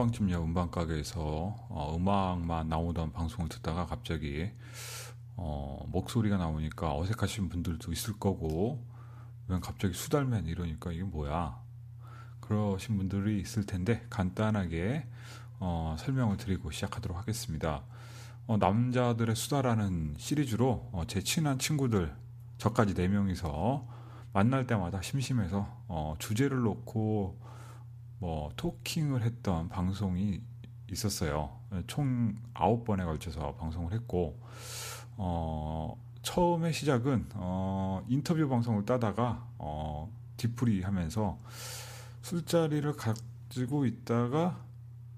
한방집녀 음반 가게에서 어, 음악만 나오던 방송을 듣다가 갑자기 어, 목소리가 나오니까 어색하신 분들도 있을 거고 왜 갑자기 수달맨 이러니까 이게 뭐야 그러신 분들이 있을 텐데 간단하게 어, 설명을 드리고 시작하도록 하겠습니다. 어, 남자들의 수다라는 시리즈로 어, 제 친한 친구들 저까지 네 명이서 만날 때마다 심심해서 어, 주제를 놓고 뭐 토킹을 했던 방송이 있었어요. 총 아홉 번에 걸쳐서 방송을 했고 어, 처음에 시작은 어, 인터뷰 방송을 따다가 어, 뒤풀이 하면서 술자리를 가지고 있다가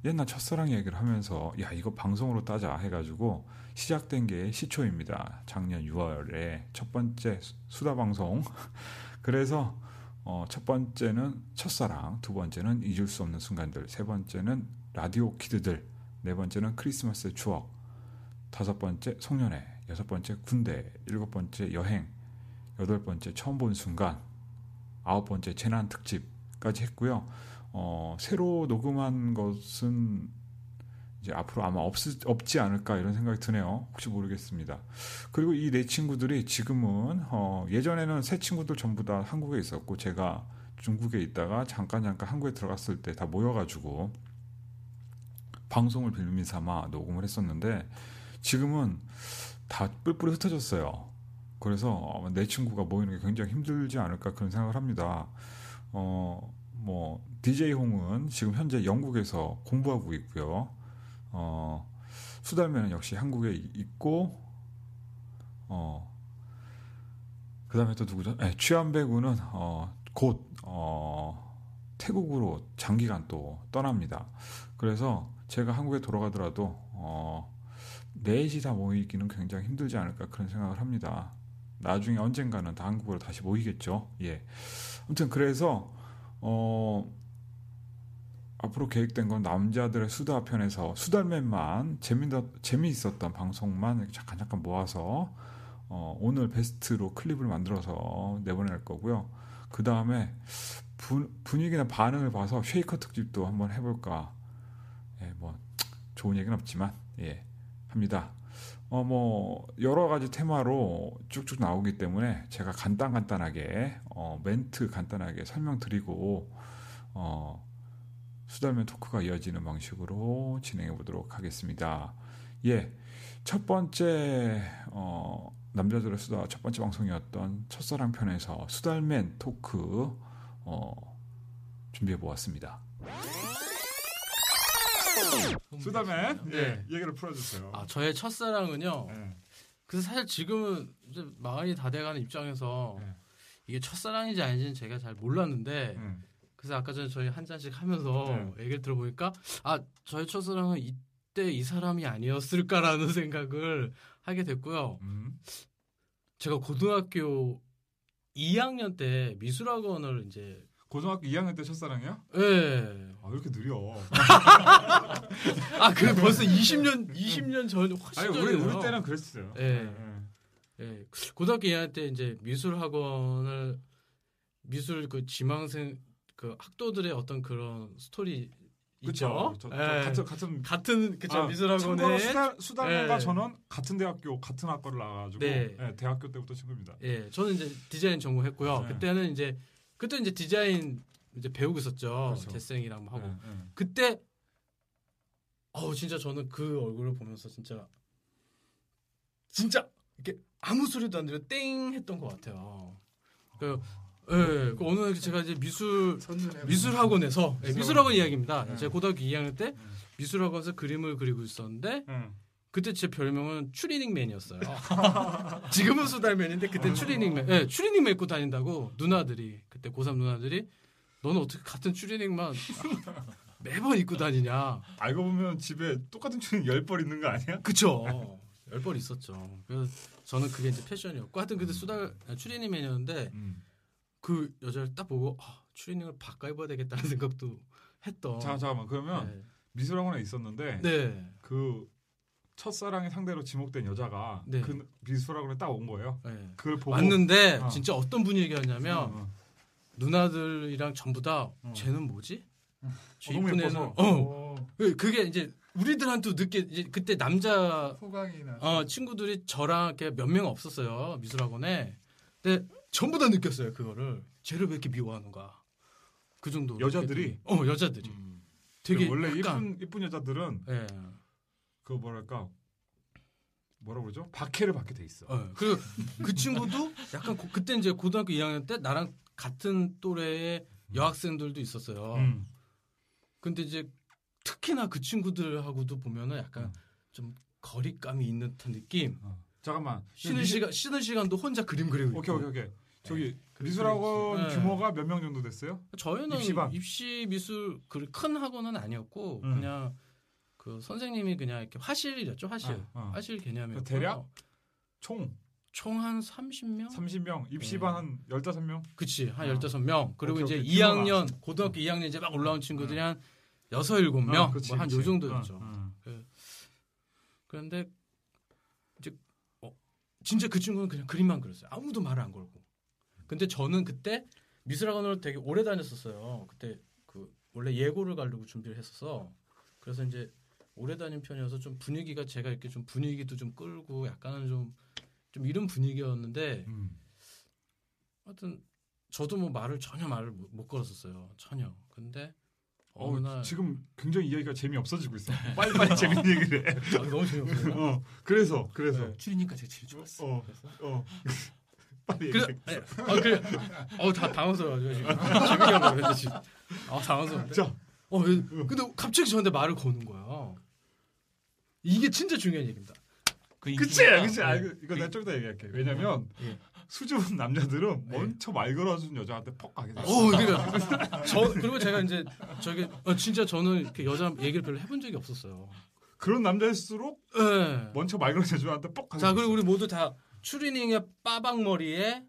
옛날 첫사랑 얘기를 하면서 야 이거 방송으로 따자 해가지고 시작된 게 시초입니다. 작년 6월에 첫 번째 수다 방송. 그래서 어, 첫 번째는 첫사랑, 두 번째는 잊을 수 없는 순간들, 세 번째는 라디오 키드들, 네 번째는 크리스마스의 추억, 다섯 번째 송년회, 여섯 번째 군대, 일곱 번째 여행, 여덟 번째 처음 본 순간, 아홉 번째 재난 특집까지 했고요. 어, 새로 녹음한 것은 이제 앞으로 아마 없, 없지 않을까 이런 생각이 드네요. 혹시 모르겠습니다. 그리고 이 네 친구들이 지금은 어, 예전에는 세 친구들 전부 다 한국에 있었고 제가 중국에 있다가 잠깐 잠깐 한국에 들어갔을 때 다 모여가지고 방송을 빌미 삼아 녹음을 했었는데 지금은 다 뿔뿔이 흩어졌어요. 그래서 내 친구가 모이는 게 굉장히 힘들지 않을까 그런 생각을 합니다. 어, 뭐 DJ 홍은 지금 현재 영국에서 공부하고 있고요. 어, 수달면은 역시 한국에 있고 어, 그다음에 또 누구죠? 네, 취한배구는 어, 곧 어, 태국으로 장기간 또 떠납니다. 그래서 제가 한국에 돌아가더라도 어, 넷이 다 모이기는 굉장히 힘들지 않을까 그런 생각을 합니다. 나중에 언젠가는 다 한국으로 다시 모이겠죠. 예. 아무튼 그래서 어 앞으로 계획된 건 남자들의 수다 편에서 수달맨만 재미다, 재미있었던 방송만 잠깐 잠깐 모아서 어, 오늘 베스트로 클립을 만들어서 내보낼 거고요. 그 다음에 분위기나 반응을 봐서 쉐이커 특집도 한번 해볼까. 예, 뭐 좋은 얘기는 없지만 예 합니다. 어, 뭐, 여러 가지 테마로 쭉쭉 나오기 때문에 제가 간단 간단하게, 어, 멘트 간단하게 설명드리고, 어, 수달면 토크가 이어지는 방식으로 진행해 보도록 하겠습니다. 예. 첫 번째, 어, 남자들의 수다 첫 번째 방송이었던 첫사랑 편에서 수달맨 토크, 어, 준비해 보았습니다. 수다맨, 네. 예, 얘기를 풀어주세요. 아, 저의 첫사랑은요. 네. 그래서 사실 지금은 이제 마흔이 다 돼가는 입장에서 네. 이게 첫사랑인지 아닌지는 제가 잘 몰랐는데 네. 그래서 아까 전에 저희 한 잔씩 하면서 네. 얘기를 들어보니까 아 저의 첫사랑은 이때 이 사람이 아니었을까라는 생각을 하게 됐고요. 음. 제가 고등학교 2학년 때 미술학원을 이제 고등학교 2학년 때 첫사랑이야? 네. 아, 왜 이렇게 느려? 아, 그 벌써 20년, 20년 전, 훨씬 아니, 우리, 우리 때는 그랬어요. 예. 네. 네. 네. 고등학교 2학년 때 이제 미술학원을, 미술 그 지망생, 그 학도들의 어떤 그런 스토리 저, 네. 같은 같은 같은 그쵸 아, 미술학원에 수달 수달과 네. 저는 같은 대학교 같은 학과를 나와가지고 네. 네. 대학교 때부터 친구입니다. 예, 저는 이제 디자인 전공했고요. 네. 그때는 이제 그때 이제 디자인 이제 배우고 있었죠. 그렇죠. 재생이랑 하고 네, 그때 어우 진짜 저는 그 얼굴을 보면서 진짜 진짜 이렇게 아무 소리도 안 들려 땡 했던 것 같아요. 그 예, 네, 그 어느 날 제가 이제 미술 미술 학원에서 네, 미술 학원 이야기입니다. 네. 제가 고등학교 2학년 때 미술 학원에서 그림을 그리고 있었는데 그때 제 별명은 추리닝맨이었어요. 지금은 수달맨인데 그때 추리닝맨. 네, 추리닝맨 입고 다닌다고 누나들이 그때 고3 누나들이 너는 어떻게 같은 추리닝만 매번 입고 다니냐? 알고 보면 집에 똑같은 추리닝 10벌 있는 거 아니야? 그쵸. 10벌 있었죠. 그래서 저는 그게 이제 패션이었고 하여튼 그때 수달 추리닝맨이었는데 음. 그 여자를 딱 보고 아, 추리닝을 바꿔 입어야 되겠다는 생각도 했던. 자, 잠깐만. 그러면 네. 미술학원에 있었는데 네. 그 첫사랑이 상대로 지목된 여자가 네. 그 미술학원에 딱 온 거예요. 네. 그걸 보고 왔는데 어. 진짜 어떤 분위기였냐면 어, 어. 누나들이랑 전부 다 어. 쟤는 뭐지? 쥐 이쁜 애는 어 그, 그게 이제 우리들한테 늦게 이제 그때 남자 소강이나 어 친구들이 저랑 이렇게 몇 명 없었어요 미술학원에 근데 전부 다 느꼈어요 그거를 쟤를 왜 이렇게 미워하는가 그 정도 여자들이 어 여자들이 음. 되게 원래 약간, 이쁜 이쁜 여자들은 예. 그 뭐랄까 뭐라 그러죠? 박해를 받게 돼 있어. 어, 그리고 그 친구도 약간 고, 그때 이제 고등학교 2학년 때 나랑 같은 또래의 여학생들도 있었어요. 음. 근데 이제 특히나 그 친구들하고도 보면은 약간 음. 좀 거리감이 있는 듯한 느낌. 어. 잠깐만. 쉬는 시간 쉬는 시간도 혼자 그림 그리고 오케이 있고. 오케이 오케이. 저기 그림 미술학원 네. 규모가 몇 명 정도 됐어요? 저희는 입시반. 입시 미술 그큰 학원은 아니었고 음. 그냥 그 선생님이 그냥 이렇게 화실이었죠 화실 아, 어. 화실 개념이었고 대략? 총 총한 30명 30명, 입시반 네. 한 15명? 그치 한 아. 15명 그리고 오케이, 이제 오케이. 2학년 고등학교 2학년 이제 막 올라온 친구들이 한 6, 7명 어, 뭐 한 요. 정도였죠 어, 어. 그런데 이제 어, 진짜 그 친구는 그냥 그림만 그렸어요. 아무도 말을 안 걸고. 근데 저는 그때 미술학원을 되게 오래 다녔었어요. 그때 그 원래 예고를 가려고 준비를 했어서 그래서 이제 오래 다닌 편이어서 좀 분위기가 제가 이렇게 좀 분위기도 좀 끌고 약간은 좀 좀 이런 분위기였는데 음. 하여튼 저도 뭐 말을 전혀 말을 못, 못 걸었었어요. 전혀. 근데 어, 어느 날 지금 굉장히 이야기가 재미 없어지고 있어. 빨리 빨리 재밌는 얘기를 해. 아, 너무 재미없어요. 어, 그래서 그래서 네. 추리니까 제가 제일 좋았어. 어, 그래서 어. 빨리 그래, 얘기해. 네. 어, 그래. 어, 다 당황스러워가지고 지금. 재밌게 하고 그랬는데 지금. 아, 당황스러운데. 자, 어, 왜- 근데 갑자기 저한테 말을 거는 거야. 이게 진짜 중요한 얘기입니다. 그 그치, 그치. 아, 네. 이거, 이거 내가 좀 이따 얘기할게. 왜냐면 예. 수줍은 남자들은 네. 먼저 말 걸어준 여자한테 퍽 가게 돼. 어, 그러니까 저 그리고 제가 이제 저기 어, 진짜 저는 이렇게 여자 얘기를 별로 해본 적이 없었어요. 그런 남자일수록 예. 먼저 말 걸어준 여자한테 퍽 가게 자, 돼 그리고. 우리 모두 다 추리닝의 빠박머리에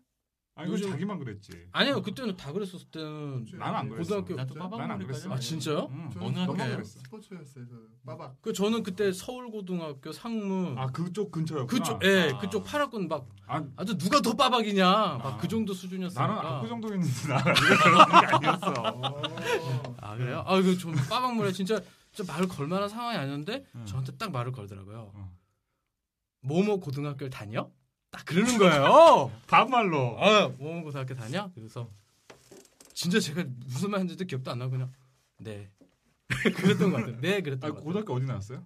아니, 요즘- 자기만 그랬지. 아니요, 그때는 다 그랬었을 때는 나는 안 그랬어. 고등학교 나도 난안 빠방머리까지. 그랬어. 아, 진짜요? 응. 어느 학교예요? 스포츠였어요. 저 빠박. 그 저는 그때 서울고등학교 상무 아, 그쪽 근처였구나. 그쪽 예, 아. 그쪽 파라군 막 아, 아주 누가 더 빠박이냐 막 아. 그 정도 수준이었으니까. 나는 압구 정도 있는데 나는 그런 게 아니었어. 아 그래요? 아 이거 좀 빠박물에 진짜 좀 말을 걸 만한 상황이 아니었는데 응. 저한테 딱 말을 걸더라고요. 어. 뭐뭐 고등학교를 다녀? 딱 그러는 거예요. 반말로. 아 뭐뭐 고등학교 다녀? 그래서 진짜 제가 무슨 말인지도 기억도 안 나고 그냥 네 그랬던 것 같아요. 네 그랬던 아, 것 같아요. 고등학교 어디 나왔어요?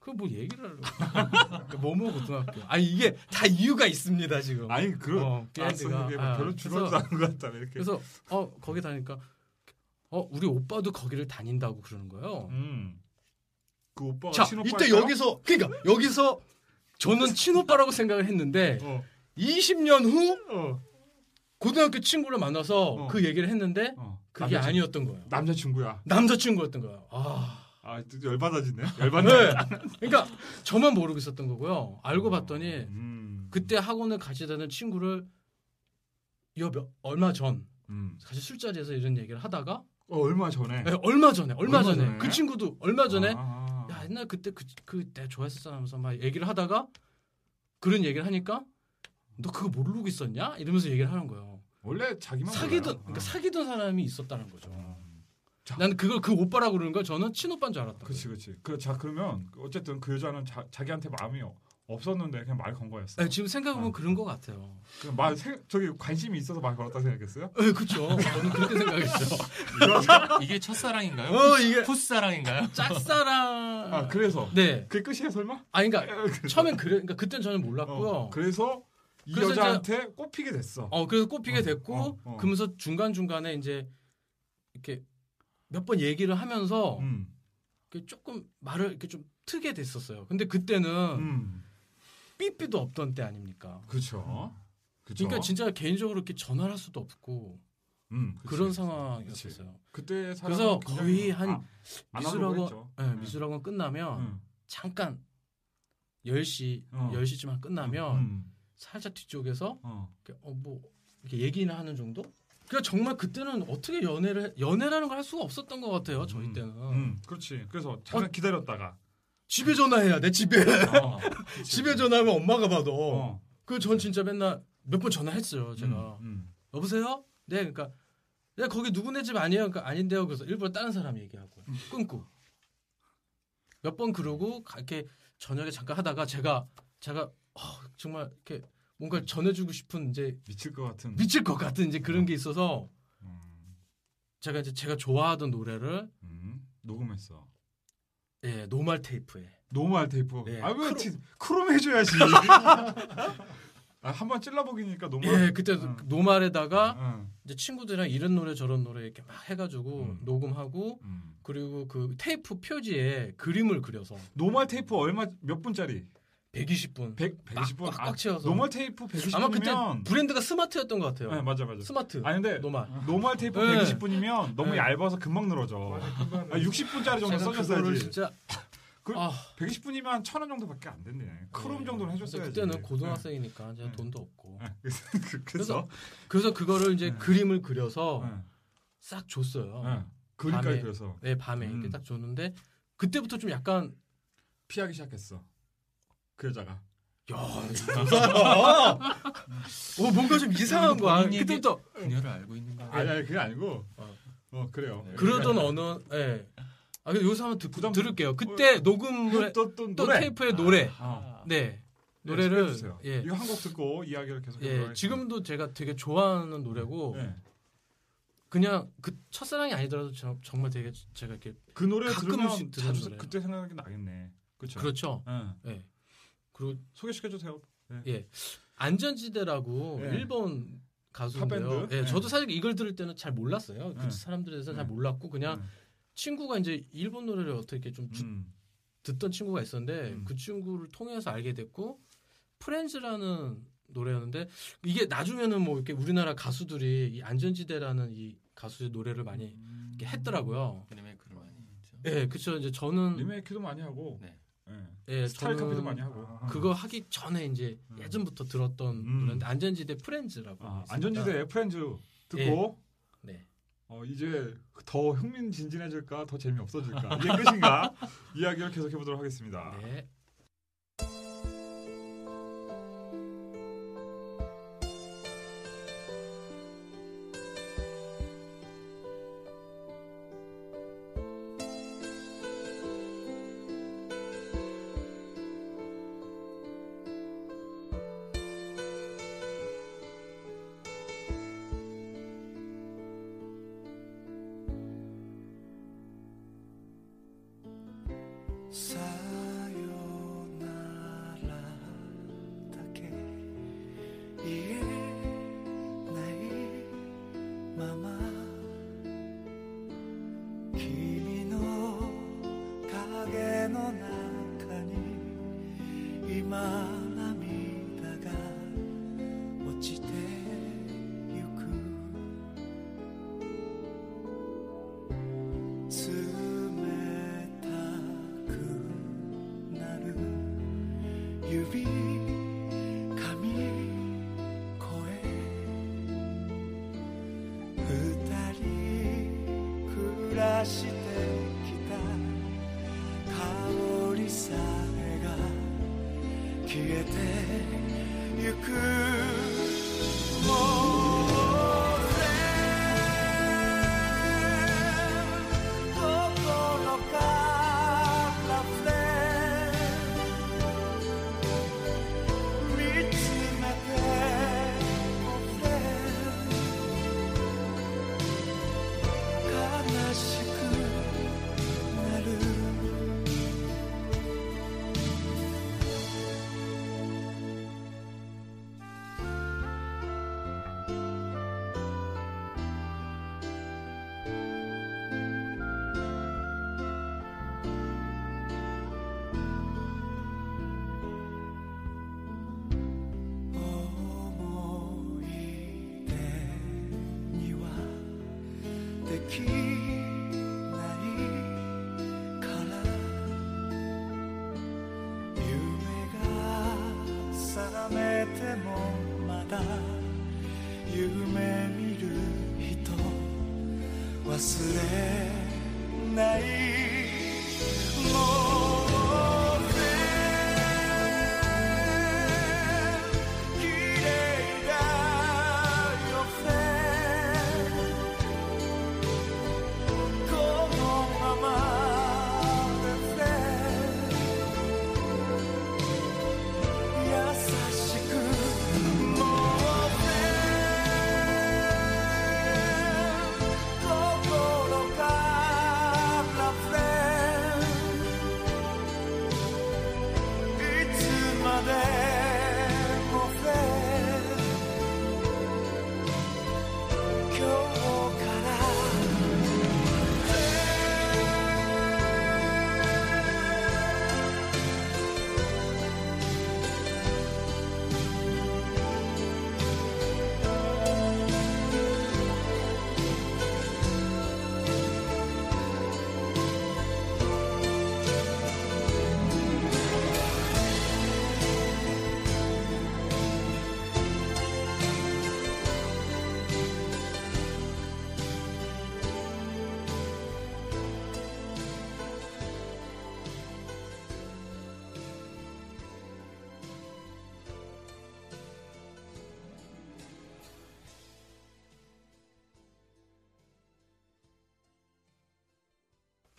그뭐 얘기를 하려고. 뭐뭐 고등학교. 아니 이게 다 이유가 있습니다 지금. 아니, 그런 어, 아. 그게 아, 별로 그래서- 중요하지 않은 것 같다. 이렇게. 그래서 어 거기 다니까 어 우리 오빠도 거기를 다닌다고 그러는 거예요. 음. 그 오빠가 자? 이때 여기서 그러니까 여기서 저는 친오빠라고 생각을 했는데 어. 20년 후 어. 고등학교 친구를 만나서 어. 그 얘기를 했는데 어. 그게 남자친- 아니었던 거예요. 남자친구야. 남자친구였던 거예요. 아, 아, 또 열받아지네. 열받네. 네. 그러니까 저만 모르고 있었던 거고요. 알고 봤더니 음. 그때 학원을 같이 다는 친구를 요 몇, 얼마 전 음. 같이 술자리에서 이런 얘기를 하다가 어, 얼마 전에. 네, 얼마 전에 얼마, 얼마 전에, 전에? 그 친구도 얼마 전에 아. 야 옛날 그때 그 그때 좋아했었어 하면서 막 얘기를 하다가 그런 얘기를 하니까 너 그거 모르고 있었냐 이러면서 얘기를 하는 거예요. 원래 자기만 사귀던 몰라요. 그러니까 어. 사귀던 사람이 있었다는 거죠. 어. 자. 나는 그걸 그 오빠라고 그러는 걸 저는 친오빠인 줄 알았던 그렇지. 그렇지. 그, 자 그러면 어쨌든 그 여자는 자, 자기한테 마음이 없었는데 그냥 말 건 거였어. 네, 지금 생각해보면 어. 그런 것 같아요. 그냥 말 생- 저기 관심이 있어서 말 걸었다 생각했어요? 네, 그렇죠. 저는 그렇게 생각했죠. 이게 첫사랑인가요? 어, 이게 풋사랑인가요? 짝사랑. 아 그래서 네. 그게 끝이에요 설마? 아, 그러니까 처음엔 그래, 그러니까 그땐 저는 몰랐고요. 어, 그래서 이 그래서 여자한테 꼽히게 됐어. 어, 그래서 꼽히게 어, 됐고, 어, 어. 그러면서 중간 중간에 이제 이렇게 몇 번 얘기를 하면서 음, 조금 말을 이렇게 좀 트게 됐었어요. 근데 그때는 음, 삐삐도 없던 때 아닙니까? 그렇죠. 그러니까 진짜 개인적으로 이렇게 전화를 할 수도 없고 음, 그치, 그런. 상황이었어요. 그때 그래서 거의 한 아, 안 하려고 미술학원. 네, 음. 미술학원 끝나면 음, 잠깐 10시, 어. 10시쯤 끝나면 음, 살짝 뒤쪽에서 어. 이렇게 어, 뭐 이렇게 얘기나 하는 정도? 그러니까 정말 그때는 어떻게 연애를 해- 연애라는 걸 할 수가 없었던 것 같아요. 저희 음, 때는 음, 그렇지. 그래서 잠깐 어. 기다렸다가 집에 전화해야 돼 집에 어, 집에 전화하면 엄마가 받아. 어, 그전 진짜 맨날 몇 번 전화했어요. 제가 음, 음. 여보세요? 네, 그러니까 야 거기 누구네 집 아니에요? 그러니까 아닌데요. 그래서 일부러 다른 사람 얘기하고 끊고 몇 번 그러고 이렇게 저녁에 잠깐 하다가 제가 제가 어, 정말 이렇게 뭔가 전해주고 싶은 이제 미칠 것 같은. 미칠 것 같은 이제 그런 게 있어서 음, 제가 이제 제가 좋아하던 노래를 음, 녹음했어. 예 normal 테이프에 normal 테이프. 네, 아왜 크롬. 크롬. 해줘야지. 아, 한번 찔러보기니까 normal. 예 그때 응. normal에다가 응. 이제 친구들이랑 이런 노래 저런 노래 이렇게 막 해가지고 음. 녹음하고 음. 그리고 그 테이프 표지에 그림을 그려서 normal 테이프 얼마 몇 분짜리? 120분 100 120분. 꽉 꽉 채워서 normal 테이프 120분이면 아마 그때 브랜드가 스마트였던 것 같아요. 네, 맞아 맞아. 스마트. 아니 근데 normal. normal 테이프 네. 120분이면 너무 네. 얇아서 금방 늘어져. 아, 60분짜리 정도 제가 그거를 써줬어야지. 진짜 그- 아, 120분이면 한 천 원 정도밖에 안 됐네. 크롬 네. 정도는 해줬어야지. 그때는 고등학생이니까 제가 네. 돈도 없고. 네. 그- 그래서 그래서 그거를 이제 네. 그림을 그려서 네. 싹 줬어요. 네. 그림까지 밤에. 그려서 네, 밤에 음. 이렇게 딱 줬는데 그때부터 좀 약간 피하기 시작했어. 그 여자가. 야, 이상하다. 어, 뭔가 좀 이상한 거야. 그때부터 그녀를 알고 있는 거예요. 아니 아니 그게 아니고. 어. 어, 그래요. 네. 그러던 어느 예. 아, 여기서 한번 듣, 부담- 들을게요. 그때 녹음을 또, 또, 또. 테이프의 노래. 아, 네. 네, 노래를. 예. 이거 한 곡 듣고 이야기를 계속 예, 지금도 제가 되게 좋아하는 노래고. 네. 그냥 그 첫사랑이 아니더라도 저- 정말 되게 제가 이렇게 그 노래 들으면 가끔씩 듣는 자주 노래예요. 그때 생각이 나겠네. 그렇죠. 그렇죠. 네. 예. 그리고 소개시켜 주세요. 예. 안전지대라고 네. 일본 가수인데요. 예, 네. 저도 사실 이걸 들을 때는 잘 몰랐어요. 그 네. 사람들에 대해서 잘 네. 몰랐고 그냥 친구가 이제 일본 노래를 어떻게 좀 주- 음. 듣던 친구가 있었는데 음. 그 친구를 통해서 알게 됐고 프렌즈라는 노래였는데 이게 나중에는 뭐 이렇게 우리나라 가수들이 이 안전지대라는 이 가수의 노래를 많이 음. 이렇게 했더라고요. 리메이크를 많이 했죠. 예, 그쵸. 이제 저는 리메이크도 많이 하고 네. 예. 예, 스타일 저는 카피도 많이 하고 그거 하기 전에 이제 음. 예전부터 들었던 음. 노래인데 안전지대 프렌즈라고. 아. 안전지대 프렌즈 듣고 네. 어, 이제 더 흥민진진해질까 더 재미없어질까 이게 끝인가 이야기를 계속해 보도록 하겠습니다. 네.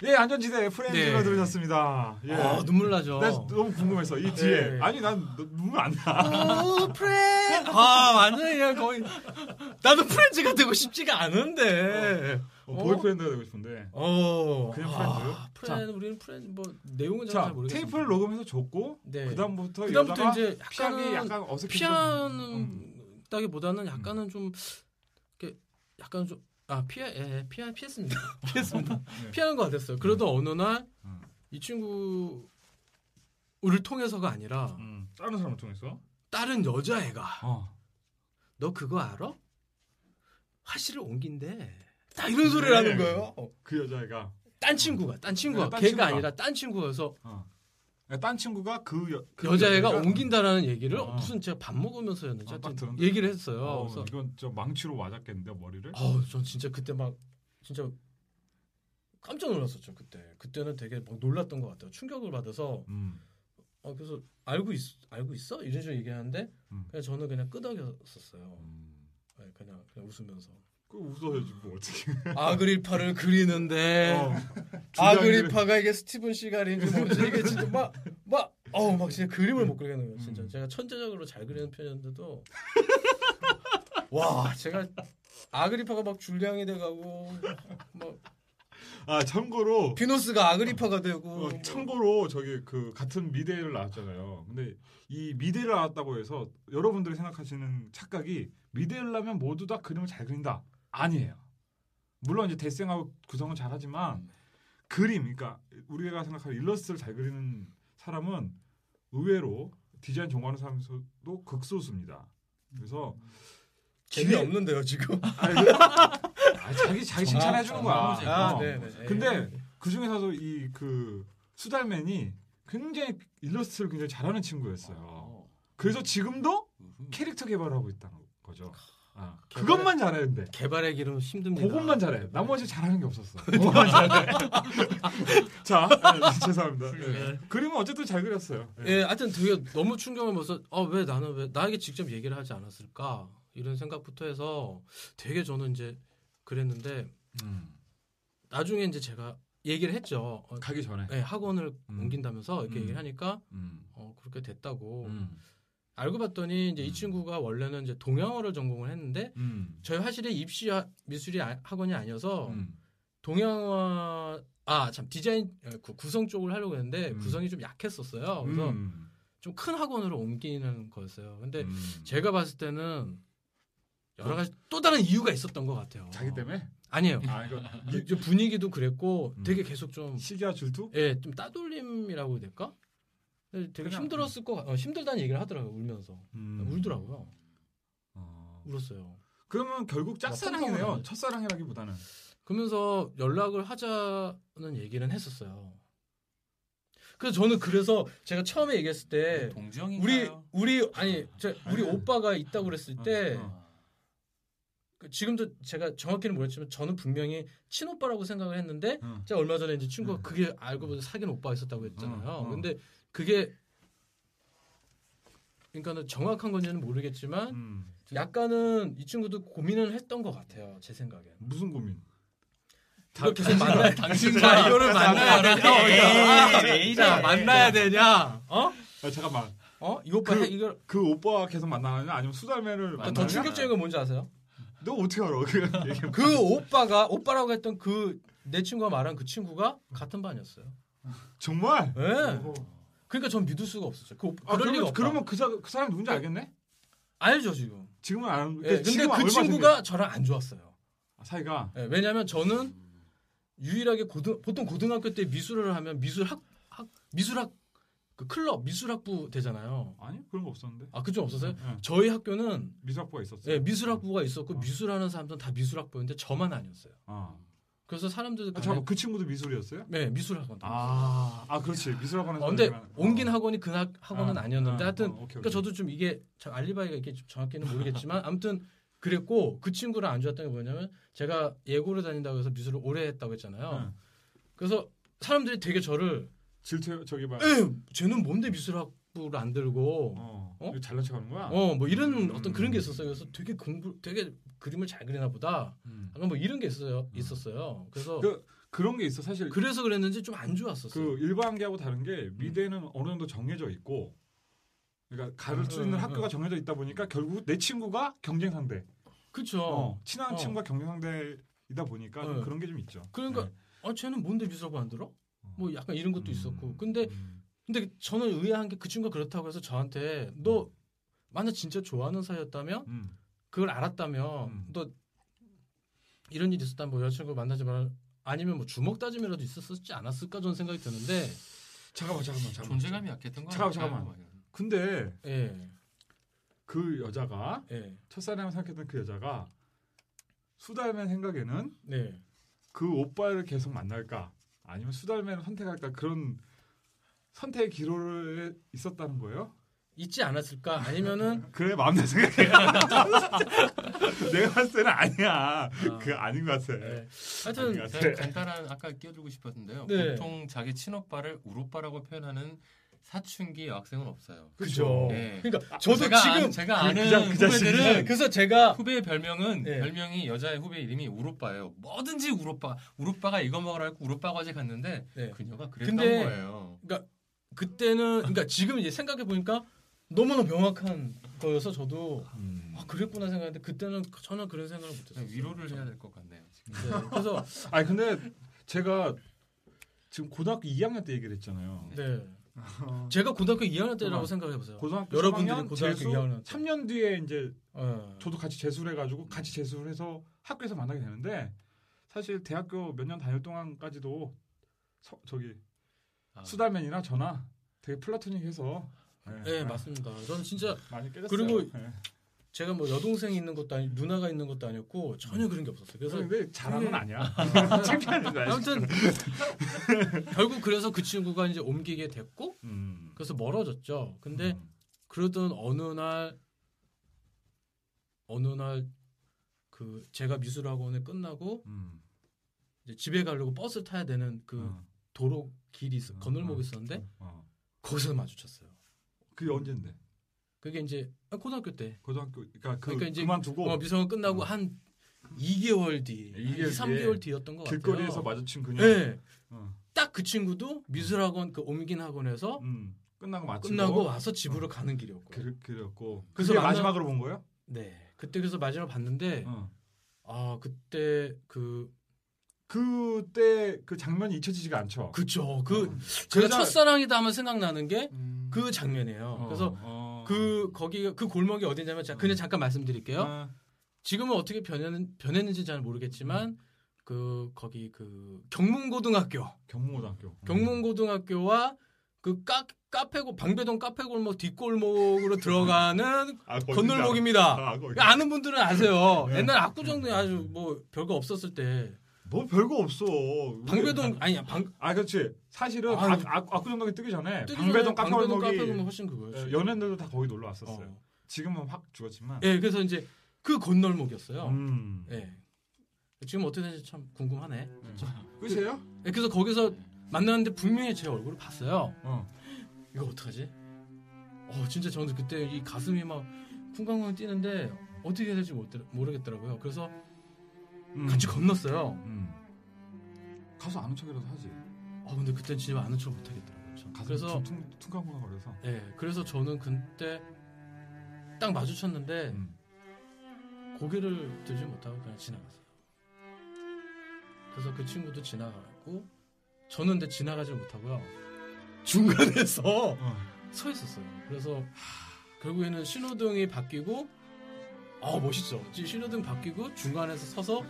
예, 안전지대 Friends로 네. 들으셨습니다. 예. 아 눈물 나죠. 나 너무 궁금해서 이 뒤에 네. 아니 난 너- 눈물 안 나. 오 프렌. 아 완전 그냥 거의 나도 friends가 되고 싶지가 않은데. 어, 보이프렌드가 되고 싶은데. 어. 그냥 아, friends? 프렌 우리는 프렌 뭐 내용은 잘자 모르겠어요. 테이프를 녹음해서 줬고 네. 그다음부터 그다음부터 여자가 이제 약간은 약간 어색해. 피한다기보다는 약간은 좀 이렇게 약간 좀 아 피해 예, 피해 피했습니다. 피했습니다. 네. 피하는 것 같았어요. 그러다 어느 날이 음. 친구를 통해서가 아니라 음, 다른 사람을 통해서. 다른 여자애가 어. 너 그거 알아? 화실을 옮긴대. 다 이런 소리를 네. 하는 거예요. 그 여자애가 딴 친구가, 딴 친구가, 네, 딴 걔가 친구가. 아니라 딴 친구가서 어. 딴 친구가 그, 여, 그 여자애가 여자애가- 옮긴다라는 얘기를 어. 무슨 제가 밥 먹으면서였는지 아, 딱 하여튼 들었는데? 얘기를 했어요. 어, 그래서 이건 저 망치로 맞았겠는데 머리를. 아우 전 진짜 그때 막 진짜 깜짝 놀랐었죠 그때 그때는 되게 막 놀랐던 것 같아요 충격을 받아서 음. 어 그래서 알고 있 알고 있어 이런 식으로 얘기하는데 음. 그냥 저는 그냥 끄덕였었어요 음. 네, 그냥 그냥 웃으면서 그 웃어야지 뭐 어떻게. 아그리파를 그리는데 어. 아그리파가 이게 스티븐 시갈인지 뭔지 이게 진짜 막막 어우 막 진짜 그림을 못 그리겠는 거예요 진짜 음. 제가 천재적으로 잘 그리는 편이었는데도 와 제가 아그리파가 막 줄량이 돼가고 막 아 참고로 피노스가 아그리파가 되고 어, 뭐. 참고로 저기 그 같은 미대를 나왔잖아요. 근데 이 미대를 나왔다고 해서 여러분들이 생각하시는 착각이 미대를 나면 모두 다 그림을 잘 그린다. 아니에요. 물론 이제 대생하고 구성은 잘하지만 그림, 그러니까 우리가 생각하는 일러스트를 잘 그리는 사람은 의외로 디자인 전공하는 사람에서도 극소수입니다. 그래서 재미없는데요 지금 아니, 그- 아, 자기 자기 칭찬해 주는 거야. 아, 아 어. 근데 그 중에서도 이 그 수달맨이 굉장히 일러스트를 굉장히 잘하는 친구였어요. 그래서 지금도 캐릭터 개발을 하고 있다는 거죠. 아, 개발- 그것만 잘해 근데. 개발의 길은 힘듭니다 그것만 잘해. 나머지 잘하는 게 없었어. 그것만 잘해. 자, 네, 죄송합니다. 네. 그림은 어쨌든 잘 그렸어요. 네. 예, 하여튼 되게 너무 충격을 먹어서 아, 왜 나는 왜 나에게 직접 얘기를 하지 않았을까 이런 생각부터 해서 되게 저는 이제 그랬는데 음, 나중에 이제 제가 얘기를 했죠. 어, 가기 전에. 예, 학원을 음. 옮긴다면서 이렇게 음. 얘기를 하니까 음, 어, 그렇게 됐다고 음, 알고 봤더니 이제 이 음. 친구가 원래는 이제 동양어를 전공을 했는데 음, 저희 화실에 입시 하- 미술이 아- 학원이 아니어서 음. 동양화 아참 디자인 어, 구- 구성 쪽을 하려고 했는데 음. 구성이 좀 약했었어요. 그래서 음, 좀큰 학원으로 옮기는 거였어요. 근데 음. 제가 봤을 때는 여러 가지 또 다른 이유가 있었던 것 같아요. 자기 때문에? 아니에요. 아 이거 이- 좀 분위기도 그랬고 음. 되게 계속 좀 시기와 질투? 예, 좀 따돌림이라고 해야 될까? 되게 힘들었을 거 같- 어, 힘들다는 얘기를 하더라고요. 울면서 음. 울더라고요. 어. 울었어요. 그러면 결국 짝사랑이네요. 첫사랑이라기보다는. 그러면서 연락을 하자는 얘기는 했었어요. 그래서 저는 그래서 제가 처음에 얘기했을 때 우리 동정인가요? 우리 아니 저, 우리 아니. 오빠가 있다고 그랬을 때 어, 그 지금도 제가 정확히는 모르겠지만 저는 분명히 친오빠라고 생각을 했는데 어. 제가 얼마 전에 이제 친구가 음. 그게 알고 보니 사귄 오빠가 있었다고 했잖아요. 어, 어. 근데 그게 그러니까는 정확한 건지는 모르겠지만 음. 약간은 이 친구도 고민을 했던 것 같아요. 제 생각엔. 무슨 고민? 이걸 계속 만나야 당신과 자, 이거를 만나야 되냐? 왜 이래? 자, 만나야 되냐? 어? 아, 잠깐만. 어? 이 오빠 그- 해- 이걸 그 오빠와 계속 만나느냐 아니면 수달매를 만나느냐? 더 충격적인 건 뭔지 아세요? 너 어떻게 알아? 그. 그 오빠가 오빠라고 했던 그 내 친구가 말한 그 친구가 같은 반이었어요. 정말? 예. 어. 그러니까 전 믿을 수가 없었죠. 그 아, 그럴 리가 그러면 없다. 그러면 그, 사, 그 사람 누군지 알겠네? 알죠 지금. 지금은 안. 예, 근데 지금 그 얼마 친구가 저랑 안 좋았어요. 생겨? 사이가 예, 왜냐하면 저는 유일하게 고등 보통 고등학교 때 미술을 하면 미술학 학, 미술학 그 클럽 미술학부 되잖아요. 아니 그런 거 없었는데. 아 그쪽 없었어요? 응. 저희 학교는 미술학부가 있었어. 예, 미술학부가 있었고 어. 미술하는 사람들은 다 미술학부였는데 저만 아니었어요. 아. 그래서 사람들도 아, 잠깐 그 친구도 미술이었어요? 네 미술학원. 아, 아 그렇지 미술학원에서. 어, 근데 내가- 옮긴 어. 학원이 그 학, 학원은 아, 아, 니었는데 아, 하여튼 어, 오케이, 그러니까 오케이. 저도 좀 이게 참 알리바이가 이게 좀 정확히는 모르겠지만 아무튼 그랬고 그 친구랑 안 좋았던 게 뭐냐면 제가 예고를 다닌다고 해서 미술을 오래 했다고 했잖아요. 응. 그래서 사람들이 되게 저를 질투 저기 봐. 에 쟤는 뭔데 미술학부를 안 들고 어. 어? 잘난 척하는 거야? 어 뭐 이런 음. 어떤 그런 게 있었어요. 그래서 되게 공부 되게 그림을 잘 그리나 보다. 음. 약간 뭐 이런 게 있어요. 있었어요. 그래서 그 그런 게 있어 사실 그래서 그랬는지 좀 안 좋았었어요. 그 일반계하고 다른 게 미대는 어느 정도 정해져 있고 그러니까 수 음, 있는 음, 학교가 정해져 있다 보니까 결국 내 친구가 경쟁 상대 그쵸. 어, 친한 어. 친구가 경쟁 상대이다 보니까 좀 네. 그런 게 좀 있죠. 그러니까 네. 아 쟤는 뭔데 미술학원 안 들어? 뭐 약간 이런 것도 음, 있었고. 근데 음. 근데 저는 의아한 게 그 친구가 그렇다고 해서 저한테 너 만약 진짜 좋아하는 사이였다면 음. 그걸 알았다면 음. 너 이런 일이 있었다면 뭐 여자친구 만나지 말 아니면 뭐 주먹 다짐이라도 있었지 않았을까 저는 생각이 드는데 잠깐만 잠깐만 잠깐만. 존재감이 약했던 거 잠깐만? 잠깐만. 근데 예. 그 여자가 예. 첫사랑을 생각했던 그 여자가 수달맨 생각에는 네. 그 오빠를 계속 만날까 아니면 수달맨을 선택할까 그런 선택의 기로에 있었다는 거예요? 있지 않았을까? 아니면은 그래 마음대로 생각해. 내가 봤을 때는 아니야. 그 아닌 것 같아. 예. 하여튼 아니, 제가 간단한 아까 끼워주고 싶었는데요. 네. 보통 자기 친오빠를 우로빠라고 표현하는 사춘기 여학생은 없어요. 그죠. 네. 그러니까 저도 제가 지금 아, 제가 그- 아는 그 자- 그 자식이- 후배들은 네, 그래서 제가 후배의 별명은 네. 별명이 여자의 후배 이름이 우로빠예요. 뭐든지 우로빠. 우로빠가 이거 먹으라 했고 우로빠 과제 갔는데 네. 그녀가 그랬던 근데- 거예요. 그 때는 그러니까 지금 이제 생각해 보니까 너무나 명확한 거여서 저도 음. 아, 그랬구나 생각했는데 그때는 전혀 그런 생각을 못했어요. 위로를 해야 될 것 같네요. 지금. 네, 그래서 아니 근데 제가 지금 고등학교 2학년 때 얘기를 했잖아요. 네. 제가 고등학교 2학년 때라고. 생각해 보세요. 고등학교 여러분들이 3학년 고등학교 재수 2학년 때. 3년 뒤에 이제 어. 저도 같이 재수를 해가지고 같이 재수를 해서 학교에서 만나게 되는데 사실 대학교 몇 년 다닐 동안까지도 서- 저기 아, 수달맨이나 저나 되게 플라토닉해서 네, 맞습니다. 저는 진짜 많이 깨졌어요. 그리고 네. 제가 뭐 여동생이 있는 것도 아니 누나가 있는 것도 아니었고 전혀 그런 게 없었어요. 그래서 근데 잘하는 건 아니야. 아무튼 결국 그래서 그 친구가 이제 옮기게 됐고 음. 그래서 멀어졌죠. 근데 음. 그러던 어느 날 어느 날 그 제가 미술학원에 끝나고 음. 이제 집에 가려고 버스 타야 되는 그 어. 도로 길이 있, 어, 건널목이 어. 있었는데 어. 거기서 마주쳤어요. 그게 언젠데? 그게 이제 아, 고등학교 때 고등학교 그러니까 그 그러니까 이제 그만두고 어, 미술학원 끝나고 어. 한 2개월 뒤, 한 2, 2개월 3개월 뒤였던 것 같아요. 길거리에서 마주친 그녀. 네. 어. 딱그 친구도 미술학원 그 옮긴 학원에서 음. 끝나고 마치고 끝나고 와서 집으로 가는 길이었고. 그, 그랬고 그래서 만나- 마지막으로 본 거예요? 네. 그때 그래서 마지막 봤는데 어. 아 그때 그 그때 그 장면이 잊혀지지가 않죠. 그쵸 그 어. 제가 첫사랑이다 하면 생각나는 게그 음. 장면이에요. 어, 그래서 어. 그 거기 그 골목이 어디냐면 자 그냥 잠깐 말씀드릴게요. 아, 지금은 어떻게 변했는 변했는지 잘 모르겠지만 그 거기 그 경문고등학교 경문고등학교. 경문고등학교와 그 카, 카페고 방배동 카페골목 뒷골목으로 들어가는 아, 건널목입니다. 아. 아는 분들은 아세요. 네. 옛날 압구정동에 아주 뭐 별거 없었을 때 뭐 별거 없어. 방배동 아니야 방 아 그렇지. 사실은. 아, 아, 압구정동이 뜨기 전에 뜨기 방배동 전에 방배동 카페골목이 카페골목 훨씬 그거였어요. 예, 연예인들도 다 거기 놀러 왔었어요. 어. 지금은 확 죽었지만. 예, 그래서 이제 그 건널목이었어요. 음. 예. 지금 어떻게 되는지 참 궁금하네. 끝이에요? 예, 그래서 거기서 만났는데 분명히 제 얼굴을 봤어요. 어. 이거 어떡하지? 어, 진짜 저는 그때 이 가슴이 막 쿵쾅쿵 뛰는데 어떻게 해야 될지 못- 모르겠더라고요. 그래서 음. 같이 건넜어요. 음. 가서 아는 척이라도 하지. 어, 근데 그땐 진짜 아는 척 못하겠더라고요. 전. 그래서 퉁 퉁퉁 거려서. 예, 그래서 저는 그때 딱 마주쳤는데 음. 고개를 들지 못하고 그냥 지나갔어요. 그래서 그 친구도 지나가고 저는 근데 지나가지 못하고요. 중간에서 어. 서 있었어요. 그래서 결국에는 신호등이 바뀌고 아 멋있죠. 신호등 바뀌고 중간에서 서서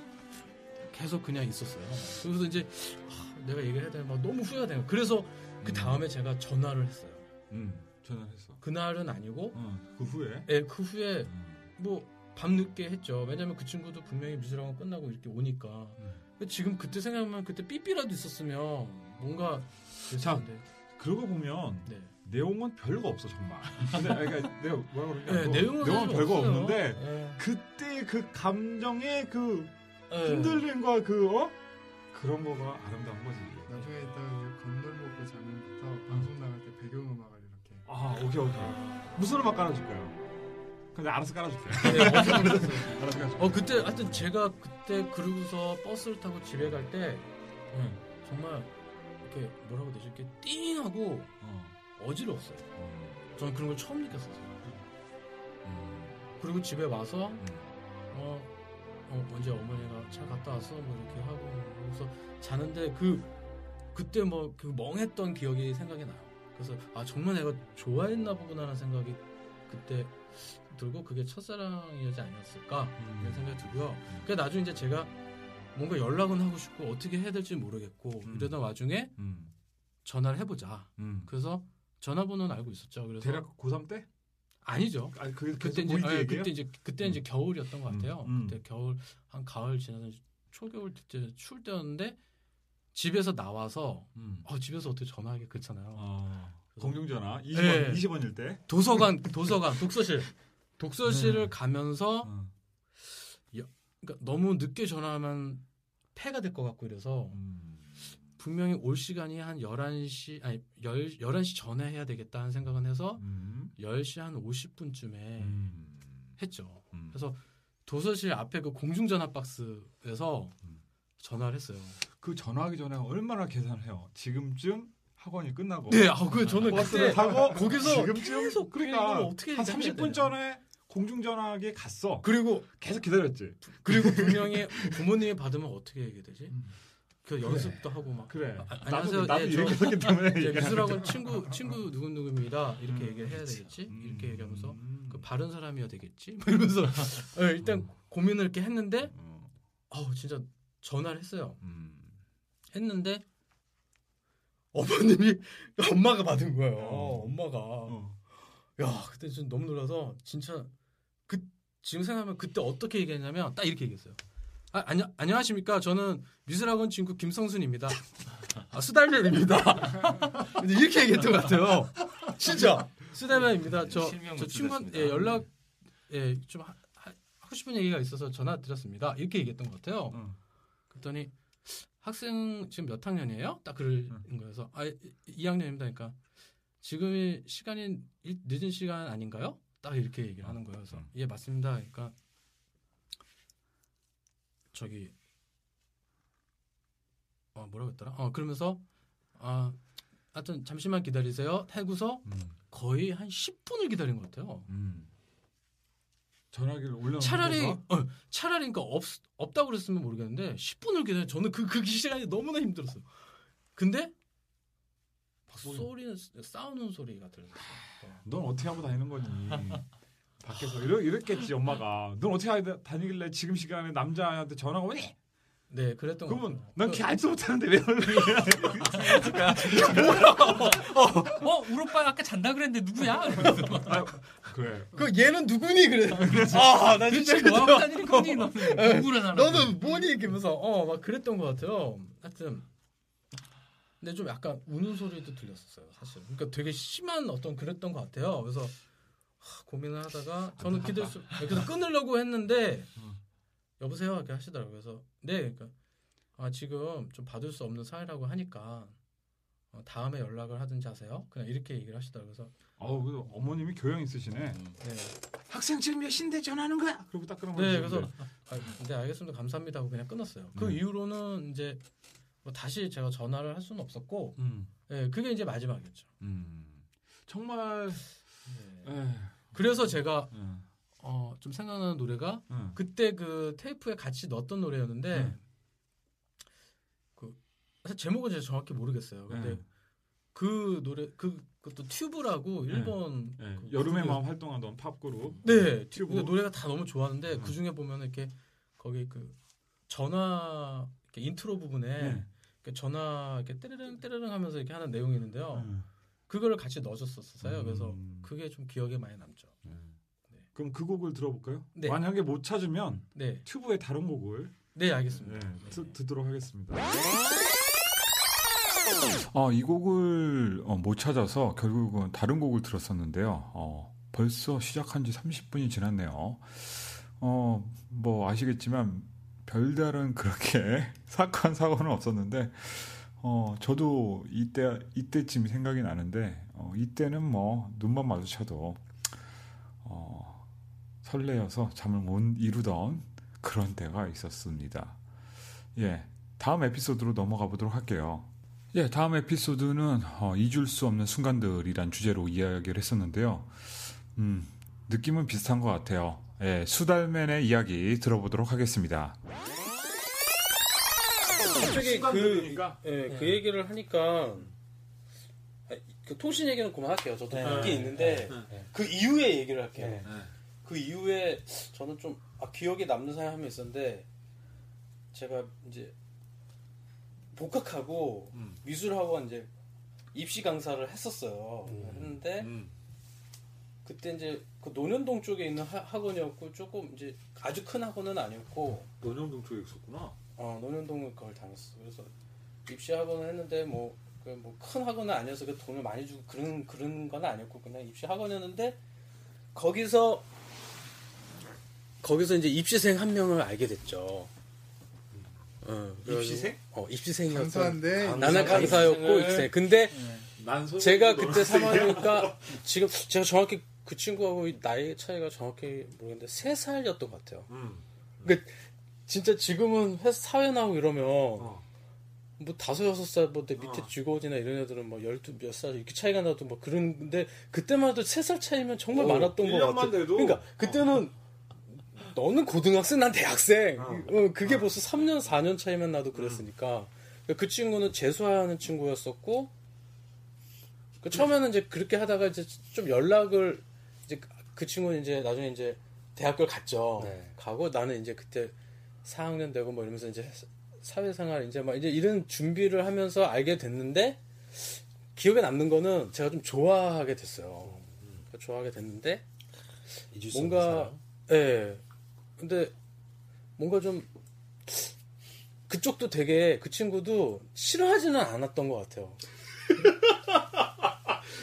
계속 그냥 있었어요. 그래서 이제 아, 내가 얘기를 해야 되나 막 너무 후회가 돼요. 그래서 그 다음에 제가 전화를 했어요. 음. 전화했어. 그날은 아니고 어. 그 후에. 예, 그 후에 음. 뭐 밤늦게 했죠. 왜냐면 그 친구도 분명히 미술학원 끝나고 이렇게 오니까. 음. 지금 그때 생각하면 그때 삐삐라도 있었으면 뭔가 자. 그러고 보면 네. 내용은 별거 없어 정말. 근데 그러니까 내가 뭐라 그러냐. 네, 내용은, 사실 별거 없어요. 없는데 네. 그때 그 감정의 그 네. 흔들림과 그 어? 그런 거가 아름다운 거지. 나중에 딱 이제 건널목 그 장면부터 방송 나갈 때 배경음악을 이렇게 아 오케이 오케이. 무슨 음악 깔아줄까요? 근데 알아서 깔아줄게요. 네, 그랬어요? 알아서 깔아줄게요. 어 그때 하여튼 제가 그때 그러고서 버스를 타고 집에 갈때 응. 정말 이렇게 뭐라고 해야 되지? 이렇게 띵 하고 어. 어지러웠어요. 음. 저는 그런 걸 처음 느꼈었어요. 음. 그리고 집에 와서 음. 어, 어, 언제 어머니가 잘 갔다 왔어? 뭐 이렇게 하고 그래서 자는데 그 그때 뭐 그 멍했던 기억이 생각이 나요. 그래서 아 정말 내가 좋아했나 보구나라는 생각이 그때 들고 그게 첫사랑이지 아니었을까 이런 생각이 들고요. 그 나중에 이제 제가 뭔가 연락은 하고 싶고 어떻게 해야 될지 모르겠고 음. 이러던 와중에 음. 전화를 해보자. 음. 그래서 전화번호는 알고 있었죠. 그래서 대략 고3 때? 아니죠. 아니 그 그때 이제 아, 얘기예요? 그때 이제 그때 이제 겨울이었던 것 음, 같아요. 음. 그때 겨울 한 가을 지나서 초겨울 때 추울 때였는데 집에서 나와서 음. 어, 집에서 어떻게 전화하기 그렇잖아요. 어. 공중전화 20원 네. 20원일 때. 도서관 도서관 독서실 독서실을 네. 가면서 어. 그러니까 너무 늦게 전화하면 폐가 될 것 같고 이래서 음. 분명히 올 시간이 한 11시 아니 10, 11시 전에 해야 되겠다 하는 생각은 해서 음. 10시 한 50분쯤에 음. 했죠. 음. 그래서 도서실 앞에 그 공중전화 박스에서 음. 전화를 했어요. 그 전화하기 전에 얼마나 계산을 해요? 지금쯤 학원이 끝나고 네, 아, 그 저는 버스를 그때 타고 거기서 지금쯤 계속 그러니까 어떻게 한 얘기해야 30분 되나. 전에 공중전화기에 갔어. 그리고 계속 기다렸지. 그리고 분명히 부모님이 받으면 어떻게 얘기해야 되지? 음. 그 연습도 하고 막 그래. 아, 나도 안녕하세요. 나도 예, 이렇게 저- 했기 때문에 미술학원. 친구 친구 누구 누구입니다. 이렇게 음, 얘기를 해야. 되겠지? 음. 이렇게 얘기하면서 음. 그 바른 사람이어야 되겠지? 뭐 이러면서 예, 일단 음. 고민을 이렇게 했는데 어. 아우 진짜 전화를 했어요. 음. 했는데 어머님이 엄마가 받은 거예요. 어. 엄마가 어. 야 그때 좀 너무 놀라서 진짜 그 지금 생각하면 그때 어떻게 얘기했냐면 딱 이렇게 얘기했어요. 아, 안녕 안녕하십니까? 저는 미술학원 친구 김성순입니다. 아, 수달면입니다. 근데 이렇게 얘기했던 것 같아요. 진짜 수달면입니다. 저, 저 친구한 묻혔습니다. 예, 연락 예, 좀 하, 하- 하고 싶은 얘기가 있어서 전화 드렸습니다. 이렇게 얘기했던 것 같아요. 어. 그랬더니 학생 지금 몇 학년이에요? 딱 그런 거여서 아 2학년입니다. 그러니까 지금이 시간이 일- 늦은 시간 아닌가요? 딱 이렇게 얘기를 하는 거예요. 그래서 음. 예 맞습니다. 그러니까 저기 어 뭐라고 했더라? 어 그러면서 아 하여튼 잠시만 기다리세요. 해고서 음. 거의 한 10분을 기다린 것 같아요. 음. 전화기를 올려 차라리 어, 차라리 그러니까 없 없다고 그랬으면 모르겠는데 10분을 기다려 저는 그그 시간이 너무나 힘들었어요. 근데 막 소리는 싸우는 소리가 들렸어요. 넌 어떻게 하고 다니는 거니? 밖에서 이러, 이랬겠지 엄마가. 넌 어떻게 다니길래 지금 시간에 남자한테 전화가 오니? 네, 그랬던 것 그러면 같아요. 난 그- 걔 알지도 못하는데 왜 어, 우리 오빠 아까 잔다 그랬는데 누구야? 아, 그래. 그 얘는 누구니 그래. 아, 나 진짜 뭐 하고. 다니는 거니? 너는 누구를 사는 너는 뭐니 이러면서 어 막 그랬던 것 같아요. 하여튼 근데 좀 약간 우는 소리도 들렸었어요, 사실. 그러니까 되게 심한 어떤 그랬던 것 같아요. 그래서 하, 고민을 하다가 저는 기댈 수 그래서 끊으려고 했는데 음. 여보세요 이렇게 하시더라고요. 그래서 네, 그러니까 아 지금 좀 받을 수 없는 사이라고 하니까 어, 다음에 연락을 하든지 하세요. 그냥 이렇게 얘기를 하시더라고요. 그래서 어우, 그 어머님이 교양 있으시네. 네, 학생 지금 몇 시인데 전화하는 거야? 그리고 딱 끊어. 네, 그래서 아, 네 알겠습니다. 감사합니다 하고 그냥 끊었어요. 그 네. 이후로는 이제 뭐 다시 제가 전화를 할 수는 없었고, 음, 네, 그게 이제 마지막이었죠. 음, 정말. 네. 에, 그래서 제가 음, 어, 좀 생각나는 노래가 음. 그때 그 테이프에 같이 넣었던 노래였는데 네. 그 사실 제목은 제가 정확히 모르겠어요. 근데 네. 그 노래 그 그것도 튜브라고 네. 일본 네, 그 여름의 그룹이- 마음 활동하던 팝 그룹. 네, 튜브. 노래가 다 너무 좋았는데 음. 그 중에 보면 이렇게 거기 그 전화 이렇게 인트로 부분에 네. 이렇게 전화 이렇게 떼르릉 떼르릉 하면서 이렇게 하는 내용이 있는데요. 음. 그거를 같이 넣어줬었어요. 그래서 음. 그게 좀 기억에 많이 남죠. 그럼 그 곡을 들어볼까요? 네. 만약에 못 찾으면 네, 튜브의 다른 곡을 네 알겠습니다. 네, 드, 듣도록 하겠습니다. 어, 이 곡을 어, 못 찾아서 결국은 다른 곡을 들었었는데요. 어, 벌써 시작한 지 30분이 지났네요. 어, 뭐 아시겠지만 별다른 그렇게 사건 사고는 없었는데 어, 저도 이때 이때쯤 생각이 나는데 어, 이때는 뭐 눈만 마주쳐도 어, 설레어서 잠을 못 이루던 그런 때가 있었습니다. 예. 다음 에피소드로 넘어가 보도록 할게요. 예, 다음 에피소드는 어, 잊을 수 없는 순간들이란 주제로 이야기를 했었는데요. 음, 느낌은 비슷한 것 같아요. 예, 수달맨의 이야기 들어보도록 하겠습니다. 갑자기 그, 순간들이니까. 예, 그 얘기를 하니까 아, 그 통신 얘기는 그만할게요. 저도 네. 있긴 있는데 네. 그 이후에 얘기를 할게요. 네. 그 이후에 저는 좀 아, 기억에 남는 사연 한명 있었는데 제가 이제 복학하고 음. 미술학원 이제 입시 강사를 했었어요. 음. 했는데 음. 그때 이제 그 논현동 쪽에 있는 하- 학원이었고 조금 이제 아주 큰 학원은 아니었고 논현동 쪽에 있었구나. 어, 논현동을 그걸 다녔어. 그래서 입시 학원을 했는데 뭐 그 뭐 큰 학원은 아니어서 그 돈을 많이 주고 그런 그런 건 아니었고 그냥 입시 학원이었는데 거기서 거기서 이제 입시생 한 명을 알게 됐죠. 어, 입시생? 어, 입시생이었어. 강사인데 나는 강사였고 입시생. 근데 난 소년 제가 그때 3학년이니까 지금 제가 정확히 그 친구하고 나이 차이가 정확히 모르겠는데 3살이었던 것 같아요. 음. 진짜 지금은 회사 사회 나오고 이러면 어. 뭐 다섯 여섯 살뭐 내 밑에 어. 직원이나 이런 애들은 뭐 열두 몇 살 이렇게 차이가 나도 뭐 그런데 그때만 해도 세 살 차이면 정말 어, 많았던 것 1년만 같아. 돼도? 그러니까 그때는 너는 고등학생 난 대학생. 어. 어, 그게 벌써 3년 4년 차이만 나도 그랬으니까 그 친구는 재수하는 친구였었고 그 처음에는 이제 그렇게 하다가 이제 좀 연락을 이제 그 친구는 이제 나중에 이제 대학교를 갔죠. 네. 가고 나는 이제 그때 4학년 되고 뭐 이러면서 이제 사회생활 이제 막 이제 이런 준비를 하면서 알게 됐는데 기억에 남는 거는 제가 좀 좋아하게 됐어요. 좋아하게 됐는데 뭔가 예. 근데 뭔가 좀 그쪽도 되게 그 친구도 싫어하지는 않았던 것 같아요.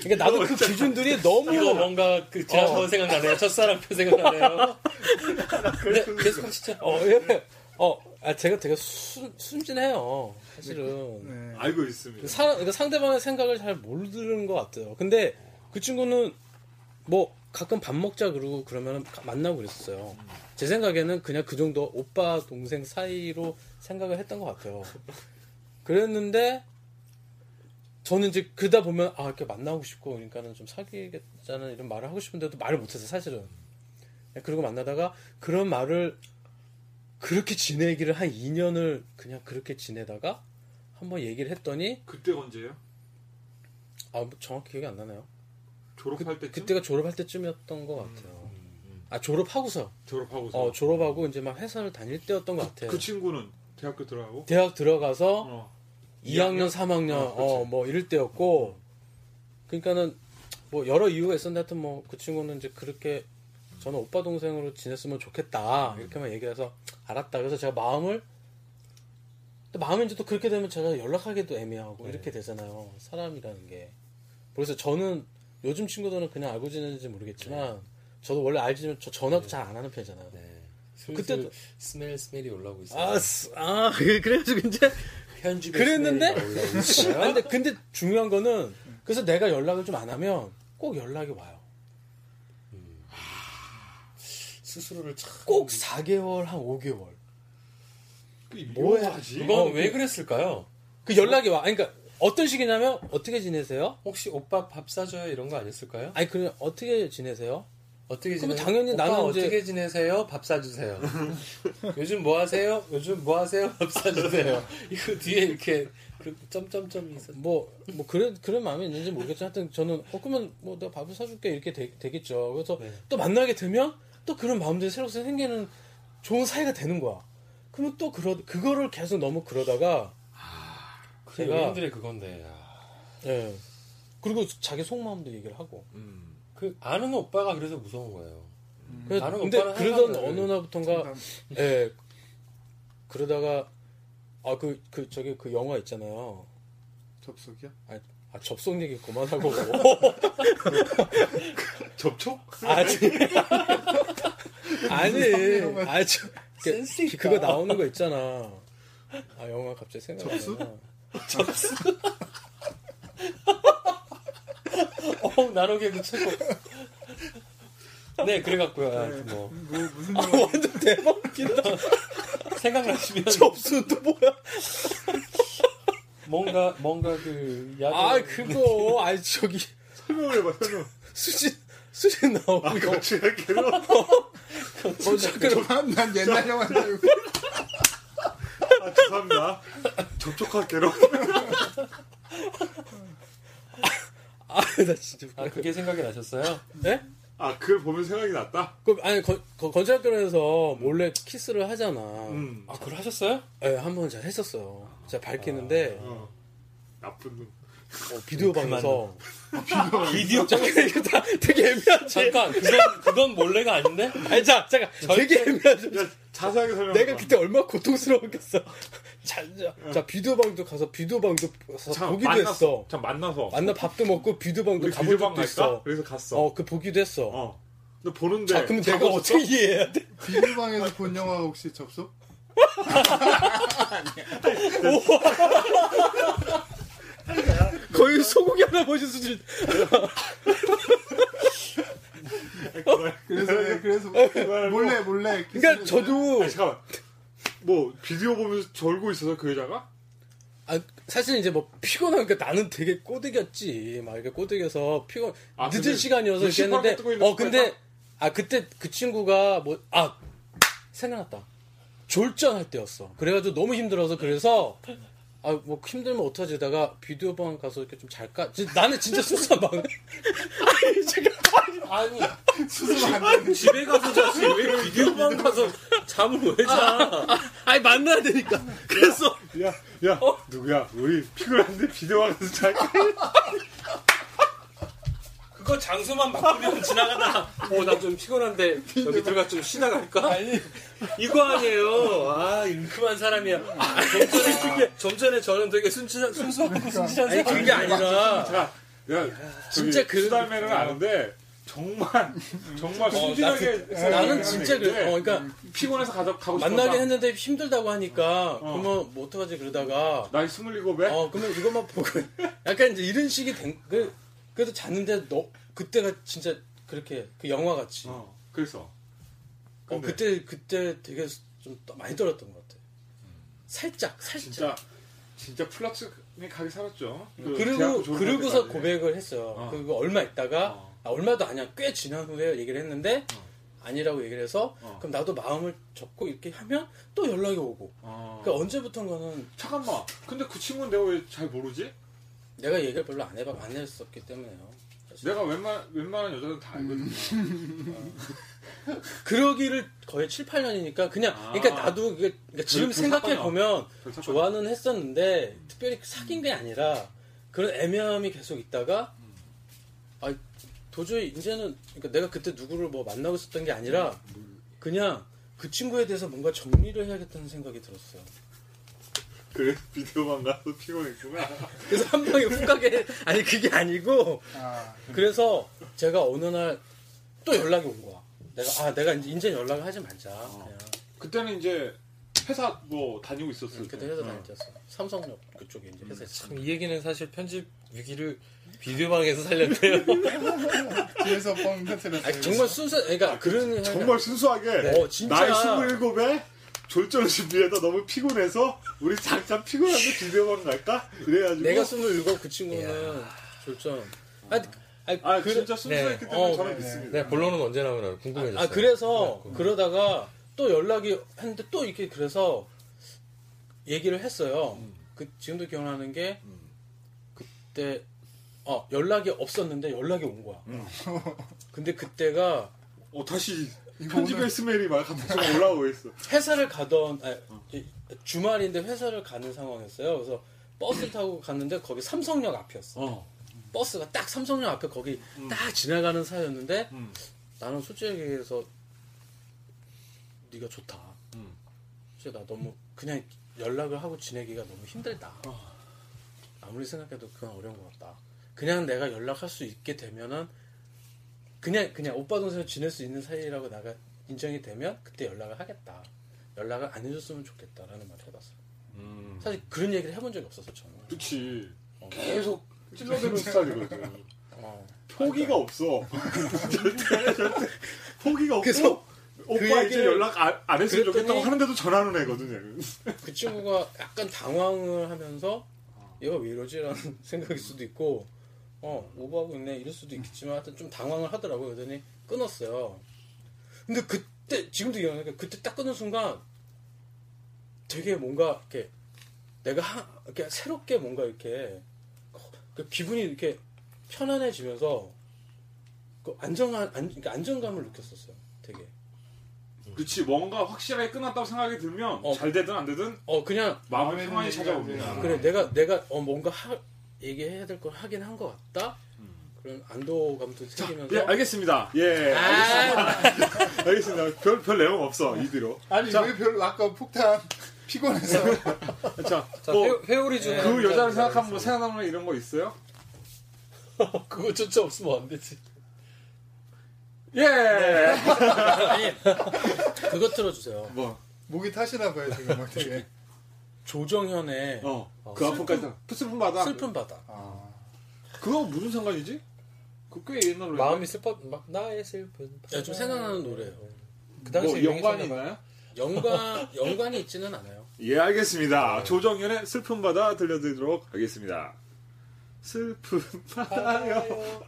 그러니까 나도 그 기준들이 너무 이거 뭔가 그 제가 어. 저 생각나네요. 첫사랑 표 생각나네요. 네, 계속 하시죠. 어, 예. 어, 아, 제가 되게 순, 순진해요. 사실은. 네. 알고 있습니다. 사, 그러니까 상대방의 생각을 잘 모르는 것 같아요. 근데 그 친구는 뭐 가끔 밥 먹자 그러고 그러면 만나고 그랬었어요. 제 생각에는 그냥 그 정도 오빠 동생 사이로 생각을 했던 것 같아요. 그랬는데 저는 이제 그러다 보면 아 이렇게 만나고 싶고 그러니까는 좀 사귀겠다는 이런 말을 하고 싶은데도 말을 못했어요 사실은. 그리고 만나다가 그런 말을 그렇게 지내기를 한 2년을 그냥 그렇게 지내다가 한번 얘기를 했더니 그때 언제예요? 아, 뭐 정확히 기억이 안 나나요? 졸업할 때쯤? 그때가 졸업할 때쯤이었던 것 같아요. 아, 졸업하고서. 졸업하고서. 어, 졸업하고 이제 막 회사를 다닐 때였던 것 같아요. 그 친구는 대학교 들어가고. 대학 들어가서 어. 2학년, 3학년, 어. 어, 뭐 이럴 때였고, 그러니까는 뭐 여러 이유가 있었는데 하여튼 뭐 그 친구는 이제 그렇게 저는 오빠 동생으로 지냈으면 좋겠다. 이렇게만 얘기해서 알았다. 그래서 제가 마음을 또 마음이 이제 또 그렇게 되면 제가 연락하기도 애매하고 이렇게 되잖아요. 사람이라는 게. 그래서 저는 요즘 친구들은 그냥 알고 지내는지 모르겠지만 저도 원래 알지만 저 전화도 잘안 하는 편이잖아요. 네. 그때도- 스멜 스멜이 올라오고 있어요. 아, 쓰- 아, 그래가지고 이제 편집의 그랬는데? 아, 근데, 근데 중요한 거는 그래서 내가 연락을 좀 안 하면 꼭 연락이 와요. 스스로를 참 꼭 4개월, 한 5개월. 뭐야? 그건 어, 왜 그- 그랬을까요? 그 연락이 와. 아니, 그러니까 어떤 식이냐면 어떻게 지내세요? 혹시 오빠 밥 사줘요 이런 거 아니었을까요? 아니, 그냥 어떻게 지내세요? 어떻게 지내? 당연히 나는 이제- 어떻게 지내세요? 밥 사주세요. 요즘 뭐 하세요? 요즘 뭐 하세요? 밥 사주세요. 이거 뒤에 이렇게 그 점점점이 있어. 뭐, 뭐, 그런, 그런 마음이 있는지 모르겠지만 하여튼 저는, 어, 그러면 뭐 내가 밥을 사줄게 이렇게 되, 겠죠 그래서 네. 또 만나게 되면 또 그런 마음들이 새록새록 생기는 좋은 사이가 되는 거야. 그러면 또 그러, 그거를 계속 너무 그러다가, 그래 제가- 연인들의 그건데. 아, 예. 그리고 자기 속마음도 얘기를 하고. 음. 그 아는 오빠가 그래서 무서운 거예요. 그래서 나는 근데 오빠는 그러던 어느 날부턴가 남- 예 그러다가 아 그 그 저기 그 영화 있잖아요 접속이야? 아 접속 얘기 그만하고 접촉? 아니 아니 아니 저, 센스 있다. 그거 나오는 거 있잖아 아 영화 갑자기 생각나 접수? 어 나노개 그 최고. 네 그래갖고요. 하여튼 뭐 뭐 무슨 아 영화? 완전 대박 웃긴다 생각나시면 접수는 또 뭐야? 뭔가 뭔가 그 야구 아 그거 아니 저기 설명을 해봐 설명. 수진 수진 나오고 아 같이 할게요. 어, 잠깐 난 옛날 영화 줄 알고. 아 죄송합니다. 접촉할게요. 아 나 진짜 아 그게 생각이 나셨어요? 네? 아 그걸 보면 생각이 났다. 그 아니 거, 거, 건설학교에서 몰래 키스를 하잖아. 음. 아 그걸 하셨어요? 예, 한번 제가 했었어요. 제가 밝히는데 어. 나쁜 놈. 어, 비디오 방에서 비디오 잠깐 이게 다 되게 애매하지. 잠깐 그건 그건 몰래가 아닌데? 아니 자 잠깐 되게 애매하지. 야 자세하게 설명. 내가 그때 얼마나 고통스러웠겠어. 자, 자, 자 비디오 방도 가서 비디오 방도 가서 참 보기도 만났어. 했어. 참 만나서. 만나 밥도 먹고 비디오 방도 우리 가본 비디오방 적도 갈까? 있어. 그래서 갔어. 어, 그 보기도 했어. 어. 근데 보는데. 자, 그럼 내가 어떻게? 이해해야 돼? 비디오방에서 본 영화 혹시 접속? 거의 소고기 하나 보신 수준. 그래서 네, 그래서 몰래 몰래. 그러니까 저도 아니, 잠깐만. 뭐 비디오 보면서 절고 있어서 그 여자가? 아, 사실 이제 뭐 피곤하니까 나는 되게 꼬드겼지. 막 이렇게 꼬드겨서 피곤 아, 늦은 시간이어서 그 있는 어 근데? 아 그때 그 친구가 뭐 아 생각났다. 졸전할 때였어. 그래가지고 너무 힘들어서 그래서 아 뭐 힘들면 어떡하지 다가 비디오 방 가서 이렇게 좀 잘까? 지- 나는 진짜 수수한 방. 아니 지금 아니 수습 안 되는. 집에 가서 자지 왜 비디오방 가서 잠을 왜 자? 아니 만나야 되니까. 그래서 야, 야, 누구야? 우리 피곤한데 비디오 방에서 잘 까? 그거 장소만 바꾸면 지나가다 어나 좀 피곤한데 여기 들어가 좀 쉬다 갈까? 아니 이거 아니에요. 아 인큼한 사람이야. 좀 전에 좀 전에 저는 되게 순치한 순수하고 순치한 아니 사람. 그게 아니라 자, 야, 진짜 그- 수달매는 아는데 정말 정말 순진하게 나- 나는 진짜 그래. 어, 그러니까 피곤해서 가서 가고. 만나게 했는데 힘들다고 하니까 어. 그러면 뭐 어떡하지 그러다가 나이 스물일곱에 어 그러면 이것만 보고 약간 이제 이런 식이 된 그, 그래도 잤는데 너 그때가 진짜 그렇게 그 영화 같이 어, 어, 그래서 근데 그때 그때 되게 좀 떠- 많이 떨었던 것 같아 살짝 살짝 진짜 진짜 플라스틱하게 살았죠. 그 그리고 그러고서. 고백을 했어요 어. 그리고 얼마 있다가 어. 아, 얼마도 아니야 꽤 지난 후에 얘기를 했는데 어. 아니라고 얘기를 해서 어. 그럼 나도 마음을 접고 이렇게 하면 또 연락이 오고 어. 그러니까 언제부턴가는 잠깐만. 근데 그 친구는 내가 왜 잘 모르지? 내가 얘기를 별로 안 해봐 안 했었기 때문에요. 내가 웬만 웬만한 여자는 다 알거든요. 그러기를 거의 7, 8년이니까 그냥 아. 그러니까 나도 그게 그러니까 지금 그 생각해. 보면. 좋아는 했었는데 특별히 사귄 게 아니라 그런 애매함이 계속 있다가 아 도저히 이제는 그러니까 내가 그때 누구를 뭐 만나고 있었던 게 아니라 그냥 그 친구에 대해서 뭔가 정리를 해야겠다는 생각이 들었어요. 그래 비디오방 가서 피곤했구나. 그래서 한 방에 훅 가게 아니 그게 아니고 아, 그래서 제가 어느 날 또 연락이 온 거야. 내가 아 내가 이제 인제 연락을 하지 말자. 그냥 그때는 이제 회사 뭐 다니고 있었을 때. 그때 회사 다닐 때였어. 삼성역 그쪽에 이제 회사 있어. 참이 얘기는 사실 편집 위기를 비디오방에서 살렸대요. 뒤에서 뻥 터뜨렸어요. 아 정말 순수 그러니까 그런 정말 순수하게 어, 진짜. 나이 스물일곱에 졸전을 준비해다 너무 피곤해서 우리 잠깐 피곤한데 비디오방 갈까? 그래가지고 내가 스물일곱 그 친구는 졸전. 아, 아, 아 그래- 진짜 순수했기 때문에 어, 저는 네, 믿습니다. 네, 본론은 언제 나오나 궁금해졌어요. 아 그래서 그러다가 또 연락이 했는데 또 이렇게 그래서 얘기를 했어요. 그 지금도 기억나는 게 그때 어 연락이 없었는데 연락이 온 거야. 근데 그때가 어 다시 편집의 스멜이 막 갑자기 올라오고 있어. 회사를 가던 아, 이- 주말인데 회사를 가는 상황이었어요. 그래서 버스 타고 갔는데 거기 삼성역 앞이었어. 어. 버스가 딱 삼성역 앞에 거기 딱 지나가는 사이였는데 음. 나는 솔직히 얘기해서 네가 좋다. 음. 진짜 나 너무 그냥 연락을 하고 지내기가 너무 힘들다. 아무리 생각해도 그건 어려운 것 같다. 그냥 내가 연락할 수 있게 되면은 그냥 그냥 오빠 동생 지낼 수 있는 사이라고 나가 인정이 되면 그때 연락을 하겠다. 연락을 안 해줬으면 좋겠다라는 말을 해봤어요. 음. 사실 그런 얘기를 해본 적이 없었어 저는. 그치. 어. 계속 찔러대는 스타일이거든. 어. 포기가 없어. 절대 절대 포기가 없고 오빠 이제 얘기를- 연락 안, 안 했으면 좋겠다고 하는데도 전화는 애거든요. 그 친구가 약간 당황을 하면서 얘가 왜 이러지라는 생각일 수도 있고 어 오버하고 있네. 이럴 수도 있겠지만 하여튼 좀 당황을 하더라고요. 그러더니 끊었어요. 근데 그때 지금도 기억나니까 그때 딱 끊는 순간 되게 뭔가 이렇게 내가 하, 이렇게 새롭게 뭔가 이렇게 그 기분이 이렇게 편안해지면서 그 안정한 안, 그러니까 안정감을 느꼈었어요. 되게. 그치 뭔가 확실하게 끝났다고 생각이 들면 어. 잘 되든 안 되든 어 그냥 마음의 평안이 찾아옵니다. 그래 내가 내가 어 뭔가 하, 얘기해야 될 걸 하긴 한 것 같다 그런 안도 감도 생기면서 예 알겠습니다. 예 아, 알겠습니다. 알겠습니다. 별, 별 내용 없어 이 뒤로. 아니 자. 왜 별로 아까 폭탄 피곤해서 자, 자 뭐, 회, 회오리 주는 그 여자를 남자 생각하면 뭐 생각나는 이런 거 있어요? 그거조차 없으면 안 되지 예. 아니 그거 틀어주세요 뭐, 목이 타시나 봐요 지금 막 되게. 조정현의 어, 어, 그 아픔까지 슬픈 바다. 슬픈 바다 아, 그거 무슨 상관이지? 그꽤 옛날 노래. 마음이 슬퍼 막 나의 슬픈 야, 좀 생각나는 노래예요 그뭐 당시에 연관이 있나요? 연관 연관이 있지는 않아요 예, 알겠습니다. 조정현의 슬픈 바다 들려드리도록 하겠습니다. 슬픈 바다요.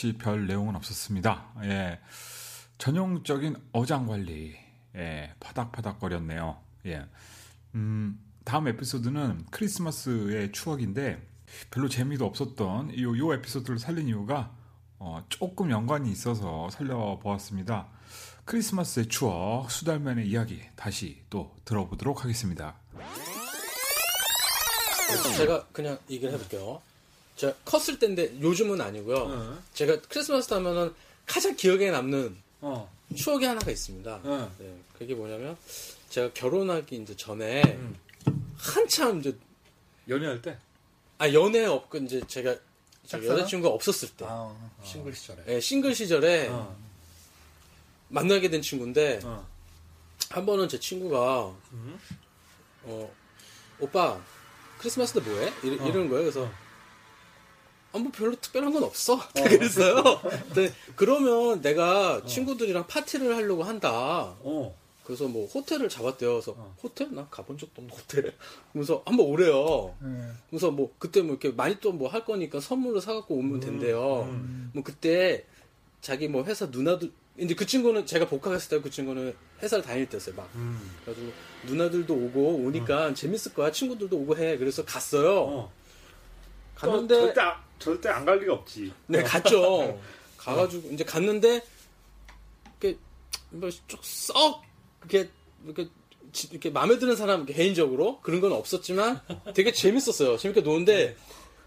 역시 별 내용은 없었습니다. 예, 전형적인 어장 관리, 예, 파닥파닥거렸네요. 예, 음, 다음 에피소드는 크리스마스의 추억인데 별로 재미도 없었던 요, 요 에피소드를 살린 이유가 어, 조금 연관이 있어서 살려보았습니다. 크리스마스의 추억, 수달맨의 이야기 다시 또 들어보도록 하겠습니다. 제가 그냥 얘기를 해볼게요. 제가 컸을 때인데 요즘은 아니고요. 어. 제가 크리스마스 하면은 가장 기억에 남는 어. 추억이 하나가 있습니다. 어. 네, 그게 뭐냐면 제가 결혼하기 이제 전에 음. 한참 이제 연애할 때? 아 연애 없고 이제 제가? 여자친구가 없었을 때 아, 싱글 시절에. 예, 싱글 시절에 어. 만나게 된 친구인데 어. 한 번은 제 친구가 음. 어 오빠 크리스마스 때 뭐해? 이러, 어. 이러는 거예요. 그래서 아, 뭐 별로 특별한 건 없어. 그랬어요. 근데 그러면 내가 친구들이랑 파티를 하려고 한다. 어. 그래서 뭐 호텔을 잡았대요. 그래서 어. 호텔? 난 가본 적도 없는 호텔에. 그래서 한번 오래요. 네. 그래서 뭐 그때 뭐 이렇게 많이 또 뭐 할 거니까 선물을 사갖고 오면 된대요. 음. 뭐 그때 자기 뭐 회사 누나들 이제 그 친구는 제가 복학했을 때 그 친구는 회사를 다닐 때였어요. 막 음. 그래가지고 누나들도 오고 오니까 재밌을 거야. 친구들도 오고 해. 그래서 갔어요. 어. 갔는데 안- 절대 안 갈 리가 없지. 네 갔죠. 가가지고 이제 갔는데 이렇게 뭐쭉썩 이렇게 이렇게 지- 이렇게 마음에 드는 사람 개인적으로 그런 건 없었지만 되게 재밌었어요. 재밌게 노는데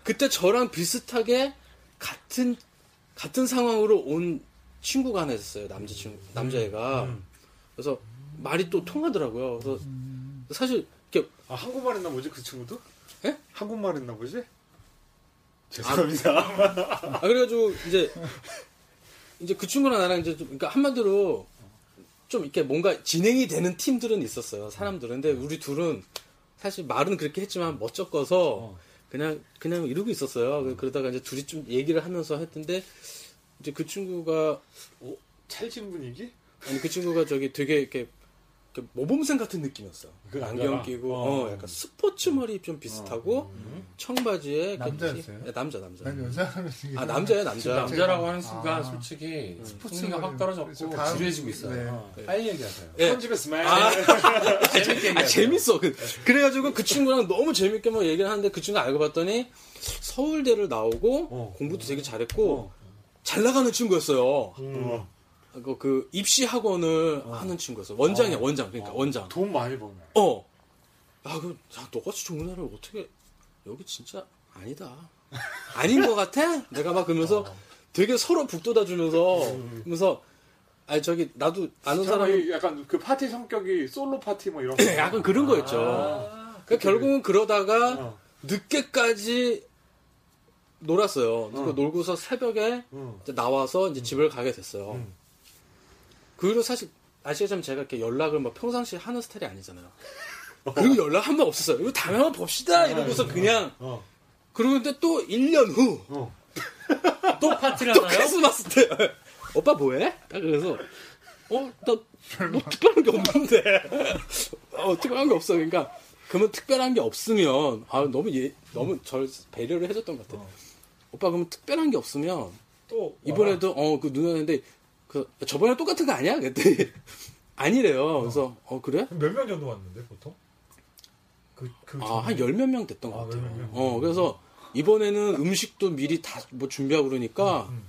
그때 저랑 비슷하게 같은 같은 상황으로 온 친구가 하나 있었어요. 남자 친구 남자애가 음. 그래서 말이 또 통하더라고요. 그래서 사실 이렇게 아, 한국말 했나 보지, 그 친구도? 예? 한국말 했나 보지? 죄송합니다. 아 그래가지고 이제 이제 그 친구랑 나랑 이제 좀 그러니까 한마디로 좀 이렇게 뭔가 진행이 되는 팀들은 있었어요 사람들은 근데 우리 둘은 사실 말은 그렇게 했지만 멋쩍어서 그냥 그냥 이러고 있었어요 그러다가 이제 둘이 좀 얘기를 하면서 했던데 이제 그 친구가 찰진 분위기? 아니 그 친구가 저기 되게 이렇게 모범생 같은 느낌이었어 그 안경? 끼고 어. 어, 약간 스포츠 머리 좀 비슷하고 청바지에 이렇게 남자였어요? 네, 남자 남자 난 여자라는 얘기. 아 남자야 남자 남자라고 하는 순간 아. 솔직히 스포츠 흥미가 확. 떨어졌고 다음- 지루해지고 있어요. 네. 어. 네. 빨리 얘기하세요. 예. 편집했어, 만 아, 재밌게 아, 얘기하세요. 재밌어. 그, 그래가지고 그 친구랑 너무 재밌게 뭐 얘기를 하는데 그 친구 알고 봤더니 서울대를 나오고 어. 공부도 되게 잘했고 어. 잘 나가는 친구였어요. 어. 그, 그 입시 학원을 하는 친구였어. 원장이야, 어. 원장. 그러니까 어. 원장. 돈 많이 버네. 어. 아, 그, 야, 너같이 좋은 애를 어떻게, 여기 진짜 아니다. 아닌 것 같아? 내가 막 그러면서 되게 서로 북돋아 주면서, 그러면서, 아니, 저기, 나도 아는 사람이 약간 그 파티 성격이 솔로 파티 뭐 이런 거. 약간 그런 거였죠. 그러니까 결국은 그러다가 어. 늦게까지 놀았어요. 그 어. 놀고서 새벽에 어. 이제 나와서 이제 집을 가게 됐어요. 음. 그 후로 사실 아시겠지만 제가 이렇게 연락을 뭐 평상시에 하는 스타일이 아니잖아요. 그리고 연락 한 번 없었어요. 이거 다음에 한번 봅시다 이러고서 그냥 어. 그러는데 또 1년 후또 어. 또 파티를 하나요? 크리스마스 때 오빠 뭐해? 딱 그래서 어 나 뭐 특별한 게 없는데 어 특별한 게 없어 그러니까 그러면 특별한 게 없으면 아 너무 예 너무 절 배려를 해줬던 것 같아. 오빠 그러면 특별한 게 없으면 또 이번에도 어 그 누나인데 그 저번에 똑같은 거 아니야? 그랬더니 아니래요. 그래서 어 그래? 몇 명 정도 왔는데 보통? 그, 그 아 한 열 몇 명 됐던 것 아, 같아요. 열몇 명. 어 그래서 이번에는 음식도 미리 다 뭐 준비하고 그러니까 음.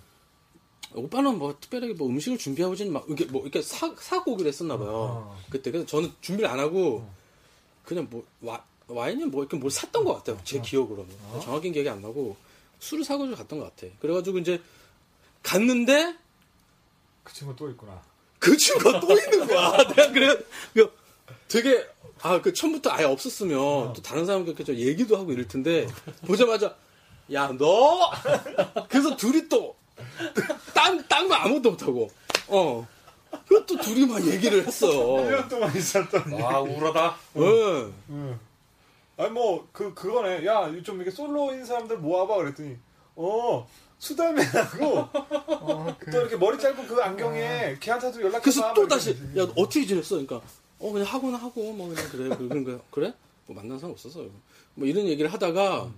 오빠는 뭐 특별하게 뭐 음식을 준비하고진 막 이렇게 뭐 이렇게 사 사고 했었나 봐요. 아. 그때 그래서 저는 준비를 안 하고 어. 그냥 뭐 와, 와인이 뭐 이렇게 뭘 샀던 것 같아요. 어. 제 기억으로는 정확히 기억이 안 나고 술을 사가지고 갔던 것 같아. 그래가지고 이제 갔는데 그 친구 또 있구나. 그 친구가 또 있는 거야. 내가 그래 그 되게 아 그 처음부터 아예 없었으면 또 다른 사람과 좀 얘기도 하고 이럴 텐데 보자마자 야 너 그래서 둘이 또딴딴거 아무것도 못하고 어 그것도 둘이 막 얘기를 했어. 1년 동안 있었던. 와 우울하다. 응. 응. 아니 뭐 그 그거네. 야 좀 이렇게 솔로인 사람들 모아봐 그랬더니 어 수달맨하고 어, 그, 또 이렇게 머리 짧은 그 안경에 걔한테도 연락해봐. 그래서 또막 다시. 야 어떻게 지냈어? 그러니까 어 그냥 하고는 하고 뭐 그냥 그래 그런 거 그래 뭐 만난 사람 없었어 뭐 이런 얘기를 하다가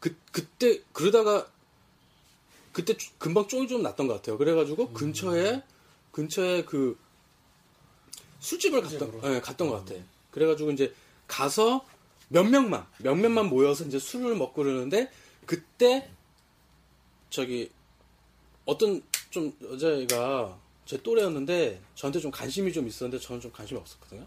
그 그때 그러다가 그때 주- 금방 쫑이 좀 났던 것 같아요. 그래가지고 근처에 근처에 그 술집을 갔던 예, 갔던 것 같아. 그래가지고 이제 가서 몇 명만 몇 명만 모여서 이제 술을 먹고 그러는데 그때 저기 어떤 좀 여자애가 제 또래였는데 저한테 좀 관심이 좀 있었는데 저는 좀 관심이 없었거든요.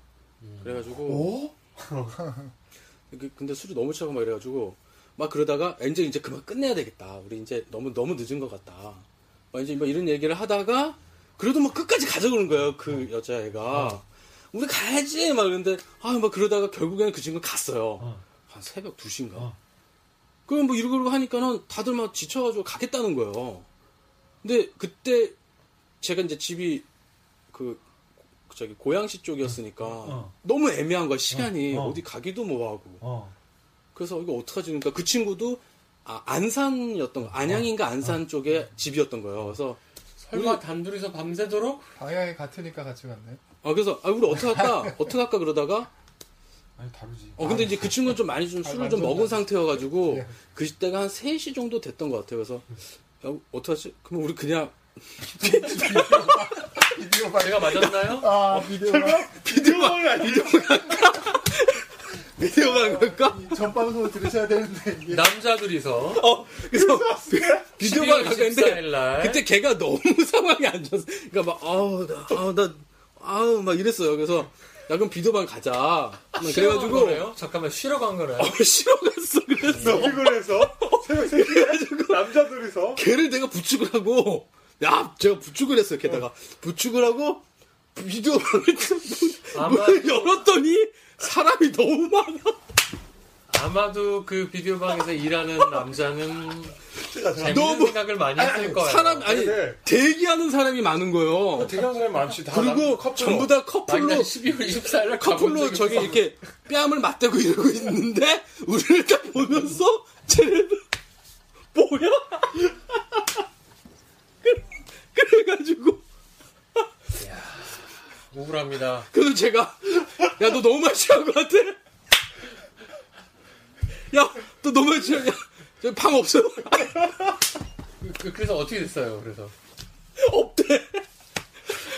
그래가지고 그- 근데 술이 너무 취하고 막 이래가지고 막 그러다가 이제 이제 그만 끝내야 되겠다. 우리 이제 너무 너무 늦은 것 같다. 막 이제 뭐 이런 얘기를 하다가 그래도 뭐 끝까지 가자 그런 거예요. 그 여자애가 우리 가야지 막 그러는데 아 막 그러다가 결국에는 그 친구 가 갔어요. 한 새벽 2시인가. 그럼 뭐 이러고 하니까는 다들 막 지쳐가지고 가겠다는 거예요. 근데 그때 제가 이제 집이 그 저기 고양시 쪽이었으니까 너무 애매한 거야 시간이 어, 어. 어. 디 가기도 뭐하고 어. 그래서 이거 어떡하지 그러니까 그 친구도 아, 안산이었던 거 안양인가 안산 쪽에 집이었던 거예요 그래서 설마 단둘이서 밤새도록? 방향이 같으니까 같이 갔네. 아 그래서 아 우리 어떻게 할까 어떻게 할까 그러다가 아니 다르지. 어 근데 이제 그 친구는 좀 많이 좀 아, 술을 좀 완전 먹은 상태여가지고 예. 그때가 한 3시 정도 됐던 것 같아요 그래서 야 어떡하지 그럼 우리 그냥 비디오 방. 제가 맞았나요? 아 비디오 방. 비디오는 아니죠. 비디오 방 갈까? 전 방송을 들으셔야 되는데 이게 남자들이서 어 그래서 비디오 방 12월 가는데 24일 날 그때 걔가 너무 상황이 안 좋았어. 그러니까 막 아우 나 아우 나 아우 막 이랬어요. 그래서 야 그럼 비디오방 가자. 막 쉬러 간 그래가지고? 잠깐만 쉬러 간 거네요? 어, 싫어 갔어. 그래서 너희 그래서 새벽 새벽 남자들이서 걔를 내가 부축을 하고 야 제가 부축을 했어요. 게다가 부축을 하고 아마 문을 열었더니 사람이 너무 많아. 아마도 그 비디오방에서 일하는 남자는 재밌는 너무- 생각을 많이 했을 거예요. 사람 아니 근데- 대기하는 사람이 많은 거예요. 대기하는 사람이 많지. 다 그리고 남- 커플로. 전부 다 커플로 나이날 12월 24일 날 커플로 저기 이렇게 뺨을 맞대고 이러고 있는데 우리를 딱 보면서 쟤네들 뭐야? 그래- 그래가지고 우울합니다. 그래서 제가 야 너 너무 많이 취한 것 같아. 야 너 너무 취한 야방 없어요. 그- 그래서 어떻게 됐어요? 그래서 없대.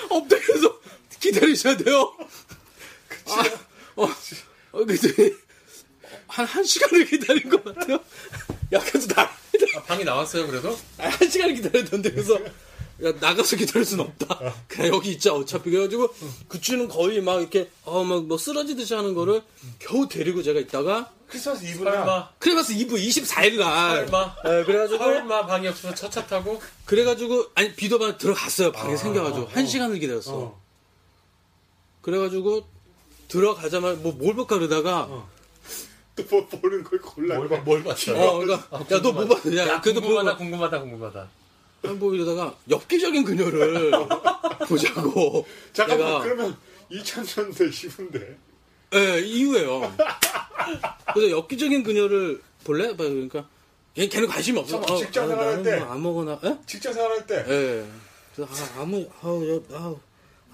없대. 그래서 기다리셔야 돼요. 아, 어, 어, 근데 한, 한 시간을 기다린 것 같아요. 야, 그래서 나, 아, 방이 나왔어요. 그래도 아, 한 시간을 기다렸는데, 그래서, 야, 나가서 기다릴 순 없다. 그냥 여기 있자, 어차피. 그래가지고, 그치는 거의 막 이렇게, 어, 막, 뭐 쓰러지듯이 하는 거를 겨우 데리고 제가 있다가, 크리스마스 이브나 크리스마스 이브 24일 날. 설마 네, 그래가지고, 설마 방이 없어서 첫차 타고 그래가지고, 아니, 비도반 들어갔어요. 방에 생겨가지고. 한 시간을 기다렸어. 어. 그래가지고, 들어가자마자, 뭐, 뭘 볼까 그러다가, 또뭐 보는 걸 골라. 뭘, 봐- 뭘 봤어요? 어, 그러니까, 야, 너뭐 봐. 야, 야, 그래도 궁금하다, 보고, 궁금하다, 궁금하다. 뭐 이러다가, 엽기적인 그녀를 보자고. 잠깐만 내가, 그러면 2000년대 10인데. 예, 이후에요. 그래서 엽기적인 그녀를 볼래? 막 그러니까, 걔, 걔는 관심이 없어. 잠깐만, 직장 생활할 나는 때. 뭐 아무거나, 예? 직장 생활할 때. 예. 그래서, 아, 아무, 아우, 야, 아우,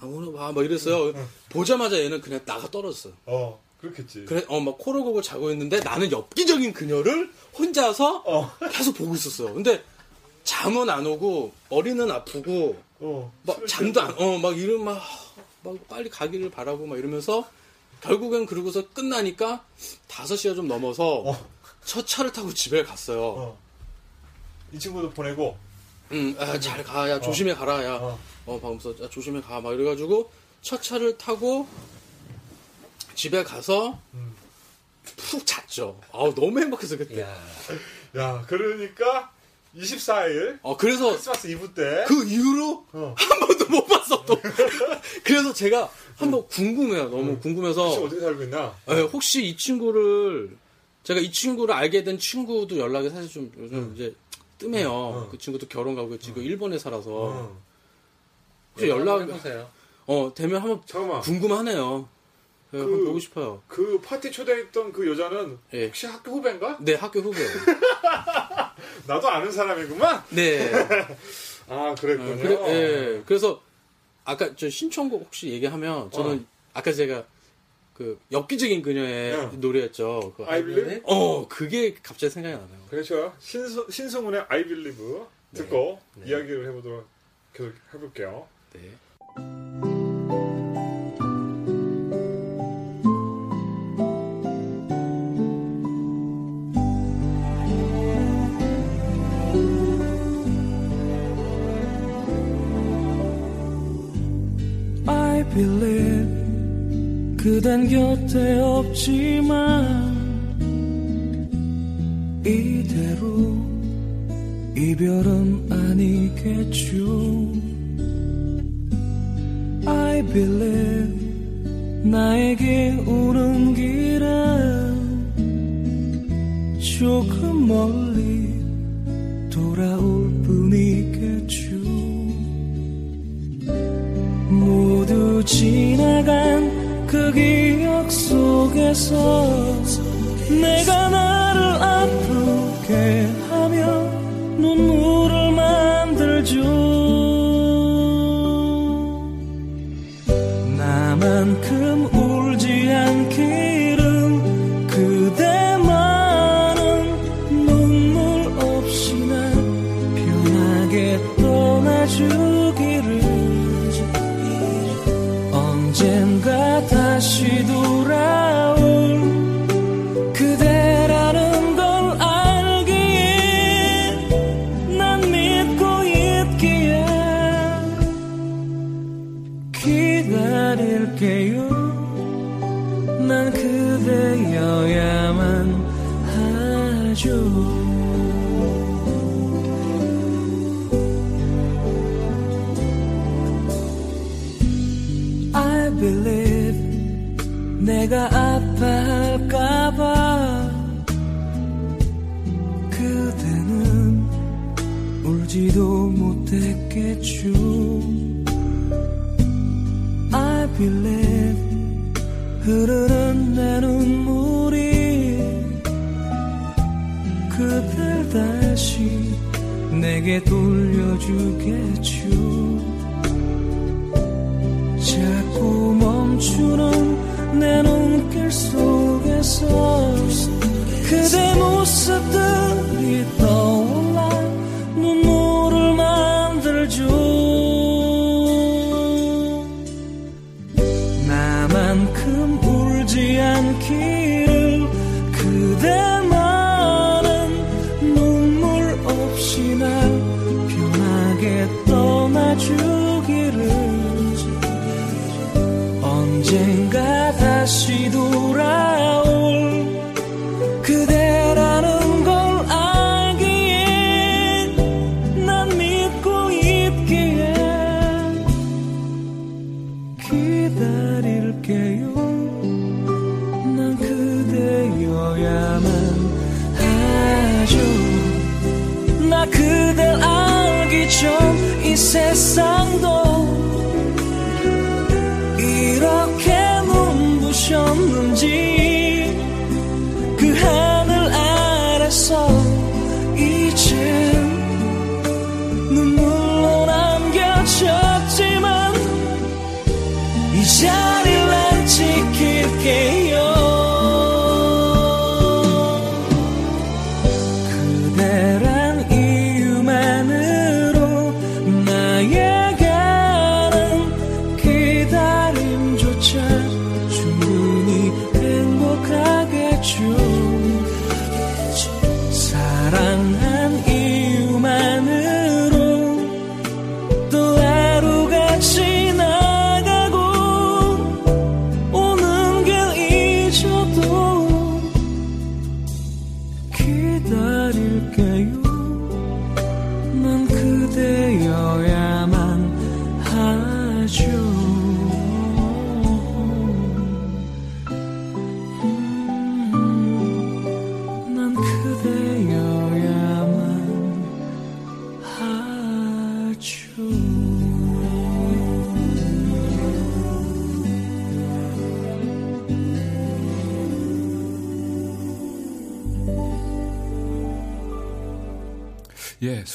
아무나 봐. 막 이랬어요. 보자마자 얘는 그냥 나가 떨어졌어. 어 그렇겠지. 그래, 어, 막 코를 고고 자고 있는데 나는 엽기적인 그녀를 혼자서 어. 계속 보고 있었어요. 근데 잠은 안 오고 머리는 아프고 어. 막 잠도 안. 어, 막 이런 막, 막 빨리 가기를 바라고 막 이러면서 결국엔 그러고서 끝나니까 5시가 좀 넘어서 어. 첫 차를 타고 집에 갔어요. 어. 이 친구도 보내고. 응, 아, 잘 가, 야, 조심해 가라, 야. 어. 어, 방금서 야, 조심해 가, 막 이래가지고 첫 차를 타고 집에 가서 음. 푹 잤죠. 아우, 너무 행복해서 그때. 야 야 그러니까 24일 어, 그래서 크리스마스 이브 때. 그 이후로 어. 한 번도 못 봤어, 또. 그래서 제가 한번 궁금해요. 너무 궁금해서. 혹시 어떻게 살고 있나? 예, 혹시 이 친구를 제가 이 친구를 알게 된 친구도 연락이 사실 좀 요즘 이제 뜸해요. 어. 그 친구도 결혼 가고 지금 일본에 살아서 어. 혹시 연락 해보세요. 어 되면 한번 잠깐만. 궁금하네요. 예, 그- 한번 보고 싶어요. 그 파티 초대했던 그 여자는 예. 혹시 학교 후배인가? 네 학교 후배요. 나도 아는 사람이구만. 네. 아 그랬군요. 네, 그래, 네. 그래서 아까 저 신청곡 혹시 얘기하면 저는 어. 아까 제가 그 엽기적인 그녀의 네. 노래였죠. 그 I Believe. 어 그게 갑자기 생각이 나네요. 그렇죠. 신소, 신성훈의 I Believe 네. 듣고 네. 이야기를 해보도록 계속 해볼게요. 네. 빌린 그댄 곁에 없지만 이대로 이별은 아니겠죠. I believe 나에게 오는 길은 조금 멀리 soul.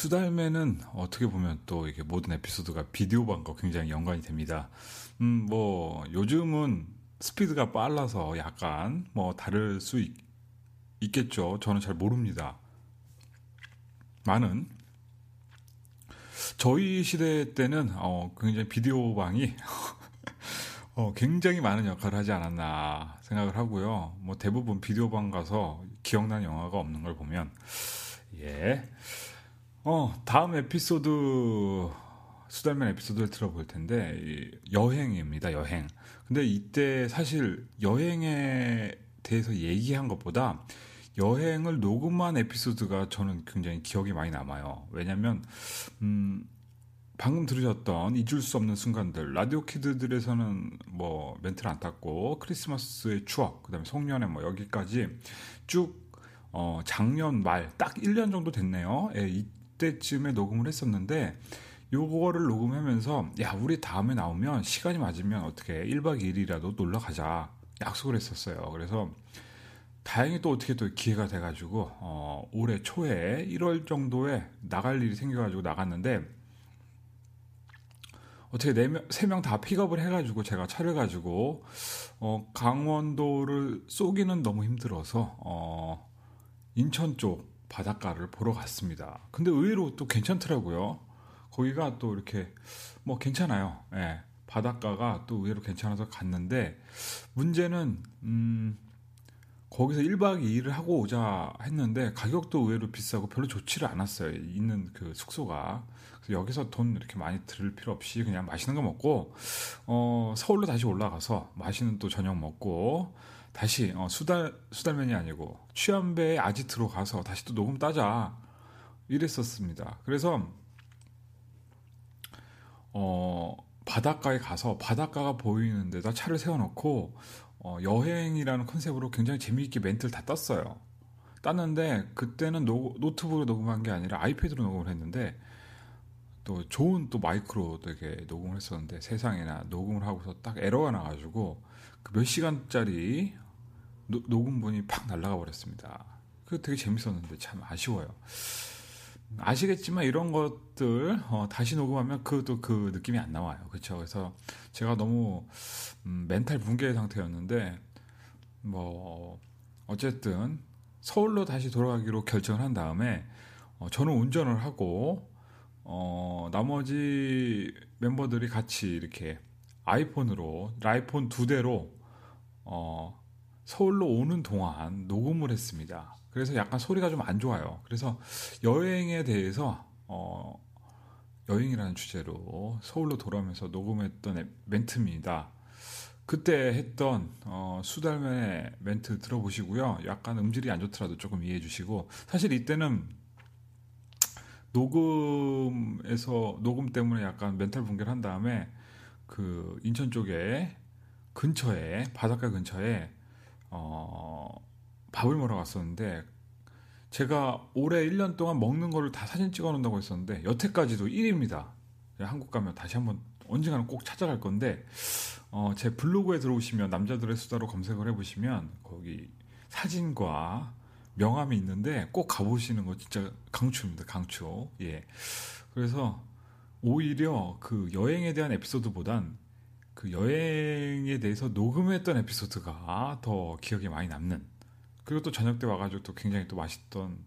수달매는 어떻게 보면 또 이게 모든 에피소드가 비디오방과 굉장히 연관이 됩니다. 음, 뭐, 요즘은 스피드가 빨라서 약간 뭐 다를 수 있, 겠죠 저는 잘 모릅니다. 많은 저희 시대 때는 어, 굉장히 비디오방이 어, 굉장히 많은 역할을 하지 않았나 생각을 하고요. 뭐 대부분 비디오방 가서 기억나는 영화가 없는 걸 보면 예. 어, 다음 에피소드 수달맨 에피소드를 들어볼 텐데 이 여행입니다. 여행. 근데 이때 사실 여행에 대해서 얘기한 것보다 여행을 녹음한 에피소드가 저는 굉장히 기억이 많이 남아요. 왜냐면 음 방금 들으셨던 잊을 수 없는 순간들 라디오 키드들에서는 뭐 멘트를 안 탔고 크리스마스의 추억 그다음에 송년회 뭐 여기까지 쭉 어, 작년 말 딱 1년 정도 됐네요. 예, 이 때쯤에 녹음을 했었는데 요거를 녹음하면서 야 우리 다음에 나오면 시간이 맞으면 어떻게 1박 2일이라도 놀러 가자 약속을 했었어요. 그래서 다행히 또 어떻게 또 기회가 돼가지고 어, 올해 초에 1월 정도에 나갈 일이 생겨가지고 나갔는데 어떻게 네명세 명다 픽업을 해가지고 제가 차를 가지고 어, 강원도를 쏘기는 너무 힘들어서 어, 인천 쪽 바닷가를 보러 갔습니다. 근데 의외로 또 괜찮더라고요. 거기가 또 이렇게 뭐 괜찮아요. 예. 바닷가가 또 의외로 괜찮아서 갔는데 문제는 음 거기서 1박 2일을 하고 오자 했는데 가격도 의외로 비싸고 별로 좋지를 않았어요. 있는 그 숙소가. 그래서 여기서 돈 이렇게 많이 들을 필요 없이 그냥 맛있는 거 먹고 어 서울로 다시 올라가서 맛있는 또 저녁 먹고 다시 어, 수달 수달맨이 아니고 취한배에 아지트로 가서 다시 또 녹음 따자 이랬었습니다. 그래서 어 바닷가에 가서 바닷가가 보이는 데다 차를 세워놓고 어, 여행이라는 concept으로 굉장히 재미있게 멘트를 다 떴어요. 땄는데 그때는 노, 노트북으로 녹음한 게 아니라 아이패드로 녹음을 했는데 또 좋은 또 마이크로 되게 녹음을 했었는데 세상에나 녹음을 하고서 딱 에러가 나가지고 그 몇 시간짜리 노, 녹음본이 팍 날라가 버렸습니다. 그 되게 재밌었는데 참 아쉬워요. 아시겠지만 이런 것들 어, 다시 녹음하면 그것도 그 느낌이 안 나와요. 그렇죠. 그래서 제가 너무 음, 멘탈 붕괴 상태였는데 뭐 어쨌든 서울로 다시 돌아가기로 결정을 한 다음에 어, 저는 운전을 하고 어, 나머지 멤버들이 같이 이렇게 아이폰으로 아이폰 두 대로 어, 서울로 오는 동안 녹음을 했습니다. 그래서 약간 소리가 좀 안 좋아요. 그래서 여행에 대해서 어, 여행이라는 주제로 서울로 돌아오면서 녹음했던 멘트입니다. 그때 했던 어, 수달맨의 멘트 들어보시고요. 약간 음질이 안 좋더라도 조금 이해해 주시고 사실 이때는 녹음에서 녹음 때문에 약간 멘탈 붕괴를 한 다음에 그 인천 쪽에 근처에 바닷가 근처에 어, 밥을 먹으러 갔었는데 제가 올해 1년 동안 먹는 거를 다 사진 찍어 놓는다고 했었는데 여태까지도 1위입니다. 한국 가면 다시 한번 언젠가는 꼭 찾아갈 건데 어, 제 블로그에 들어오시면 남자들의 수다로 검색을 해보시면 거기 사진과 명함이 있는데 꼭 가보시는 거 진짜 강추입니다. 강추. 예. 그래서 오히려 그 여행에 대한 에피소드보단 그 여행에 대해서 녹음했던 에피소드가 더 기억에 많이 남는 그리고 또 저녁 때 와가지고 또 굉장히 또 맛있던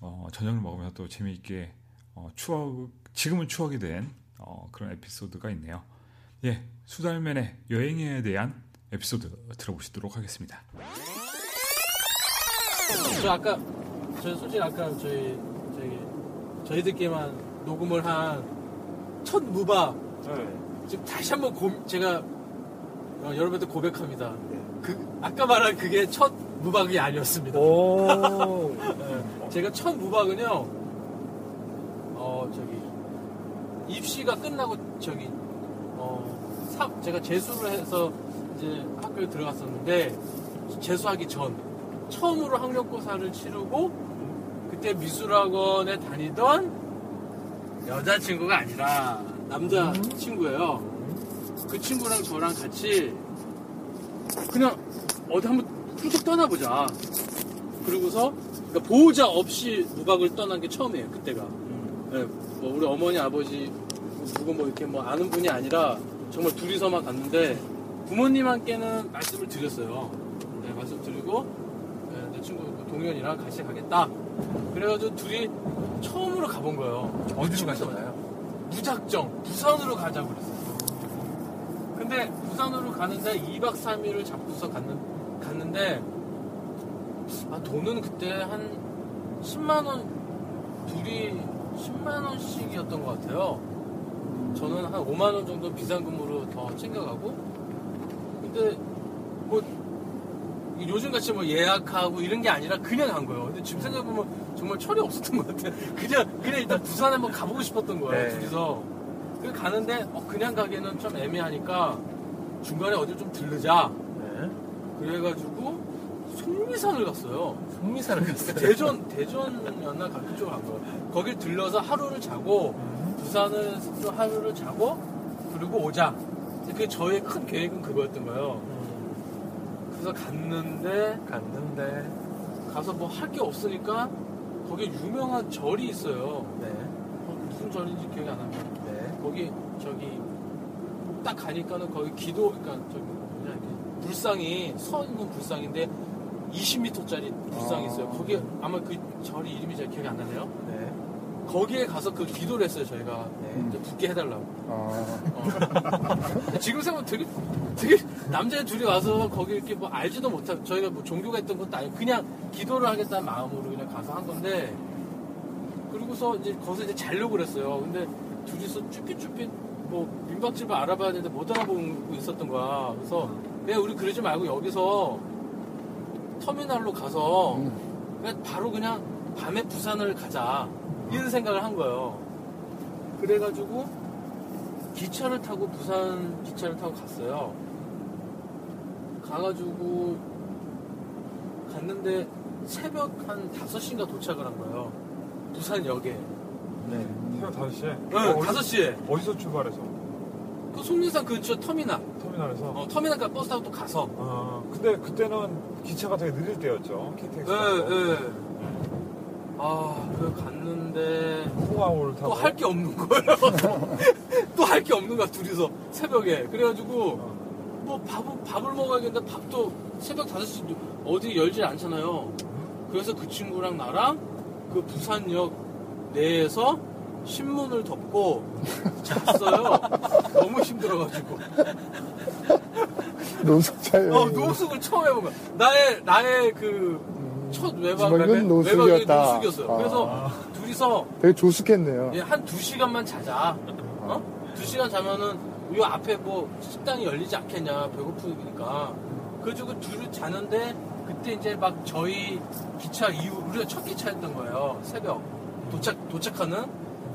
어, 저녁을 먹으면서 또 재미있게 어, 추억 지금은 추억이 된 어, 그런 에피소드가 있네요. 예, 수달맨의 여행에 대한 에피소드 들어보시도록 하겠습니다. 저 아까 저 솔직히 아까 저희 저희 저희들끼리만 녹음을 한 첫 무박 네. 지금 다시 한번 고, 제가 어, 여러분한테 고백합니다. 그 아까 말한 그게 첫 무박이 아니었습니다. 네, 제가 첫 무박은요, 어 저기 입시가 끝나고 저기 어 사, 제가 재수를 해서 이제 학교에 들어갔었는데 재수하기 전 처음으로 학력고사를 치르고 그때 미술학원에 다니던 여자친구가 아니라 남자 친구예요. 그 친구랑 저랑 같이 그냥 어디 한번 훌쩍 떠나보자. 그리고서 그러니까 보호자 없이 무박을 떠난 게 처음이에요. 그때가. 네, 뭐 우리 어머니 아버지 누구 뭐 이렇게 뭐 아는 분이 아니라 정말 둘이서만 갔는데 부모님한테는 말씀을 드렸어요. 네, 말씀 드리고 네, 내 친구 그 동현이랑 같이 가겠다. 그래가지고 둘이 처음으로 가본 거예요. 어디로 가셨나요? 무작정 부산으로 가자고 그랬어요. 근데 부산으로 가는데 2박 3일을 잡고서 갔는, 갔는데 아, 돈은 그때 한 10만 원 둘이 10만 원씩이었던 것 같아요. 저는 한 5만 원 정도 비상금으로 더 챙겨가고 근데 뭐 요즘 같이 뭐 예약하고 이런 게 아니라 그냥 간 거예요. 근데 지금 생각해보면 정말 철이 없었던 것 같아요. 그냥 그냥 일단 부산 한번 가보고 싶었던 거예요. 네. 둘이서. 그 가는데 어, 그냥 가기에는 좀 애매하니까 중간에 어딜 좀 들르자. 네. 그래가지고 속리산을 갔어요. 속리산을 갔어요. 대전 대전이었나 가- 그쪽으로 간 거예요. 거길 들러서 하루를 자고 부산을 또 하루를 자고 그리고 오자. 그 저의 큰 계획은 그거였던 거예요. 그래서 갔는데 갔는데 가서 뭐 할 게 없으니까 거기 유명한 절이 있어요. 네. 어, 무슨 절인지 기억이 안 납니다. 네. 거기 저기 딱 가니까는 거기 기도 그러니까 저기 뭐냐 이렇게 불상이 서 있는 불상인데 20m짜리 불상이 있어요. 거기 아마 그 절이 이름이 잘 기억이 안 나네요. 네. 거기에 가서 그 기도를 했어요 저희가 네. 이제 붙게 해달라고. 아, 어. 지금 생각하면 되게 되게 남자 둘이 와서 거기 이렇게 뭐 알지도 못하고 저희가 뭐 종교가 있던 것도 아니고 그냥 기도를 하겠다는 마음으로 그냥 가서 한 건데 그리고서 이제 거기서 이제 자려고 그랬어요. 근데 둘이서 쭈삣쭈삣 뭐 민박집을 알아봐야 되는데 못 알아보고 있었던 거야. 그래서 그냥 우리 그러지 말고 여기서 터미널로 가서 그냥 바로 그냥 밤에 부산을 가자 이런 생각을 한 거예요. 그래가지고 기차를 타고 부산 기차를 타고 갔어요. 가가지고 갔는데 새벽 한 5시인가 도착을 한 거예요. 부산역에. 네. 새벽 5시에? 네, 5시에. 어디서 출발해서? 그 속리산 근처 터미널. 터미널에서? 어, 터미널까지 버스 타고 또 가서. 아, 근데 그때는 기차가 되게 느릴 때였죠. KTX. 네, 네. 아, 그 갔는데 호화호를 타고. 또 할 게 없는 거예요. 또 할 게 없는 거야, 둘이서. 새벽에. 그래가지고 뭐 밥을, 밥을 먹어야겠는데 밥도 새벽 5시 어디 열질 않잖아요. 그래서 그 친구랑 나랑 그 부산역 내에서 신문을 덮고 잤어요. 너무 힘들어가지고. 노숙자예요. 어, 노숙을 처음 해본 거야. 나의, 나의 그 첫 외박, 이건 외박이. 노숙이었어요. 아. 그래서 둘이서 되게 조숙했네요. 예, 한두 시간만 자자. 어? 두 시간 자면은 이 앞에 뭐 식당이 열리지 않겠냐 배고프니까. 그래가지고 둘이 자는데 그때 이제 막 저희 기차 이후 우리가 첫 기차였던 거예요. 새벽 도착 도착하는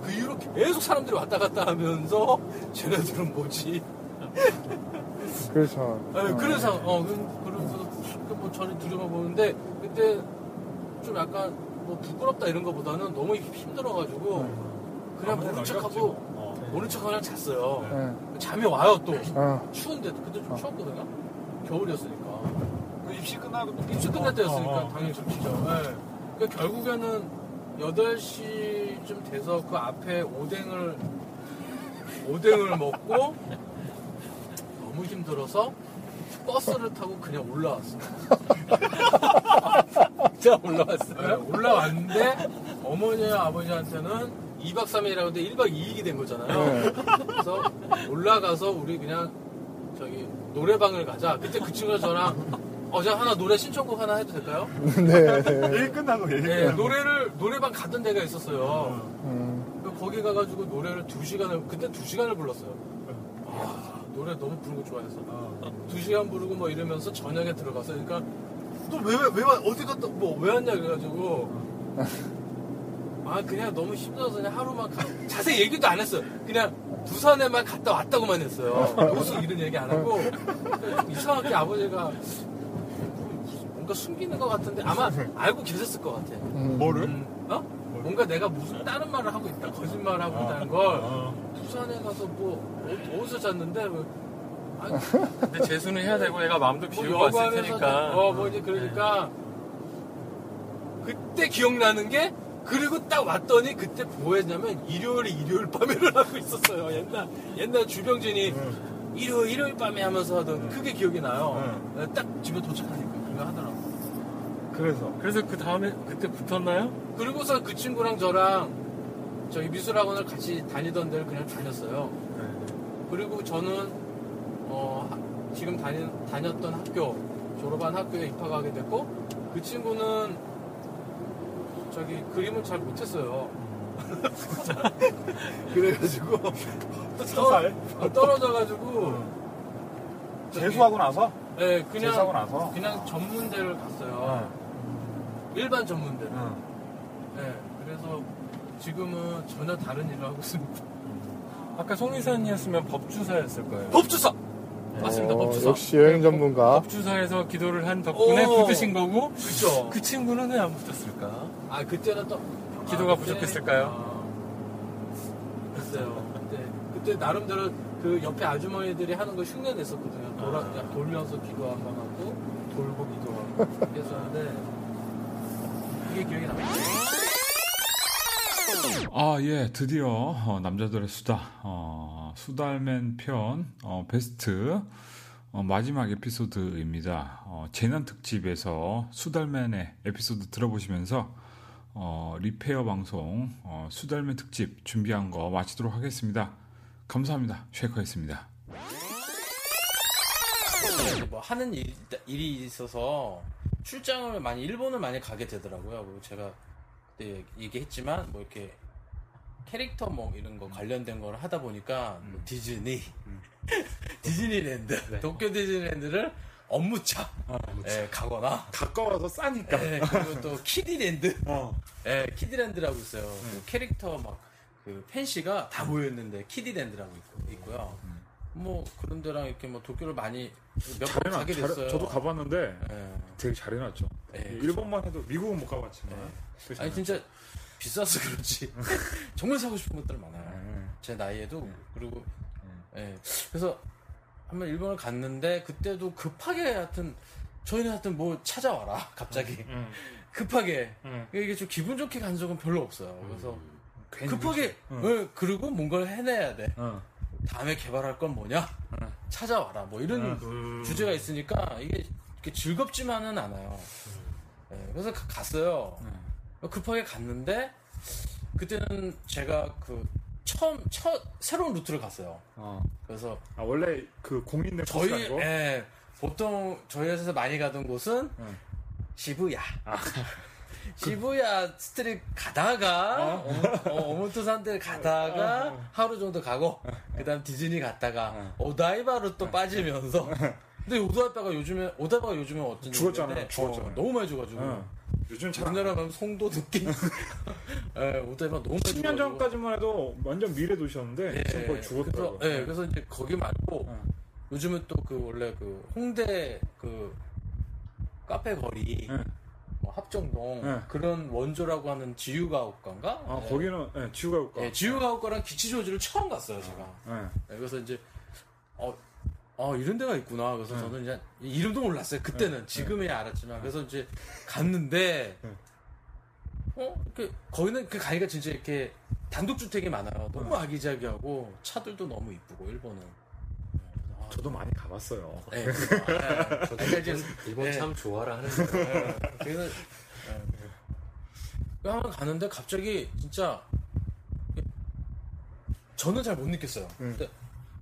그 이후로 계속 사람들이 왔다 갔다 하면서 쟤네들은 뭐지? 그렇죠. 네, 그래서 어 그- 그러고서 뭐 저를 두려워 보는데 그때 좀 약간 뭐 부끄럽다 이런 거보다는 너무 힘들어가지고 그냥 모른 척하고 모른 척 그냥 잤어요. 네. 잠이 와요 또 아, 추운데 그때 좀 추웠거든요. 겨울이었으니까 그 입시 끝나고 또 입시 끝날 때였으니까 어, 어. 당연히 춥죠. 네. 그러니까 결국에는 8시쯤 돼서 그 앞에 오뎅을 오뎅을 먹고 너무 힘들어서 버스를 타고 그냥 올라왔어요. 진짜 올라왔어요. 네, 올라왔는데 어머니와 아버지한테는 2박 3일이라고 하는데 1박 2일이 된 거잖아요. 그래서 올라가서 우리 그냥 저기 노래방을 가자. 그때 그 친구가 저랑 어, 제가 하나 노래 신청곡 하나 해도 될까요? 네. 네. 얘기 끝나고 얘기 네, 끝나고. 노래를 노래방 갔던 데가 있었어요. 음, 그 거기 가가지고 노래를 두 시간을 그때 두 시간을 불렀어요. 아, 노래 너무 부르는 거 좋아해서 두 시간 부르고 뭐 이러면서 저녁에 들어가서 그러니까 또왜왜 어디 갔다 뭐 왜 왔냐 그래가지고 아 그냥 너무 힘들어서 그냥 하루만 가, 자세히 얘기도 안 했어요. 그냥 부산에만 갔다 왔다고만 했어요. 여기서 이런 얘기 안 하고 좀 이상하게 아버지가 뭔가 숨기는 것 같은데 아마 알고 계셨을 것 같아. 음. 뭐를? 음, 어? 뭔가 내가 무슨 다른 말을 하고 있다, 거짓말을 하고 있다는 걸 어. 부산에 가서 뭐 어- 어디서 잤는데 뭐, 근데 재수는 해야 되고 얘가 마음도 뭐 비우고 왔을 여관에서 테니까. 어, 뭐 이제 그러니까 그때 기억나는 게 그리고 딱 왔더니 그때 뭐 했냐면 일요일에 일요일 밤에를 하고 있었어요. 옛날 옛날 주병진이 일요일 일요일 밤에 하면서 하던 그게 기억이 나요. 네, 딱 집에 도착하니까 그거 하더라고. 그래서 그래서 그 다음에 그때 붙었나요? 그리고서 그 친구랑 저랑 저희 미술학원을 같이 다니던 데를 그냥 다녔어요. 그리고 저는 어, 하- 지금 다니, 다녔던 학교 졸업한 학교에 입학하게 됐고 그 친구는 저기 그림을 잘 못했어요. 그래가지고 서살 어, 떨어져가지고 재수하고 나서 네 그냥 재수하고 나서 그냥 전문대를 갔어요. 일반 전문대. 네 그래서 지금은 전혀 다른 일을 하고 있습니다. 아까 송이산이었으면 법주사였을 거예요. 법주사 맞습니다. 어, 법주사. 역시 여행 전문가. 법주사에서 기도를 한 덕분에 오. 붙으신 거고 그렇죠. 그 친구는 왜 안 붙었을까? 아 그때는 또 기도가 아, 그때- 부족했을까요? 아, 글쎄요. 그때 그때 나름대로 그 옆에 아주머니들이 하는 거 흉내 냈었거든요. 돌아 아. 돌면서 기도 한 번 하고 돌고 기도하고 했었는데 그게 기억이 납니다. 아, 예, 드디어 어, 남자들의 수다, 어, 수달맨 편 어, 베스트 어, 마지막 에피소드입니다. 어, 재난 특집에서 수달맨의 에피소드 들어보시면서 어, 리페어 방송 어, 수달맨 특집 준비한 거 마치도록 하겠습니다. 감사합니다. 쉐이커였습니다. 뭐 하는 일, 일이 있어서 출장을 많이 일본을 많이 가게 되더라고요. 제가 그때 얘기했지만 뭐 이렇게 캐릭터 뭐 이런 거 관련된 걸 하다 보니까 뭐 디즈니, 디즈니랜드, 도쿄 디즈니랜드를 업무차 예, 가거나. 가까워서 싸니까. 예, 그리고 또 키디랜드, 어. 예, 키디랜드라고 있어요. 그 캐릭터 막 그 팬시가 다 모여있는데 키디랜드라고 있고, 있고 요. 뭐 그런 데랑 이렇게 뭐 도쿄를 많이 몇번 잘해놨 가게 잘, 됐어요. 저도 가봤는데 예. 되게 잘 해놨죠. 예, 일본만 해도 미국은 못 가봤지만 되게 아니. 진짜 비싸서 그렇지 정말 사고 싶은 것들 많아요. 음. 제 나이에도 그리고 예 그래서 한번 일본을 갔는데 그때도 급하게 하여튼 저희는 하여튼 뭐 찾아와라 갑자기 음. 급하게 음. 이게 좀 기분 좋게 간 적은 별로 없어요. 그래서 급하게 음. 예, 그리고 뭔가를 해내야 돼. 어. 다음에 개발할 건 뭐냐? 찾아와라. 뭐 이런 주제가 있으니까 이게 이렇게 즐겁지만은 않아요. 예, 그래서 가- 갔어요. 급하게 갔는데 그때는 제가 그 처음 첫 새로운 루트를 갔어요. 어. 그래서 아 원래 그 공인된 저희 예, 보통 저희 회사에서 많이 가던 곳은 응. 시부야. 아. 시부야 스트릿 가다가 어, 모토산들 가다가 하루 정도 가고 그다음 디즈니 갔다가 오다이바로 또 빠지면서 근데 오다이바가 요즘에 오다이바가 요즘에 어쩐지 죽었잖아요. 어, 너무 많이 죽어가지고 응. 요즘 잘 우리나라 가면 송도 느낌 예, 오다이바 너무 많이 10년 죽어가지고 전까지만 해도 완전 미래 도시였는데 지금 거의 죽었더라고요. 그래서, 예, 그래서 이제 거기 말고 응. 요즘은 또 그 원래 그 홍대 그 카페 거리 응. 뭐 합정동 응. 그런 원조라고 하는 지유가옥관가? 아 예. 거기는 예, 지우가 올까? 예, 지유가옥관랑 기치조지를 처음 갔어요 제가. 예. 예, 그래서 이제 어, 어 이런 데가 있구나. 그래서 응. 저는 이제 이름도 몰랐어요 그때는 지금에야 알았지만 그래서 이제 갔는데 응. 어 이렇게 거기는 그 가기가 진짜 이렇게 단독주택이 많아요. 너무 아기자기하고 차들도 너무 이쁘고 일본은. 저도 많이 가봤어요. 예, 그래서, 예. 그러니까 이제 일본 예. 참 좋아라 하는 거예요. 예, 그래서 예. 그 한번 가는데 갑자기 진짜 저는 잘 못 느꼈어요. 음. 근데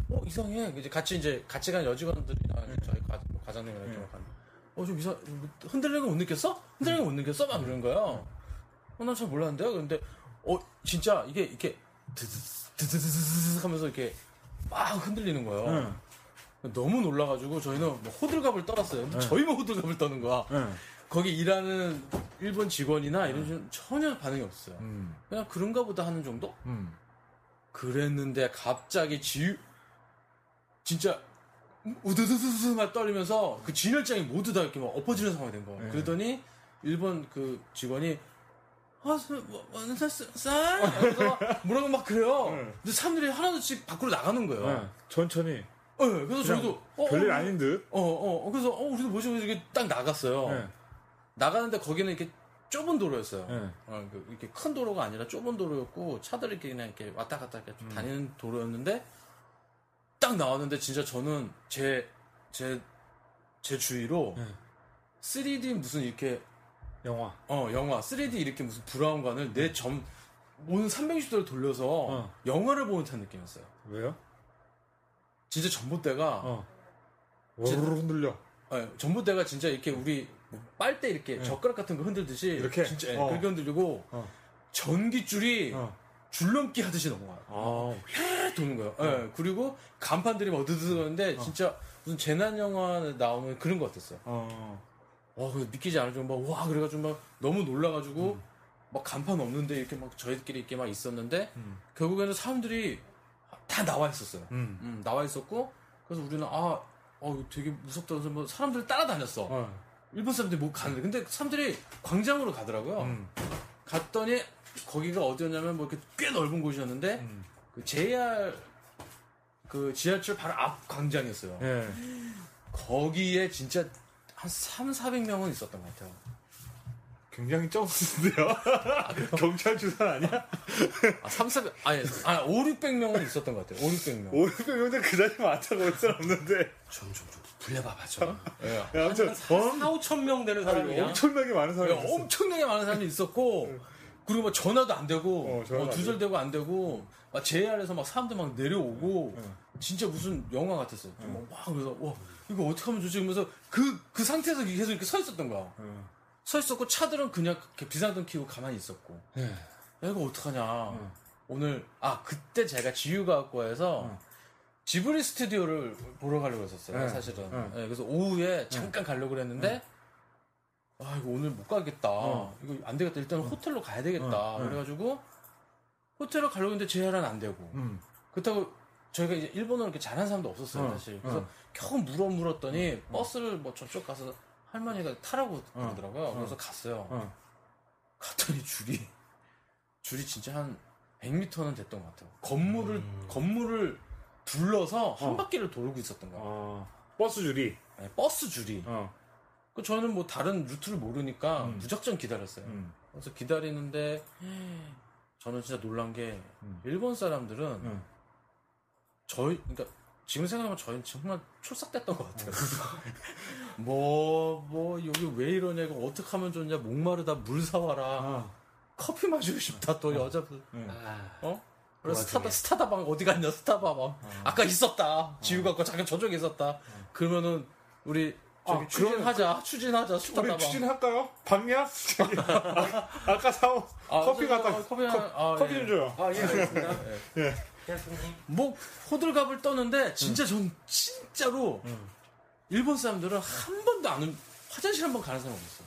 어 이상해. 이제 같이 이제 같이 간 여직원들이나 이제 저희 과, 뭐 과장님이랑 이렇게 막 가는데 어좀 이상 흔들리는 거 못 느꼈어? 흔들리는 거 못 느꼈어? 막 그러는 거예요. 어난 잘 몰랐는데요. 근데 어 진짜 이게 이렇게 드드드 드드드드 하면서 이렇게 막 흔들리는 거예요. 응. 너무 놀라가지고 저희는 뭐 호들갑을 떨었어요. 근데 저희만 호들갑을 떠는 거야. 응. 거기 일하는 일본 직원이나 이런 식 전혀 반응이 없어요. 음. 그냥 그런가 보다 하는 정도? 음. 그랬는데 갑자기 지유 진짜 우드드드드 막 떨리면서 그 진열장이 모두 다 이렇게 막 엎어지는 상황이 된 거예요. 네. 그러더니 일본 그 직원이 아, 뭐, 쌀? 그래서 뭐라고 막 그래요. 네. 근데 사람들이 하나씩 밖으로 나가는 거예요. 예. 천천히 네, 그래서 저희도 어, 별일 어, 아닌 듯. 어, 어, 어, 그래서, 어, 우리도 뭐지? 이렇게 딱 나갔어요. 예. 나가는데 거기는 이렇게 좁은 도로였어요. 예. 어, 그 이렇게 큰 도로가 아니라 좁은 도로였고, 차들이 그냥 이렇게 왔다 갔다 이렇게 음. 다니는 도로였는데, 딱 나왔는데 진짜 저는 제 제 제 주위로 네. 3D 무슨 이렇게 영화. 어 영화 3D 이렇게 무슨 브라운관을 내점 오는 360도를 돌려서 어. 영화를 보는 듯한 느낌이었어요. 왜요? 진짜 전봇대가 어. 워르르 흔들려. 예, 전봇대가 진짜 이렇게 우리 뭐 빨대 이렇게 젓가락 같은 거 흔들듯이 이렇게? 진짜 예, 어. 그렇게 흔들리고 어. 전기줄이 어. 줄넘기 하듯이 넘어가요. 아, 휘 도는 거예요. 예, 그리고 간판들이 막 어드드는데 진짜 무슨 재난 영화 나오는 그런 것 같았어요. 어. 와, 그래서 믿기지 않을 정도 막, 와, 그래가지고 막 너무 놀라가지고 막 간판 없는데 이렇게 막 저희들끼리 이렇게 막 있었는데 음. 결국에는 사람들이 다 나와 있었어요. 음. 음, 나와 있었고 그래서 우리는 아, 어, 되게 무섭다. 그래서 뭐 사람들 따라다녔어. 어. 일본 사람들이 뭐 가는데 근데 사람들이 광장으로 가더라고요. 음. 갔더니 거기가 어디였냐면 뭐 이렇게 꽤 넓은 곳이었는데 음. 그 JR 그 지하철 바로 앞 광장이었어요. 예. 거기에 진짜 한 3, 400명은 있었던 것 같아요. 굉장히 적은데요? 경찰 주산 아니야? 아, 3, 400, 아니, 아니 5, 600명은 있었던 것 같아요. 5, 600명. 500명인데 그 자리 많다고 할 수는 없는데. 좀, 좀, 좀. 불려봐봐, 좀. 예. 야, 아무튼, 4, 5천 명 되는 사람이 엄청나게 많은 사람이 있었어. 엄청나게 많은 사람이 있었고, 그리고 막 전화도 안 되고, 어, 전화도 어, 안 두절되고 안 되고, 막 JR에서 막 사람들 막 내려오고, 어. 진짜 무슨 영화 같았어요. 막, 와, 그래서, 와, 이거 어떻게 하면 좋지? 그러면서 그, 그 상태에서 계속 이렇게 서 있었던 거야. 어. 서 있었고, 차들은 그냥 이렇게 비상등 켜고 가만히 있었고. 예. 야, 이거 어떡하냐. 어. 오늘, 아, 그때 제가 지유과학과에서 지브리 스튜디오를 보러 가려고 했었어요, 네. 사실은. 네. 예, 그래서 오후에 잠깐 가려고 그랬는데, 아, 이거 오늘 못 가겠다. 어. 이거 안 되겠다. 일단 호텔로 가야 되겠다. 어, 네. 그래가지고, 호텔로 가려고 했는데 JR은 안 되고. 음. 그렇다고 저희가 이제 일본어 이렇게 잘하는 사람도 없었어요, 어, 사실. 그래서 어. 겨우 물어 물었더니 버스를 뭐 저쪽 가서 할머니가 타라고 그러더라고요. 그래서 갔어요. 어. 갔더니 줄이 줄이 진짜 한 100m는 됐던 것 같아요. 건물을 건물을 둘러서 한 어. 바퀴를 돌고 있었던 거예요. 어. 버스 줄이. 네, 버스 줄이. 어. 그 저는 뭐 다른 루트를 모르니까 음. 무작정 기다렸어요. 음. 그래서 기다리는데 저는 진짜 놀란 게 음. 일본 사람들은 음. 저희 그러니까 지금 생각하면 저희는 정말 촐싹댔던 것 같아요. 뭐, 뭐, 여기 왜 이러냐고, 어떻게 하면 좋냐, 목마르다, 물 사와라, 아. 커피 마시고 싶다, 또 여자분. 음. 어? 그래서 스타다, 스타다방 어디 갔냐, 스타바방. 아까 있었다. 지우 갖고 잠깐 저쪽에 있었다. 그러면은, 우리, 저기 아, 추진 하자, 추진하자, 우리. 추진할까요? 저기, 아, 아까 사온 아, 커피 저, 갖다 어, 커피, 커, 아, 커피 예. 좀 줘요. 아, 예, 알겠습니다. 예. 뭐 호들갑을 떠는데 진짜 전 진짜로 일본 사람들은 한 번도 안 올- 화장실 한 번 가는 사람 없었어.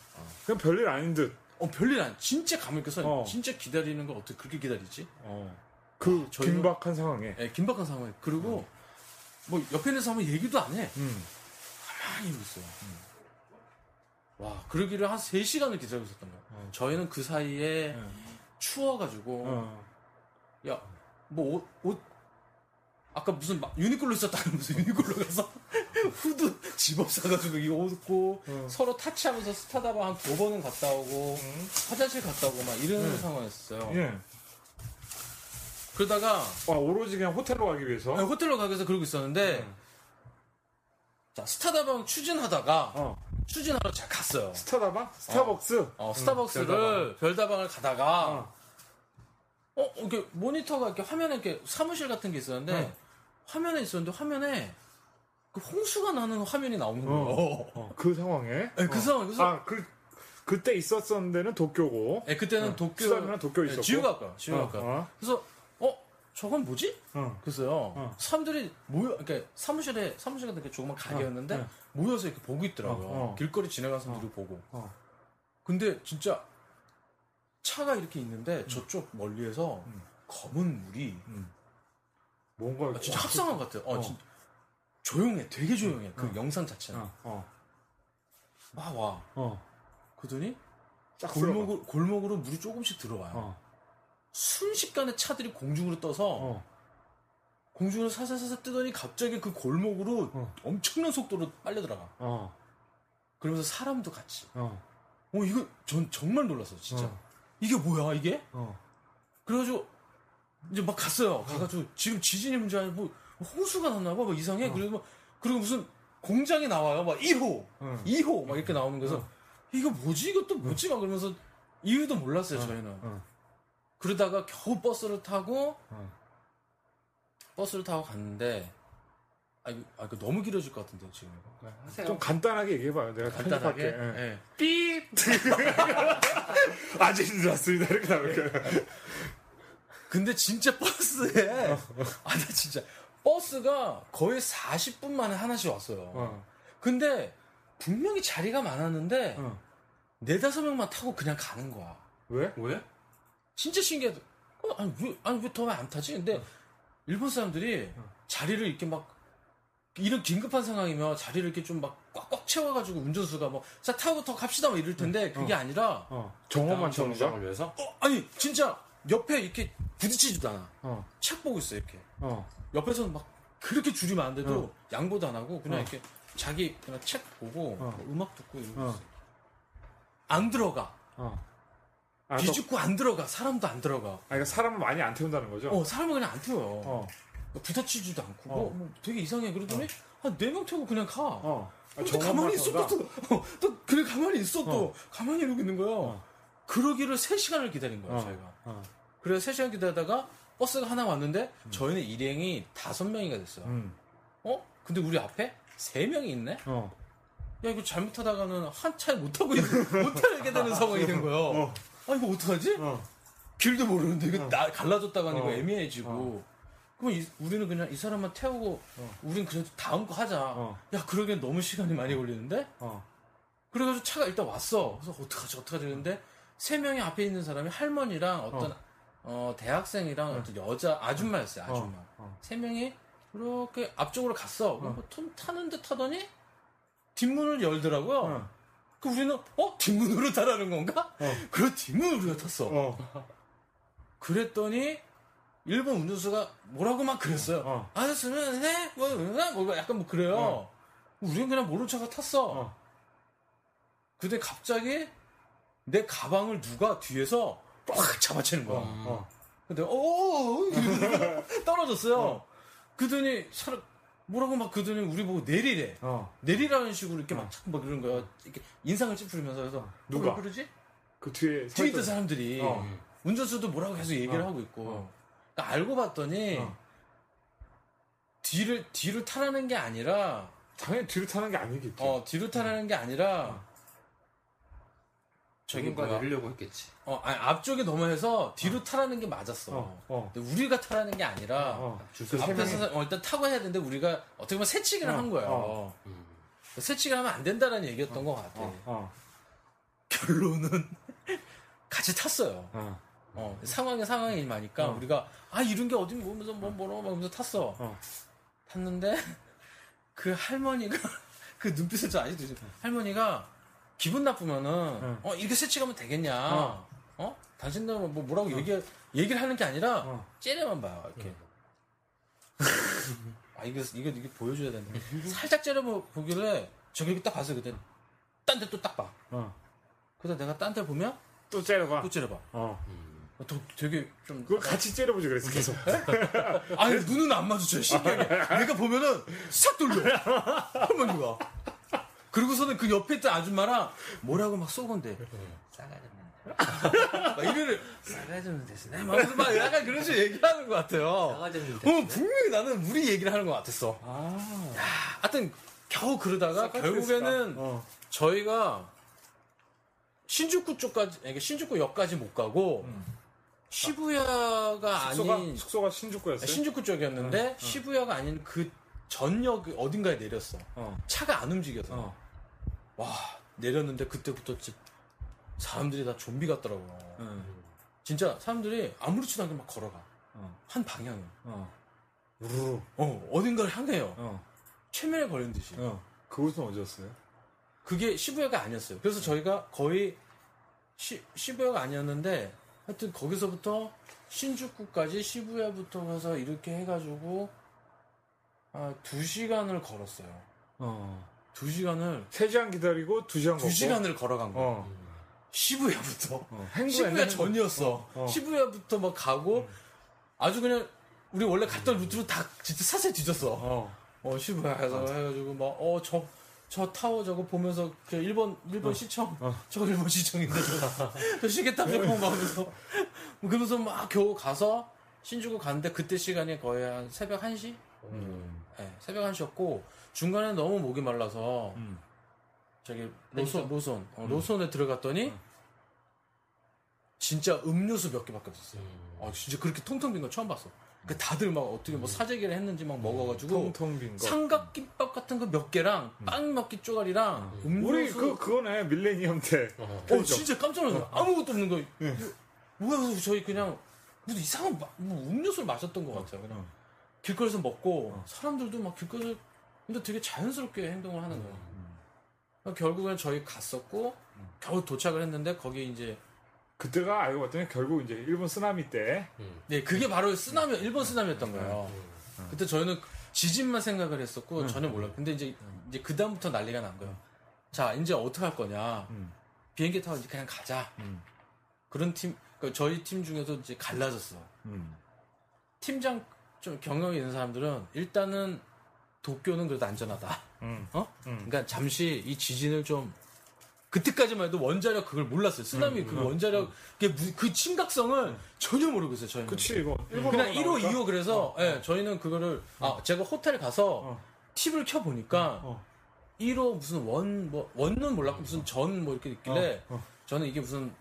그냥 별일 아닌 듯. 어 별일 아니. 진짜 가만히 있어서 어. 진짜 기다리는 걸 어떻게 그렇게 기다리지? 어. 그 저희도- 긴박한 상황에. 예, 긴박한 상황에 그리고 뭐 옆에 있는 사람은 얘기도 안 해. 음. 가만히 있어요. 와 그러기를 한 3시간을 기다리고 있었던 거야. 어. 저희는 그 사이에 네. 추워가지고 어. 야, 뭐 옷, 옷 아까 무슨 막 유니클로 있었다는 무슨 유니클로 가서 후드 집업 사가지고 이거 옷 입고 어. 서로 타치하면서 스타다방 한두 번은 갔다 오고 화장실 갔다 오고 막 이런 네. 상황이었어요. 예. 그러다가 와, 오로지 그냥 호텔로 가기 위해서. 아니, 호텔로 가기 위해서 그러고 있었는데 음. 자 스타다방 추진하다가 어. 추진하러 제가 갔어요. 스타다방? 스타벅스? 어, 스타벅스를 별다방. 별다방을 가다가 어. 어, 이렇게 모니터가 이렇게 화면에 이렇게 사무실 같은 게 있었는데 네. 화면에 있었는데 화면에 그 홍수가 나는 화면이 나오는 거예요. 어, 그 상황에. 네, 그 어. 상황에서 아, 그, 그때 있었던 데는 도쿄고. 네, 그때는 어, 도쿄 수다미랑 도쿄 네, 있었고. 지우가과 지우가과. 어, 그래서 어 저건 뭐지? 어. 그래서요. 어. 사람들이 모여 그러니까 사무실에 사무실 같은 게 조그만 가게였는데 어, 네. 모여서 이렇게 보고 있더라고요. 어, 어. 길거리 지나가는 사람들이 보고. 어. 근데 진짜 차가 이렇게 있는데 저쪽 멀리에서 음. 검은 물이 뭔가. 아, 진짜 와, 합성한 것 같아요. 어, 어. 진- 조용해, 되게 조용해. 그 어. 영상 자체는. 막 와. 어. 그러더니 쫙 골목으로, 골목으로 물이 조금씩 들어와요. 어, 순식간에 차들이 공중으로 떠서 어. 공중으로 사사사사 뜨더니 갑자기 그 골목으로 어. 엄청난 속도로 빨려 들어가. 어, 그러면서 사람도 같이. 어, 어 이거 전 정말 놀랐어요, 진짜. 어. 이게 뭐야 이게? 어. 그래가지고 이제 막 갔어요. 가가지고 지금 지진이 문제 아니고 홍수가 났나 봐. 뭐 이상해. 그리고 뭐- 그리고 무슨 공장이 나와요. 막 1호, 응. 2호 막 이렇게 나오는 거서 이거 뭐지? 이것도 뭐지? 막 그러면서 이유도 몰랐어요, 저희는. 응. 그러다가 겨우 버스를 타고 응. 버스를 타고 갔는데 아 이거, 아, 이거 너무 길어질 것 같은데 지금. 좀 간단하게 얘기해봐요. 내가 간단하게. 예. 예. 삐! 아직 늦었습니다. 이렇게 나올게요. 근데 진짜 버스에 아 나 진짜 버스가 거의 40분 만에 하나씩 왔어요. 어. 근데 분명히 자리가 많았는데 어. 네다섯 명만 타고 그냥 가는 거야. 왜? 왜? 진짜 신기해. 어, 아니 왜 아니 왜 더 안 타지? 근데 일본 사람들이 자리를 이렇게 막 이런 긴급한 상황이면 자리를 이렇게 좀 막 꽉꽉 채워가지고 운전수가 뭐 자 타고 더 갑시다 막 이럴 텐데 그게 아니라 어. 정원만 쳐는 거야? 정을 위해서 어, 아니 진짜 옆에 이렇게 부딪히지도 않아. 어. 책 보고 있어 이렇게. 어. 옆에서는 막 그렇게 줄이 많은데도 어. 양보도 안 하고 그냥 어. 이렇게 자기 그냥 책 보고 어. 뭐 음악 듣고 이러고 어. 있어. 안 들어가. 어. 아, 또- 비죽고 안 들어가. 사람도 안 들어가. 아, 그러니까 사람을 많이 안 태운다는 거죠? 어, 사람은 그냥 안 태워요. 어. 부딪히지도 않고 어. 뭐, 뭐 되게 이상해. 그러더니 한 네 명 태우고 그냥 가. 어. 아, 근데 가만히 있어. 또, 또, 어, 또 그래 가만히 있어 또 어. 가만히 이러고 있는 거야. 어. 그러기를 3시간을 기다린 거예요, 어. 저희가. 어. 그래서 3시간 기다리다가 버스가 하나 왔는데 저희는 일행이 5명이가 됐어요. 음. 어? 근데 우리 앞에 3명이 있네? 어. 야 이거 잘못하다가는 한 차에 못 타고 못 타게 되는 상황이 된 거예요. 어. 아 이거 어떡하지? 어. 길도 모르는데 이거 어. 나 갈라졌다가 이거 어. 애매해지고. 그럼 이- 우리는 그냥 이 사람만 태우고 어. 우린 그래도 다음 거 하자. 어. 야 그러기엔 너무 시간이 많이 걸리는데? 어. 그래가지고 차가 일단 왔어. 그래서 어떡하지 어떡하지 했는데 세 명이 앞에 있는 사람이 할머니랑 어떤 어, 대학생이랑 어 떤 여자 아줌마였어요. 아줌마. 어. 어. 세 명이 이렇게 앞쪽으로 갔어. 그럼 뭐 tum 타는 듯 하더니 뒷문을 열더라고요. 어. 그 우리는 어 뒷문으로 타라는 건가? 어. 그래 뒷문으로 우리가 탔어. 어. 그랬더니 일본 운전수가 뭐라고 막 그랬어요. 어. 아저씨는 네? 뭐, 뭐, 뭐 약간 뭐 그래요. 어. 우리는 그냥 모른 척가 탔어. 어. 근데 갑자기 내 가방을 누가 뒤에서 꽉 잡아채는 거야. 어. 근데 어 떨어졌어요. 그더니 사람 뭐라고 막 그더니 우리 보고 내리래. 어. 내리라는 식으로 이렇게 막 자꾸 막 그러는 거야. 이렇게 인상을 찌푸리면서 그래서 누가? 어, 왜 그러지? 그 뒤에 서 뒤에 있던 사람들이 어. 운전수도 뭐라고 계속 얘기를 어. 하고 있고 어. 그러니까 알고 봤더니 어. 뒤를 뒤를 타라는 게 아니라 당연히 뒤로 타는 게 아니겠지. 어 뒤로 타라는 게 아니라 누군가 뭐야 내리려고 했겠지. 어 아니, 앞쪽에 넘어해서 뒤로 타라는 게 맞았어. 어. 어. 근데 우리가 타라는 게 아니라 어. 줄서 세 앞에서 어, 일단 타고 해야 되는데 우리가 어떻게 보면 새치기를 어, 한 거예요. 어. 음. 새치기를 하면 안 된다는 얘기였던 것 같아. 어. 어. 결론은 같이 탔어요. 어. 어, 상황에 상황이 많으니까 어. 우리가 아 이런 게 어디 뭐면서 뭐 뭐라고 막 하면서 탔어. 어. 탔는데 그 할머니가 그 눈빛을 저 아직도 있어요. 할머니가 기분 나쁘면은 응. 어 이렇게 새치가면 되겠냐? 어. 어? 당신들은 뭐 뭐라고 얘기 얘기를 하는 게 아니라 어. 째려만 봐요 이렇게. 아 이거 이거 이거 보여줘야 되는데 살짝 째려 보길래 저기 이렇게 딱 봤어요 그때 딴 데 또 딱 봐. 어. 그래서 내가 딴 데 보면 또 째려봐. 또 째려봐. 어. 어, 더- 되게 좀 그걸 같이 째려보지 그랬어 계속. 아니 눈은 안 마주쳐요 신기하게 내가 보면은 싹 돌려 할머니가 그리고서는 그 옆에 있던 아줌마랑 뭐라고 막 쏘건데 싸가지 없는 막 이래를 싸가지 없는 대신에 막, 막 약간 그런 식으로 얘기하는 것 같아요 싸가지 없는 어 분명히 나는 우리 얘기를 하는 것 같았어 아. 하여튼 겨우 그러다가 결국에는 어. 저희가 신주쿠 쪽까지 그러니까 신주쿠 역까지 못 가고 시부야가 숙소가 아닌 숙소가 신주쿠였어요. 신주쿠 쪽이었는데 시부야가 아닌 그 전역 어딘가에 내렸어. 어. 차가 안 움직여서. 어. 와 내렸는데 그때부터 진짜 사람들이 다 좀비 같더라고. 응. 진짜 사람들이 아무렇지도 않게 막 걸어가. 어. 한 방향을. 어. 우르르. 어 어딘가를 향해요. 어. 최면에 걸린 듯이. 어. 그곳은 어디였어요? 그게 시부야가 아니었어요. 그래서 저희가 거의 시, 시부야가 아니었는데 하여튼 거기서부터 신주쿠까지 시부야부터 가서 이렇게 해가지고 아, 두 시간을 걸었어요. 어. 두 시간을 세 시간 기다리고 두 시간 걷고. 두 시간을 걸어간 거야. 어. 시부야부터 어. 시부야 전이었어. 어. 시부야부터 막 가고 아주 그냥 우리 원래 갔던 루트로 다 진짜 사실 뒤졌어. 어. 어, 시부야에서 해가지고 막, 어, 저, 저 타워 저거 보면서 그 일본, 일본 시청, 저거 일본 시청인데 저, 저 시계탑 저거 막 하면서. 뭐 그러면서 막 겨우 가서 신주쿠 갔는데 그때 시간이 거의 한 새벽 1시? 네, 새벽 1시였고 중간에 너무 목이 말라서 음. 저기 로손, 로손, 어, 로손에 들어갔더니 진짜 음료수 몇 개밖에 없었어요. 아, 진짜 그렇게 텅텅 빈 거 처음 봤어. 그 다들 막 어떻게 뭐 사재기를 했는지 막 먹어가지고 텅텅 빈 거. 삼각김밥 같은 거 몇 개랑 빵 몇 개 쪼가리랑 음료수. 우리 그 그거네 밀레니엄 때. 어 진짜 깜짝 놀랐어. 아무것도 없는 거. 뭐야 그래서 저희 그냥 무슨 이상한 마- 뭐 음료수를 마셨던 것 같아요 그냥 길거리에서 먹고 사람들도 막 길거리에서 근데 되게 자연스럽게 행동을 하는 거예요. 결국엔 저희 갔었고 겨우 도착을 했는데 거기 이제 그때가 알고 봤더니 결국 이제 일본 쓰나미 때. 네 그게 바로 쓰나미 일본 쓰나미였던 거예요. 그때 저희는 지진만 생각을 했었고 전혀 몰라요 근데 이제 이제 그 다음부터 난리가 난 거예요. 자 이제 어떻게 할 거냐? 음. 비행기 타고 이제 그냥 가자. 음. 그런 팀 그러니까 저희 팀 중에서 이제 갈라졌어. 음. 팀장 좀 경력이 있는 사람들은 일단은 도쿄는 그래도 안전하다 음. 어 음. 그러니까 잠시 이 지진을 좀 그때까지만 해도 원자력 그걸 몰랐어요 쓰나미 그 원자력 무- 그 심각성을 전혀 모르고 있어요 저희는 그치 이거. 일본어로 그냥 1호, 나오니까. 2호 그래서 예, 저희는 그거를 아 제가 호텔 가서 어. 팁을 켜 보니까 어. 1호 무슨 원 뭐 원은 몰랐고 무슨 전 뭐 이렇게 있길래 어, 어. 저는 이게 무슨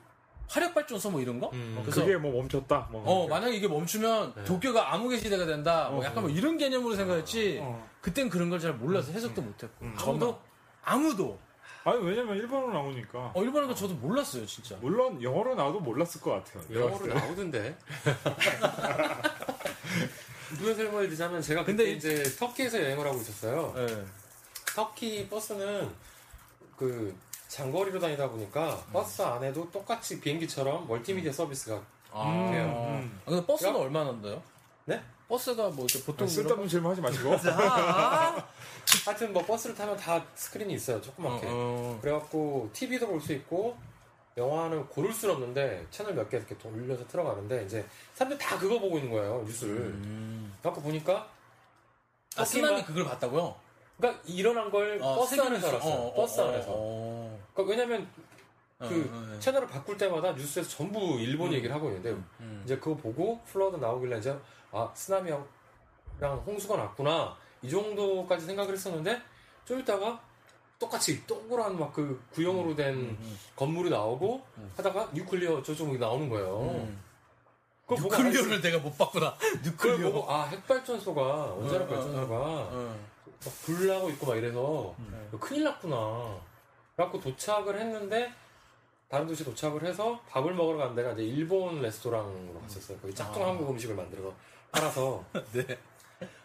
화력 발전소 뭐 이런 거? 음. 그래서 그게 뭐 멈췄다. 뭐어 만약에 이게 멈추면 네. 도쿄가 암흑의 시대가 된다. 뭐 어, 약간 뭐 이런 개념으로 생각했지. 어. 그땐 그런 걸 잘 몰라서 해석도 못 했고 음. 아무도 아무도 아니 왜냐면 일본어로 나오니까. 어 일본어가 저도 몰랐어요 진짜. 물론 영어로 나와도 몰랐을 것 같아요. 영어로 나오던데. 무슨 설명을 드자면 제가 근데 그때 이제 터키에서 여행을 하고 있었어요. 예. 터키 버스는 그 장거리로 다니다 보니까 버스 안에도 똑같이 비행기처럼 멀티미디어 서비스가 아, 돼요. 음. 아, 근데 버스는 야. 얼마나 한대요? 네? 버스가 뭐 이렇게 보통 아, 쓸데없는 질문 하지 마시고. 아, 하여튼 뭐 버스를 타면 다 스크린이 있어요. 조그맣게. 어, 그래갖고 TV도 볼 수 있고 영화는 고를 수는 없는데 채널 몇 개 이렇게 돌려서 틀어가는데 이제 사람들 다 그거 보고 있는 거예요 뉴스를. 음. 그래갖고 보니까 아 쓰나미 그걸 봤다고요? 그러니까 일어난 걸 어, 버스 안에서 수- 알았어요. 어, 어, 버스 어, 안에서. 어, 그러니까 왜냐면 어, 그 어, 어. 채널을 바꿀 때마다 뉴스에서 전부 일본 얘기를 하고 있는데 음. 이제 그거 보고 flood 나오길래 이제 아 쓰나미랑 홍수가 났구나 이 정도까지 생각을 했었는데 좀 있다가 똑같이 동그란 막 그 구형으로 된 음. 건물이 나오고 음. 하다가 nuclear 저쪽이 나오는 거예요. 음. 뉴클리어를 내가 못 봤구나. 뉴클리어. 보고 아 핵발전소가 원자력 어, 어, 발전소가 어. 막 불나고 있고 막 이래서 음. 큰일 났구나. 그래갖고 도착을 했는데 다른 도시 도착을 해서 밥을 먹으러 간 데가 이제 일본 레스토랑으로 갔었어요. 거기 짝퉁 아. 한국 음식을 만들어 팔아서 네.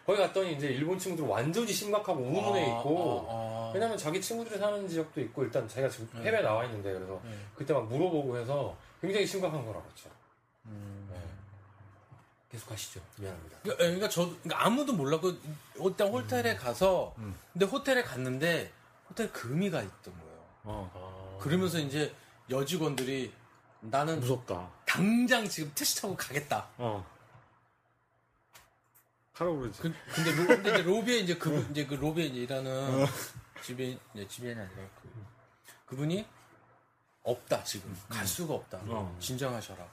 거기 갔더니 이제 일본 친구들 완전히 심각하고 우문에 아, 있고 아, 아. 왜냐면 자기 친구들이 사는 지역도 있고 일단 자기가 지금 네. 해외에 나와 있는데 그래서 네. 그때 막 물어보고 해서 굉장히 심각한 걸 알았죠. 음. 네. 계속 가시죠. 미안합니다. 그러니까, 그러니까 저 그러니까 아무도 몰랐고 일단 호텔에 가서 음. 근데 호텔에 갔는데 호텔 금이가 있던 거 어. 그러면서 이제 여직원들이 나는 무섭다. 당장 지금 택시 타고 가겠다. 어. 하라고 그러지. 그, 근데, 로, 근데 이제 로비에 이제 그 이제 그 로비에 이제 일하는 집에 이제 집에는 아니라 그, 그분이 없다 지금 갈 수가 없다. 어. 진정하셔라.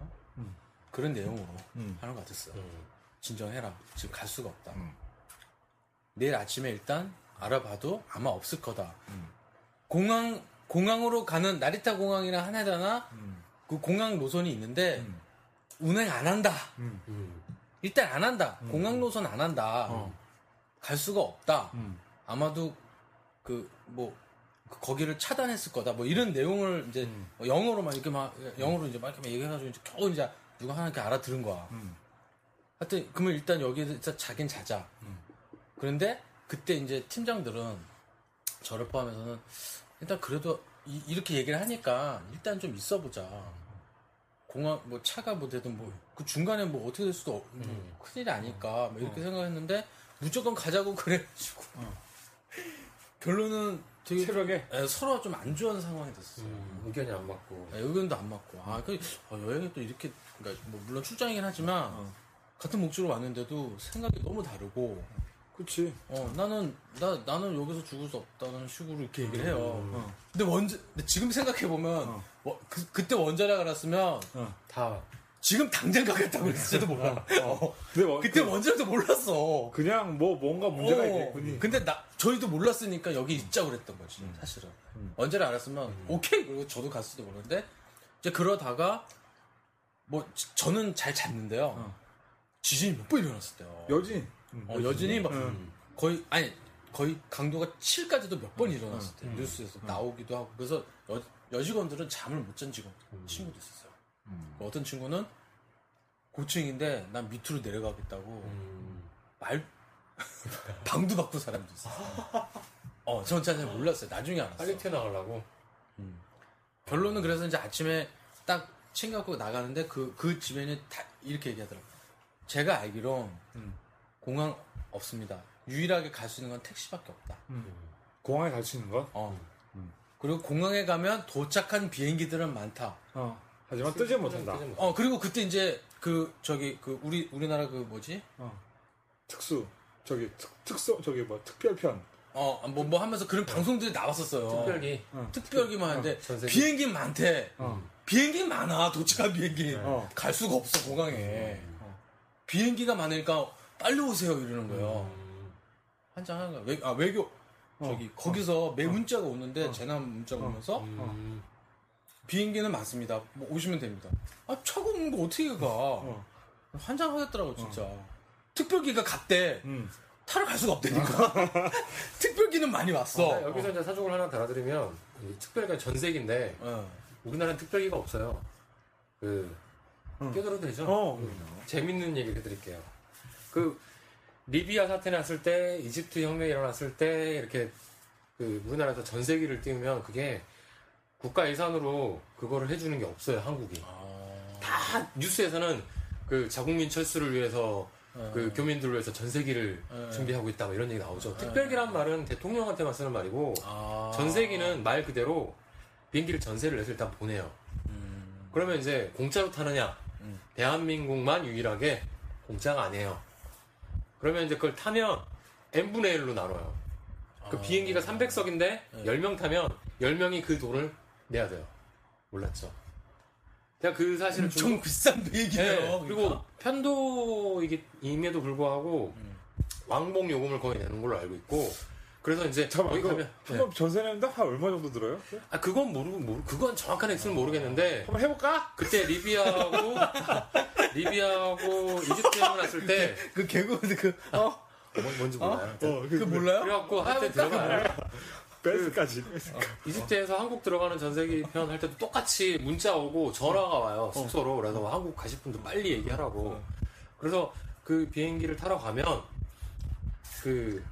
어? 음. 그런 내용으로 음. 하는 것 같았어요. 음. 진정해라. 지금 갈 수가 없다. 음. 내일 아침에 일단 알아봐도 아마 없을 거다. 음. 공항 공항으로 가는 나리타 공항이랑 하나다나 음. 그 공항 노선이 있는데 음. 운행 안 한다. 음. 음. 일단 안 한다. 음. 공항 노선 안 한다. 어. 갈 수가 없다. 음. 아마도 그뭐 거기를 차단했을 거다. 뭐 이런 내용을 이제 음. 영어로만 이렇게 막 영어로 이제 막 이렇게 막 얘기해가지고 이제 겨우 이제 누가 하나 이렇게 알아들은 거야. 음. 하여튼 그러면 일단 여기에서 자긴 자자. 음. 그런데 그때 이제 팀장들은 저를 포함해서는 일단 그래도 이, 렇게 얘기를 하니까 일단 좀 있어보자. 공항 뭐 차가 뭐 되든 뭐 그 중간에 뭐 어떻게 될 수도 없, 뭐 음. 큰일이 아니까 뭐 이렇게 생각했는데 무조건 가자고 그래가지고 결론은 되게 새벽에 예, 서로 좀 안 좋은 상황이 됐어요. 음. 의견이 안 맞고. 예, 의견도 안 맞고 아, 그 어, 여행이 또 이렇게 그러니까 뭐 물론 출장이긴 하지만 어. 같은 목적으로 왔는데도 생각이 너무 다르고 그렇지. 어 나는 나 나는 여기서 죽을 수 없다는 식으로 이렇게 얘기를 해요. 어. 근데 원자 근데 지금 생각해 보면 그, 그때 원자력 알았으면 다 지금 당장 가겠다고 했을지도 몰라. 어. 근데 뭐, 그때 그, 원자력도 몰랐어. 그냥 뭐 뭔가 문제가 어. 있겠군요. 근데 나 저희도 몰랐으니까 여기 있자고 그랬던 거지 음. 사실은. 원자력 알았으면 오케이 그리고 저도 갔을지도 모르는데 이제 그러다가 뭐 지- 저는 잘 잤는데요. 지진이 몇 번 일어났을 때요. 여진. 어, 여진이 막 응. 거의 아니 거의 강도가 7까지도 몇 번 일어났을 때 뉴스에서 나오기도 하고 그래서 여, 여직원들은 잠을 못 잔 직원 친구도 있었어요. 어떤 친구는 고층인데 난 밑으로 내려가겠다고 말 방도 바꾼 사람도 있어. 어, 전 잘 몰랐어요. 나중에 알았어. 빨리 튀어나가려고. 결론은 그래서 이제 아침에 딱 챙겨갖고 나가는데 그, 그 집에는 다 이렇게 얘기하더라고요. 제가 알기론 공항 없습니다. 유일하게 갈 수 있는 건 택시밖에 없다. 공항에 갈 수 있는 건? 어. 그리고 공항에 가면 도착한 비행기들은 많다. 어. 하지만 뜨지 못한다. 어, 그리고 그때 이제 그, 저기, 그, 우리, 우리나라 그 뭐지? 특수. 저기 특, 특수 저기 뭐 특별편. 어, 뭐, 뭐 하면서 그런 방송들이 나왔었어요. 특별기. 특별기만 하는데 전 세계. 비행기 많대. 어. 비행기 많아. 도착한 비행기. 어. 갈 수가 없어 공항에. 비행기가 많으니까 빨리 오세요 이러는 거예요. 한장 하는 거야. 외, 아 외교 저기 거기서 매 문자가 오는데 재난 문자가 오면서 음. 비행기는 많습니다. 뭐 오시면 됩니다. 아 차가 없는 거 어떻게 가? 환장하겠더라고 진짜. 특별기가 갔대. 음. 타러 갈 수가 없다니까. 특별기는 많이 왔어. 어, 여기서 이제 사족을 하나 달아드리면 이 특별기가 전세기인데 어. 우리나라는 특별기가 없어요. 그 껴들어도 되죠? 어. 재밌는 얘기를 해드릴게요. 그 리비아 사태 났을 때, 이집트 혁명이 일어났을 때 이렇게 그 우리나라에서 전세기를 띄우면 그게 국가 예산으로 그거를 해주는 게 없어요 한국이. 다 뉴스에서는 그 자국민 철수를 위해서 그 교민들을 위해서 전세기를 네. 준비하고 있다 뭐 이런 얘기 나오죠. 특별기란 말은 대통령한테만 쓰는 말이고 아. 전세기는 말 그대로 비행기를 전세를 내서 일단 보내요. 그러면 이제 공짜로 타느냐? 음. 대한민국만 유일하게 공짜가 아니에요. 그러면 이제 그걸 타면 n분의 1로 나눠요. 그 아. 비행기가 300석인데 네. 10명 타면 10명이 그 돈을 내야 돼요. 몰랐죠. 제가 그 사실을 좀 엄청 비싼 비행기네요. 네, 그러니까. 그리고 편도임에도 불구하고 음. 왕복 요금을 거의 내는 걸로 알고 있고 그래서 이제 잠깐만 그거 가면 한번 전세 내는데 한 얼마 정도 들어요? 아 그건 모르고 모르 그건 정확한 액수는 모르겠는데 한번 해볼까? 그때 리비아하고 리비아하고 이집트 혁명 났을 때 그 개그인데 그 어? 뭔- 뭔지 몰라요. 어, 그 몰라요? 그래갖고 한때 들어가요. 베스까지. 이집트에서 한국 들어가는 전세기 편 할 때도 똑같이 문자 오고 전화가 와요 숙소로 그래서 뭐 한국 가실 분들 빨리 얘기하라고 그래서 그 비행기를 타러 가면 그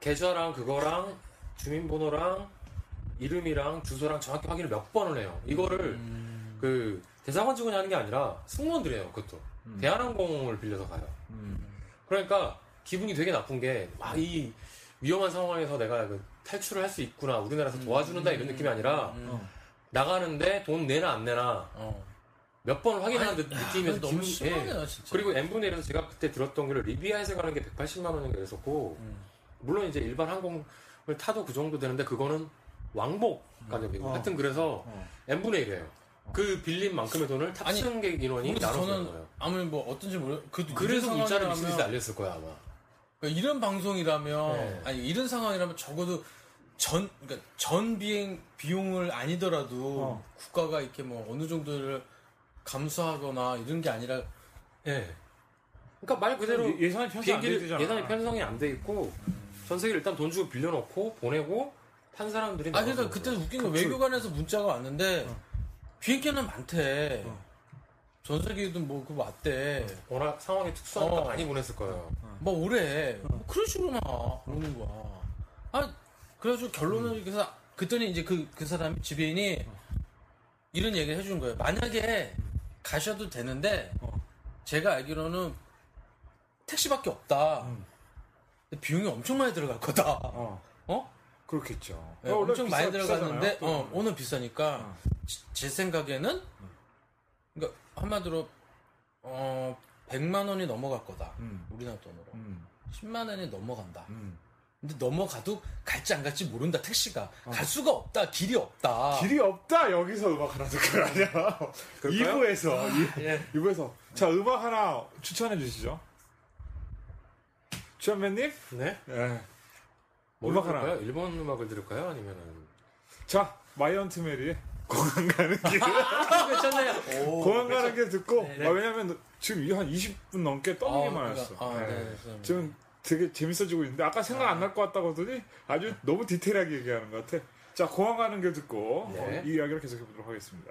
계좌랑 그거랑 주민번호랑 이름이랑 주소랑 정확히 확인을 몇 번을 해요 이거를 그 대사관 직원이 하는 게 아니라 승무원들이에요 그것도 대한항공을 빌려서 가요 그러니까 기분이 되게 나쁜 게 막 이 위험한 상황에서 내가 그 탈출을 할 수 있구나 우리나라에서 도와주는다 이런 느낌이 아니라 음. 나가는데 돈 내나 안 내나 어. 몇 번을 확인하는 아니, 느- 느낌에서 너무 기분- 심하네요, 예. 진짜. 그리고 n분의 1에서 제가 그때 들었던 게 리비아에서 가는 게 180만 원인가 그랬었고 음. 물론 이제 일반 항공을 타도 그 정도 되는데 그거는 왕복 가격이고 어. 하여튼 그래서 어. n분의 1이에요 그 빌린 만큼의 돈을 탑승객 인원이 저는 거예요 아무리 뭐 어떤지 모르. 그 그래서 문자를 상황이라면- 미친 듯이 날렸을 거야 아마 그러니까 이런 방송이라면 네. 아니 이런 상황이라면 적어도 전 그러니까 전 비행 비용을 아니더라도 어. 국가가 이렇게 뭐 어느 정도를 감수하거나 이런 게 아니라 예. 그러니까 말 그대로 예- 예산이 편성 비행기를. 예산이 편성이 안 돼 있고 전세기를 일단 돈 주고 빌려놓고 보내고 탄 사람들이 아 그러니까 그때. 웃긴 건 외교관에서 문자가 왔는데 비행기는 많대. 전세기든 뭐 그거 왔대. 워낙 상황이 특수하니까 어. 많이 보냈을 거예요. 뭐 오래 뭐 그런 식으로 나 오는 거야. 아 그래가지고 결론을 그래서 그랬더니 이제 그, 그 사람 지배인이 이런 얘기를 해준 거예요. 만약에 가셔도 되는데 제가 알기로는 택시밖에 없다. 근데 비용이 엄청 많이 들어갈 거다 어. 어? 그렇겠죠. 네, 엄청 많이 비싸- 들어갔는데 비싸잖아요. 어, 오늘 비싸니까 어. 지- 제 생각에는 그러니까 한마디로 어 100만 원이 넘어갈 거다. 음. 우리나라 돈으로. 음. 10만 원이 넘어간다. 음. 근데 넘어가도 갈지 안 갈지 모른다. 택시가 갈 수가 없다. 길이 없다. 어. 길이 없다 여기서 음악 하나 듣고 아니야. 2부에서 예. 2부에서 자 음악 하나 추천해 주시죠. 주한맨님? 네? 예. 뭘 음악 하나. 들을까요? 일본 음악을 들을까요? 아니면은 자 마이 앤트 메리의 공항 가는 길. 괜찮네요. 오, 공항 가는 길 듣고 네. 아, 왜냐면 지금 이한 20분 넘게 떠들기만 아, 했어. 아, 네. 네, 죄송합니다. 지금 되게 재밌어지고 있는데 아까 생각 안 날 것 같다고 하더니 아주 너무 디테일하게 얘기하는 것 같아. 자 공항 가는 길 듣고 네. 어, 이 이야기를 계속해 보도록 하겠습니다.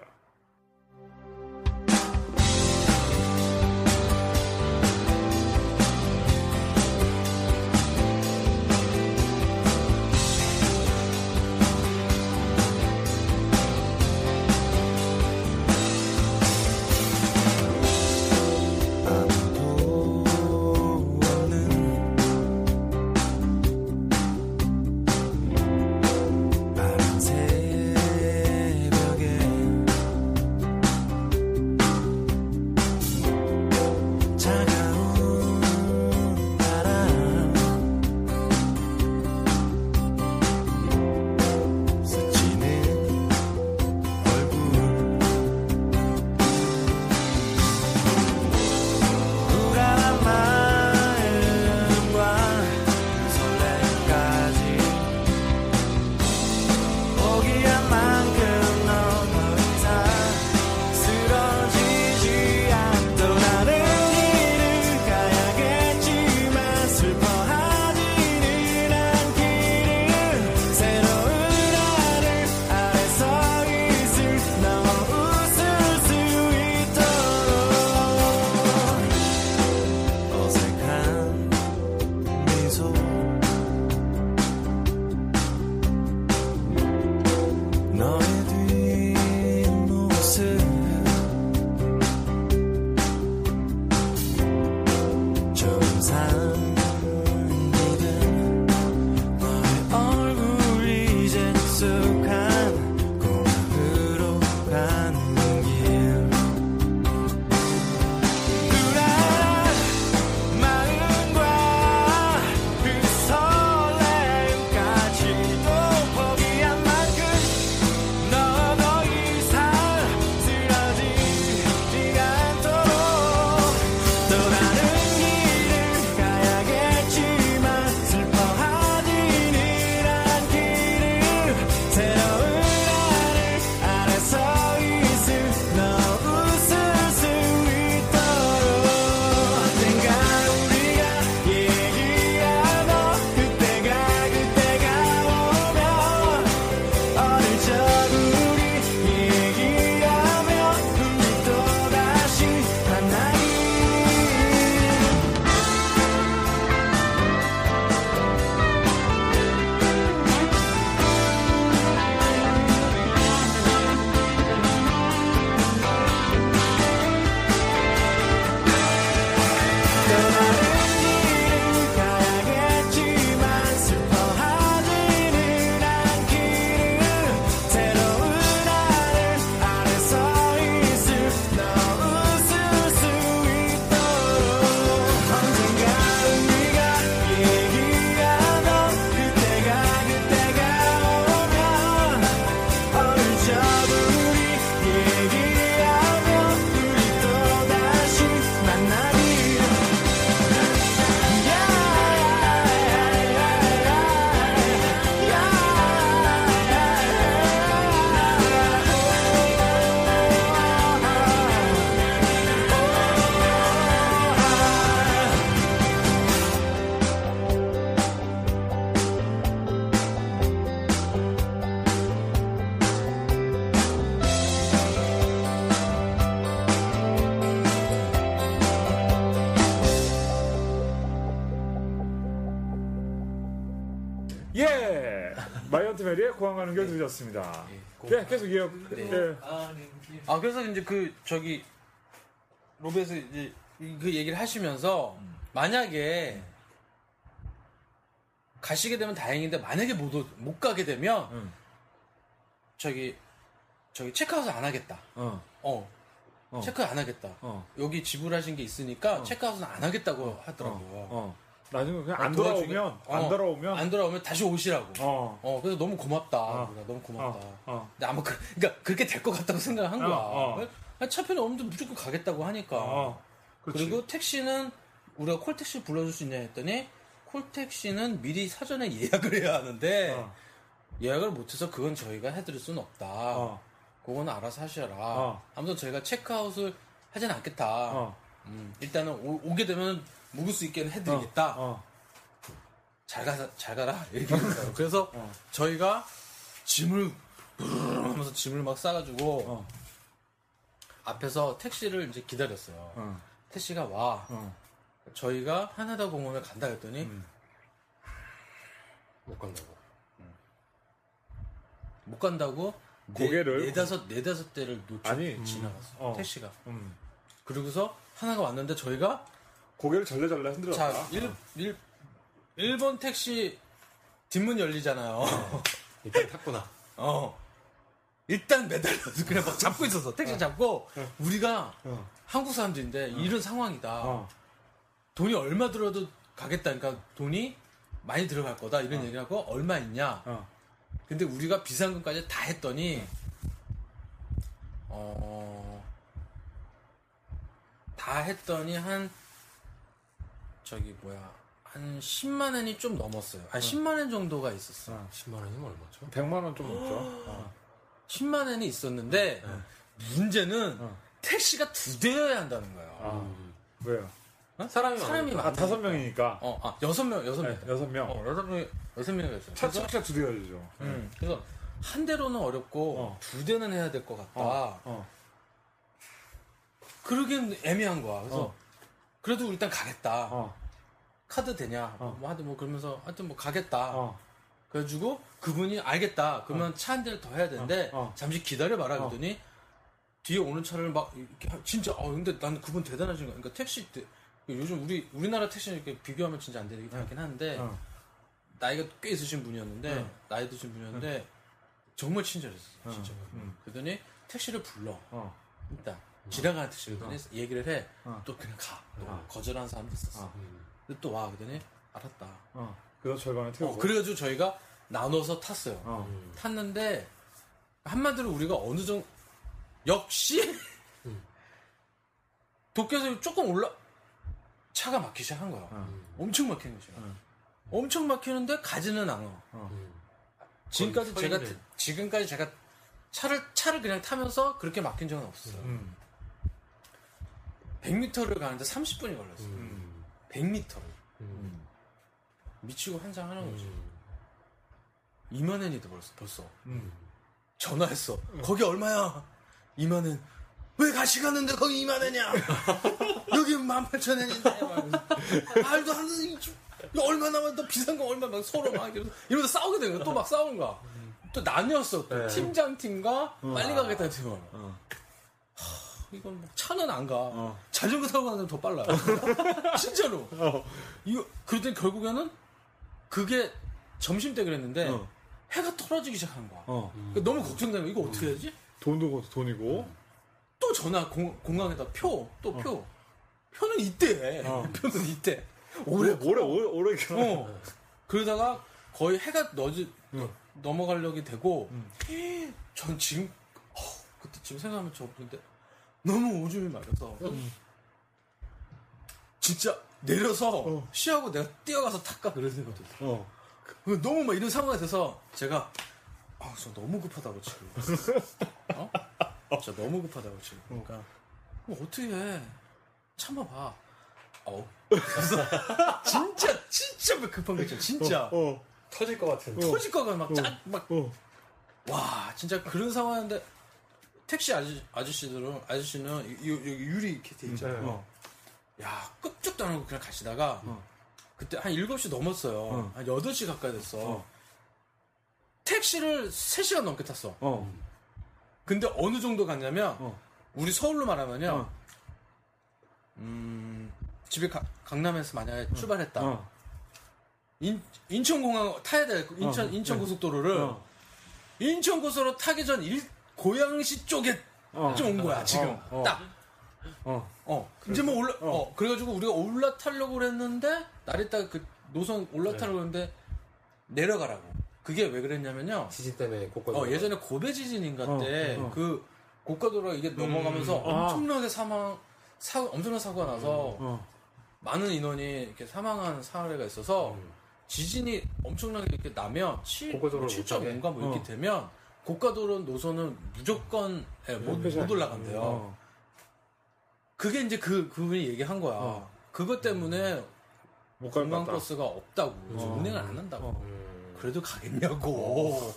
마이 앤트 메리의 공항 가는 길 들으셨습니다. 예, 계속 이어. 예. 아 그래서 이제 그 저기 로비에서 이제 이- 그 얘기를 하시면서 만약에 가시게 되면 다행인데 만약에 못, 오- 못 가게 되면 음. 저기 저기 체크아웃 안 하겠다. 어. 어. 어. 체크 안 하겠다. 어. 여기 지불하신 게 있으니까 어. 체크아웃은 안 하겠다고 하더라고요. 어. 나중에 그냥 안 어, 도와주기- 돌아오면 어. 안 돌아오면 안 돌아오면 다시 오시라고. 어. 어, 그래서 너무 고맙다. 어. 우리가 너무 고맙다. 어. 어. 근데 아마 그, 그러니까 그렇게 될 것 같다고 생각한 거야. 어, 어. 아니, 차편이 없는데 무조건 가겠다고 하니까. 어. 그리고 택시는 우리가 콜택시 불러줄 수 있냐 했더니 콜택시는 미리 사전에 예약을 해야 하는데 어. 예약을 못해서 그건 저희가 해드릴 수는 없다. 어. 그건 알아서 하셔라. 어. 아무튼 저희가 체크아웃을 하진 않겠다. 어. 음, 일단은 오, 게 되면 묵을 수 있게 해드리겠다. 어. 잘 가라, 잘 가라. 이렇게 했어요. 그래서 어. 저희가 짐을 하면서 짐을 막 싸가지고 어. 앞에서 택시를 이제 기다렸어요. 어. 택시가 와. 어. 저희가 하나다 공원을 간다 했더니 음. 못 간다고. 못 간다고 고개를- 네, 네다섯 네 다섯 대를 놓쳐 아니, 지나갔어. 어. 택시가. 음. 그러고서 하나가 왔는데 저희가 고개를 절레절레 흔들었다. 자, 일, 일, 1번 택시 뒷문 열리잖아요. 일단 탔구나. 어. 일단 매달려서 그냥 막 잡고 있었어. 택시 잡고 우리가 어. 한국 사람들인데 이런 상황이다. 어. 돈이 얼마 들어도 가겠다. 그러니까 돈이 많이 들어갈 거다. 이런 얘기를 하고 얼마 있냐. 어. 근데 우리가 비상금까지 다 했더니 어. 다 했더니 한 저기 뭐야 한 10만 원이 좀 넘었어요. 한 10만 원 정도가 있었어. 어. 10만 원이면 얼마죠? 100만 원 좀 넘죠. 어. 10만 원이 있었는데 문제는 어. 택시가 두 대여야 한다는 거야. 아. 왜요? 사람이 사람이 많으니까. 아, 많아. 다섯 명이니까. 어, 아, 여섯 명, 여섯 명. 네, 여섯 명. 어, 여섯 명, 여섯 명이 있어요. 차, 그래서, 차두 대 열리죠. 음, 그래서 한 대로는 어렵고 어. 두 대는 해야 될 것 같다. 어. 어. 그러기엔 애매한 거야. 그래서 어. 그래도 일단 가겠다. 어. 카드 되냐? 어. 뭐 하여튼 뭐 그러면서 하여튼 뭐 가겠다. 어. 그래가지고 그분이 알겠다. 그러면 차 한 대를 더 해야 되는데 어. 어. 잠시 기다려봐라. 어. 그러더니 뒤에 오는 차를 막 이렇게 하- 진짜 어 근데 난 그분 대단하신 거야. 그러니까 택시 때 요즘 우리 우리나라 택시는 이렇게 비교하면 진짜 안 되긴 하긴 한데 어. 나이가 꽤 있으신 분이었는데 어. 나이 드신 분이었는데 정말 친절했어. 어. 진짜. 음. 그러더니 택시를 불러. 어. 일단 지나가는 택시를 그더니 얘기를 해. 어. 또 그냥 가. 또 어. 거절하는 사람도 있었어. 어. 근데 또 와. 그더니 알았다. 어. 그래서 절반을 태우고. 어, 그래가지고 저희가 나눠서 탔어요. 어. 탔는데 한마디로 우리가 어느 정도 역시 도쿄에서 조금 올라 차가 막히기 시작한 거야. 어. 엄청 막히는 거죠. 어. 엄청 막히는데 가지는 않아. 어. 지금까지 제가. 지금까지 제가 차를 차를 그냥 타면서 그렇게 막힌 적은 없었어요. 음. 100m를 가는데 30분이 걸렸어요. 음. 100m를 음. 미치고 환장하는 거지. 음. 2만 원이 돼 벌써 벌써. 음. 전화했어. 거기 얼마야? 2만 원. 왜 같이 갔는데 거기 2만 원이야? 여기 18,000원인데. 말도 안 되는 얼마 남았 너 비상금 얼마 막 서로 막 이러면서, 이러면서 싸우게 되는 거야. 또 막 싸우는 거야. 또 나뉘었어. 또 네. 팀장 팀과 빨리 가겠다는 팀은. 어. 이건 뭐 차는 안 가. 어. 자전거 타고 가는 더 빨라요. 진짜로. 어. 이거 그랬더니 결국에는 그게 점심 때 그랬는데 어. 해가 떨어지기 시작한 거야. 어. 그러니까 너무 걱정되는 거 이거 어떻게 해야지? 돈도 돈이고. 또 전화 공, 공항에다 표, 또 표. 표는 이때. 어. 표는 이때. 오래 오래 오래 오래 겨. 어. 그러다가 거의 해가 너지, 응. 넘어가려고 되고, 응. 전 지금, 어, 그때 지금 생각하면 저 근데 너무 오줌이 마려서, 진짜 내려서 어. 쉬하고 내가 뛰어가서 탁까 그런 생각이 들었어. 어. 그 너무 막 이런 상황이 돼서 제가 아, 저 너무 급하다고 지금. 어? 진짜 너무 급하다고 지금. 그러니까 뭐 어떻게 해? 참아봐. 어. 그래서 진짜 진짜 급한 거 있죠. 진짜 어. 터질 것 같은. 터질 거가 막 어. 짜, 막 어. 와, 진짜 그런 상황인데 택시 아저씨, 아저씨들은 아저씨는 이- 여기 유리 이렇게 돼 있잖아요. 어. 야, 끄쩍도 안 하고 그냥 가시다가 어. 그때 한 7시 넘었어요. 어. 한 8시 가까이 됐어. 어. 택시를 3시간 넘게 탔어. 어. 근데 어느 정도 갔냐면 어. 우리 서울로 말하면요. 어. 음, 집에 가- 강남에서 만약에 출발했다. 어. 인, 인천공항 타야 돼. 인천 어. 인천 네. 고속도로를 어. 인천 고속도로 타기 전 일, 고양시 쪽에 어. 좀온 거야 지금 어. 어. 딱 어. 어. 이제 뭐 올라, 어. 그래가지고 우리가 올라타려고 그랬는데, 나리따 그 노선 올라타려고 했는데, 내려가라고. 그게 왜 그랬냐면요. 지진 때문에 고가. 어, 예전에 고베 지진인가 때, 어, 어. 그, 고가도로가 이게 넘어가면서 아. 엄청나게 사망, 사, 엄청난 사고가 나서, 어. 많은 인원이 이렇게 사망한 사례가 있어서, 지진이 엄청나게 이렇게 나면 7, 고가도로를 못 7.5인가 뭐 이렇게 어. 되면, 고가도로 노선은 무조건 예, 못. 못 올라간대요. 어. 그게 이제 그 그분이 얘기한 거야. 어. 그것 때문에 못 같다. 관광버스가 없다고 어. 운행을 안 한다고. 음. 그래도 가겠냐고.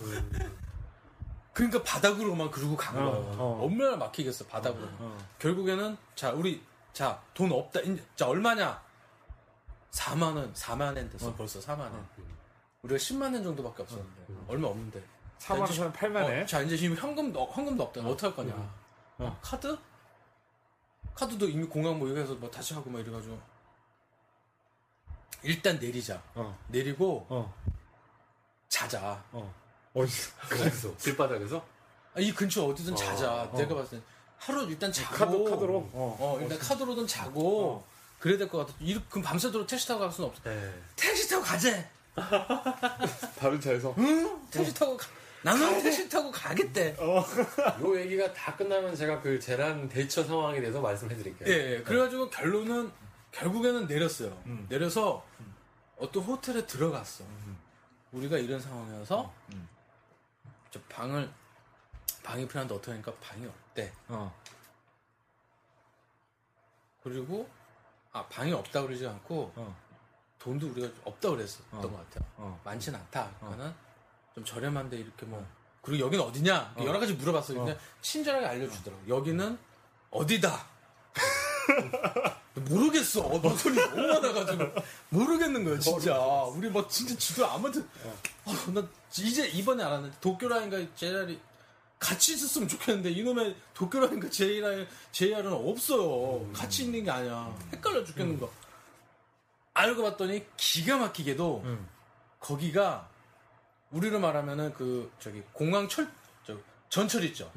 그러니까 바닥으로만 그러고 간 어, 거예요. 어. 얼마나 막히겠어 바닥으로. 어. 결국에는 자 우리 자 돈 없다. 이제 자 얼마냐? 4만 원, 4만 엔 됐어 벌써 4만 엔. 우리가 10만 엔 정도밖에 없었는데 얼마 없는데. 4만 이제 원, 8만 원. 어, 자 이제 지금 현금도 현금도 없다. 어떻게 할 거냐? 어. 카드? 카드도 이미 공항 뭐 이거에서 뭐 다시 하고 막 이래가지고 일단 내리자. 어. 내리고 어. 자자. 어. 어디서? 어디서? 길바닥에서? 아, 이 근처 어디든 자자. 어. 내가 봤을 때 하루 일단 자고. 카드, 카드로? 어. 어, 일단 카드로든 자고. 그래야 될 것 같아. 이렇게 그럼 밤새도록 택시 타고 갈 수는 없어. 네. 택시 타고 가재. 다른 차에서? 응? 택시 타고 가. 나는 택시 타고 가겠대. 요 얘기가 다 끝나면 제가 그 재난 대처 상황에 대해서 말씀해 드릴게요. 예, 예. 그래가지고 결론은 결국에는 내렸어요. 음. 내려서 어떤 호텔에 들어갔어. 우리가 이런 상황이어서 음. 저 방을 방이 필요한데 어떻게 하니까 방이 없대. 어. 그리고 아 방이 없다 그러지 않고 어. 돈도 우리가 없다 그랬었던 어. 것 같아요. 어. 많진 않다. 그러니까는 좀 저렴한데 이렇게 뭐 그리고 여기는 어디냐 어. 여러 가지 물어봤어요. 근데 친절하게 알려주더라고. 여기는 어디다. 모르겠어. 어, 노선이 너무 많아가지고 모르겠는 거예요, 진짜. 우리 막 진짜 지도 아무튼 아, 나 이제 이번에 알았는데 도쿄라인과 JR이 같이 있었으면 좋겠는데 이놈의 도쿄라인과 JR, JR은 없어요. 같이 있는 게 아니야. 헷갈려 죽겠는 거. 알고 봤더니 기가 막히게도 음. 거기가 우리로 말하면은 그 저기 공항 철 저, 전철 있죠.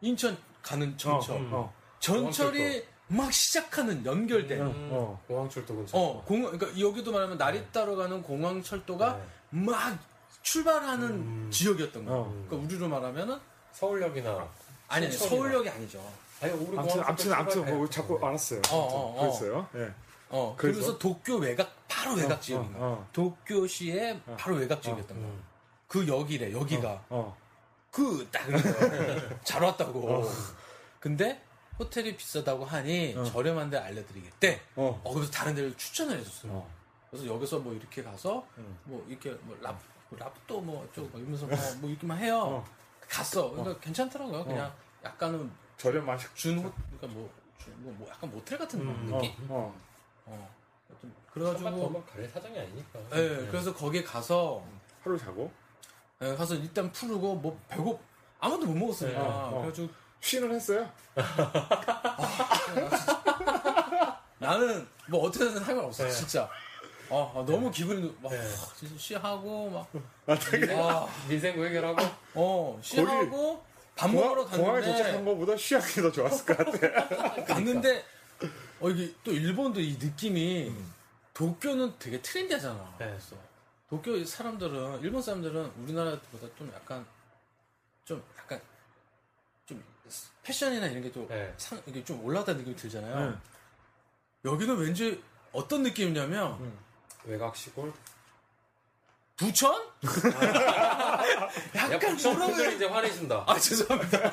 인천 가는 전철. 어. 어. 전철이 막 시작하는 연결된. 어. 어. 공항철도 근처. 어, 공 그러니까 여기도 말하면 나리따로 가는 공항 철도가 네. 막 출발하는 지역이었던 거야. 어. 그러니까 우리로 말하면은 서울역이나. 아니, 아니. 서울역이 아니죠. 아니, 우리 아무튼, 아무튼, 아무튼. 뭐, 자꾸 알았어요. 어, 어, 어. 그랬어요? 예. 어, 그래서? 그래서 도쿄 외곽 바로 외곽 지역인 거야. 어. 도쿄시의 바로 외곽 지역이었던 거야. 그 역이래. 여기가 어. 그딱 잘 왔다고. 근데 호텔이 비싸다고 하니 어. 저렴한 데 알려드리겠대. 어. 어, 그래서 다른 데를 추천을 해줬어요. 어. 그래서 여기서 뭐 이렇게 가서 음. 뭐 이렇게 뭐 랍, 뭐 랍도 뭐 어쩌고 막 이러면서 뭐, 뭐 이렇게만 해요. 어. 갔어. 그러니까 괜찮더라고요. 그냥 약간은 저렴한 식. 준 호, 그러니까 뭐, 준- 뭐, 뭐 약간 모텔 같은 음. 어. 느낌. 어. 어. 좀 그래가지고. 뭐 가릴 사정이 아니니까. 예, 그래서 거기에 가서 하루 자고? 예, 가서 일단 풀고 뭐 배고 아무도 못 먹었으니까 네. 어, 어. 그래가지고 쉬는 했어요? 나는 뭐 어떻게든 상관없어 네. 진짜 어, 어, 너무 기분이 막 네. 진짜 쉬하고 막 아, 되게. 아, 민생 고 해결하고. 어 쉬하고 밥 먹으러 공항, 공항에 도착한 갔는데 것보다 쉬하기 더 좋았을 것 같아. 갔는데 어 이게 또 일본도 이 느낌이 도쿄는 되게 트렌디하잖아. 네. 그래서 도쿄 사람들은 일본 사람들은 우리나라보다 좀 약간 좀 약간 좀 패션이나 이런 게좀 네. 상 이게 좀 올라가는 느낌이 들잖아요. 네. 여기는 왠지 어떤 느낌이냐면 음. 외곽 시골. 부천? 야, 약간 부천분들이 뭐라고 이제 화내신다. 아 죄송합니다.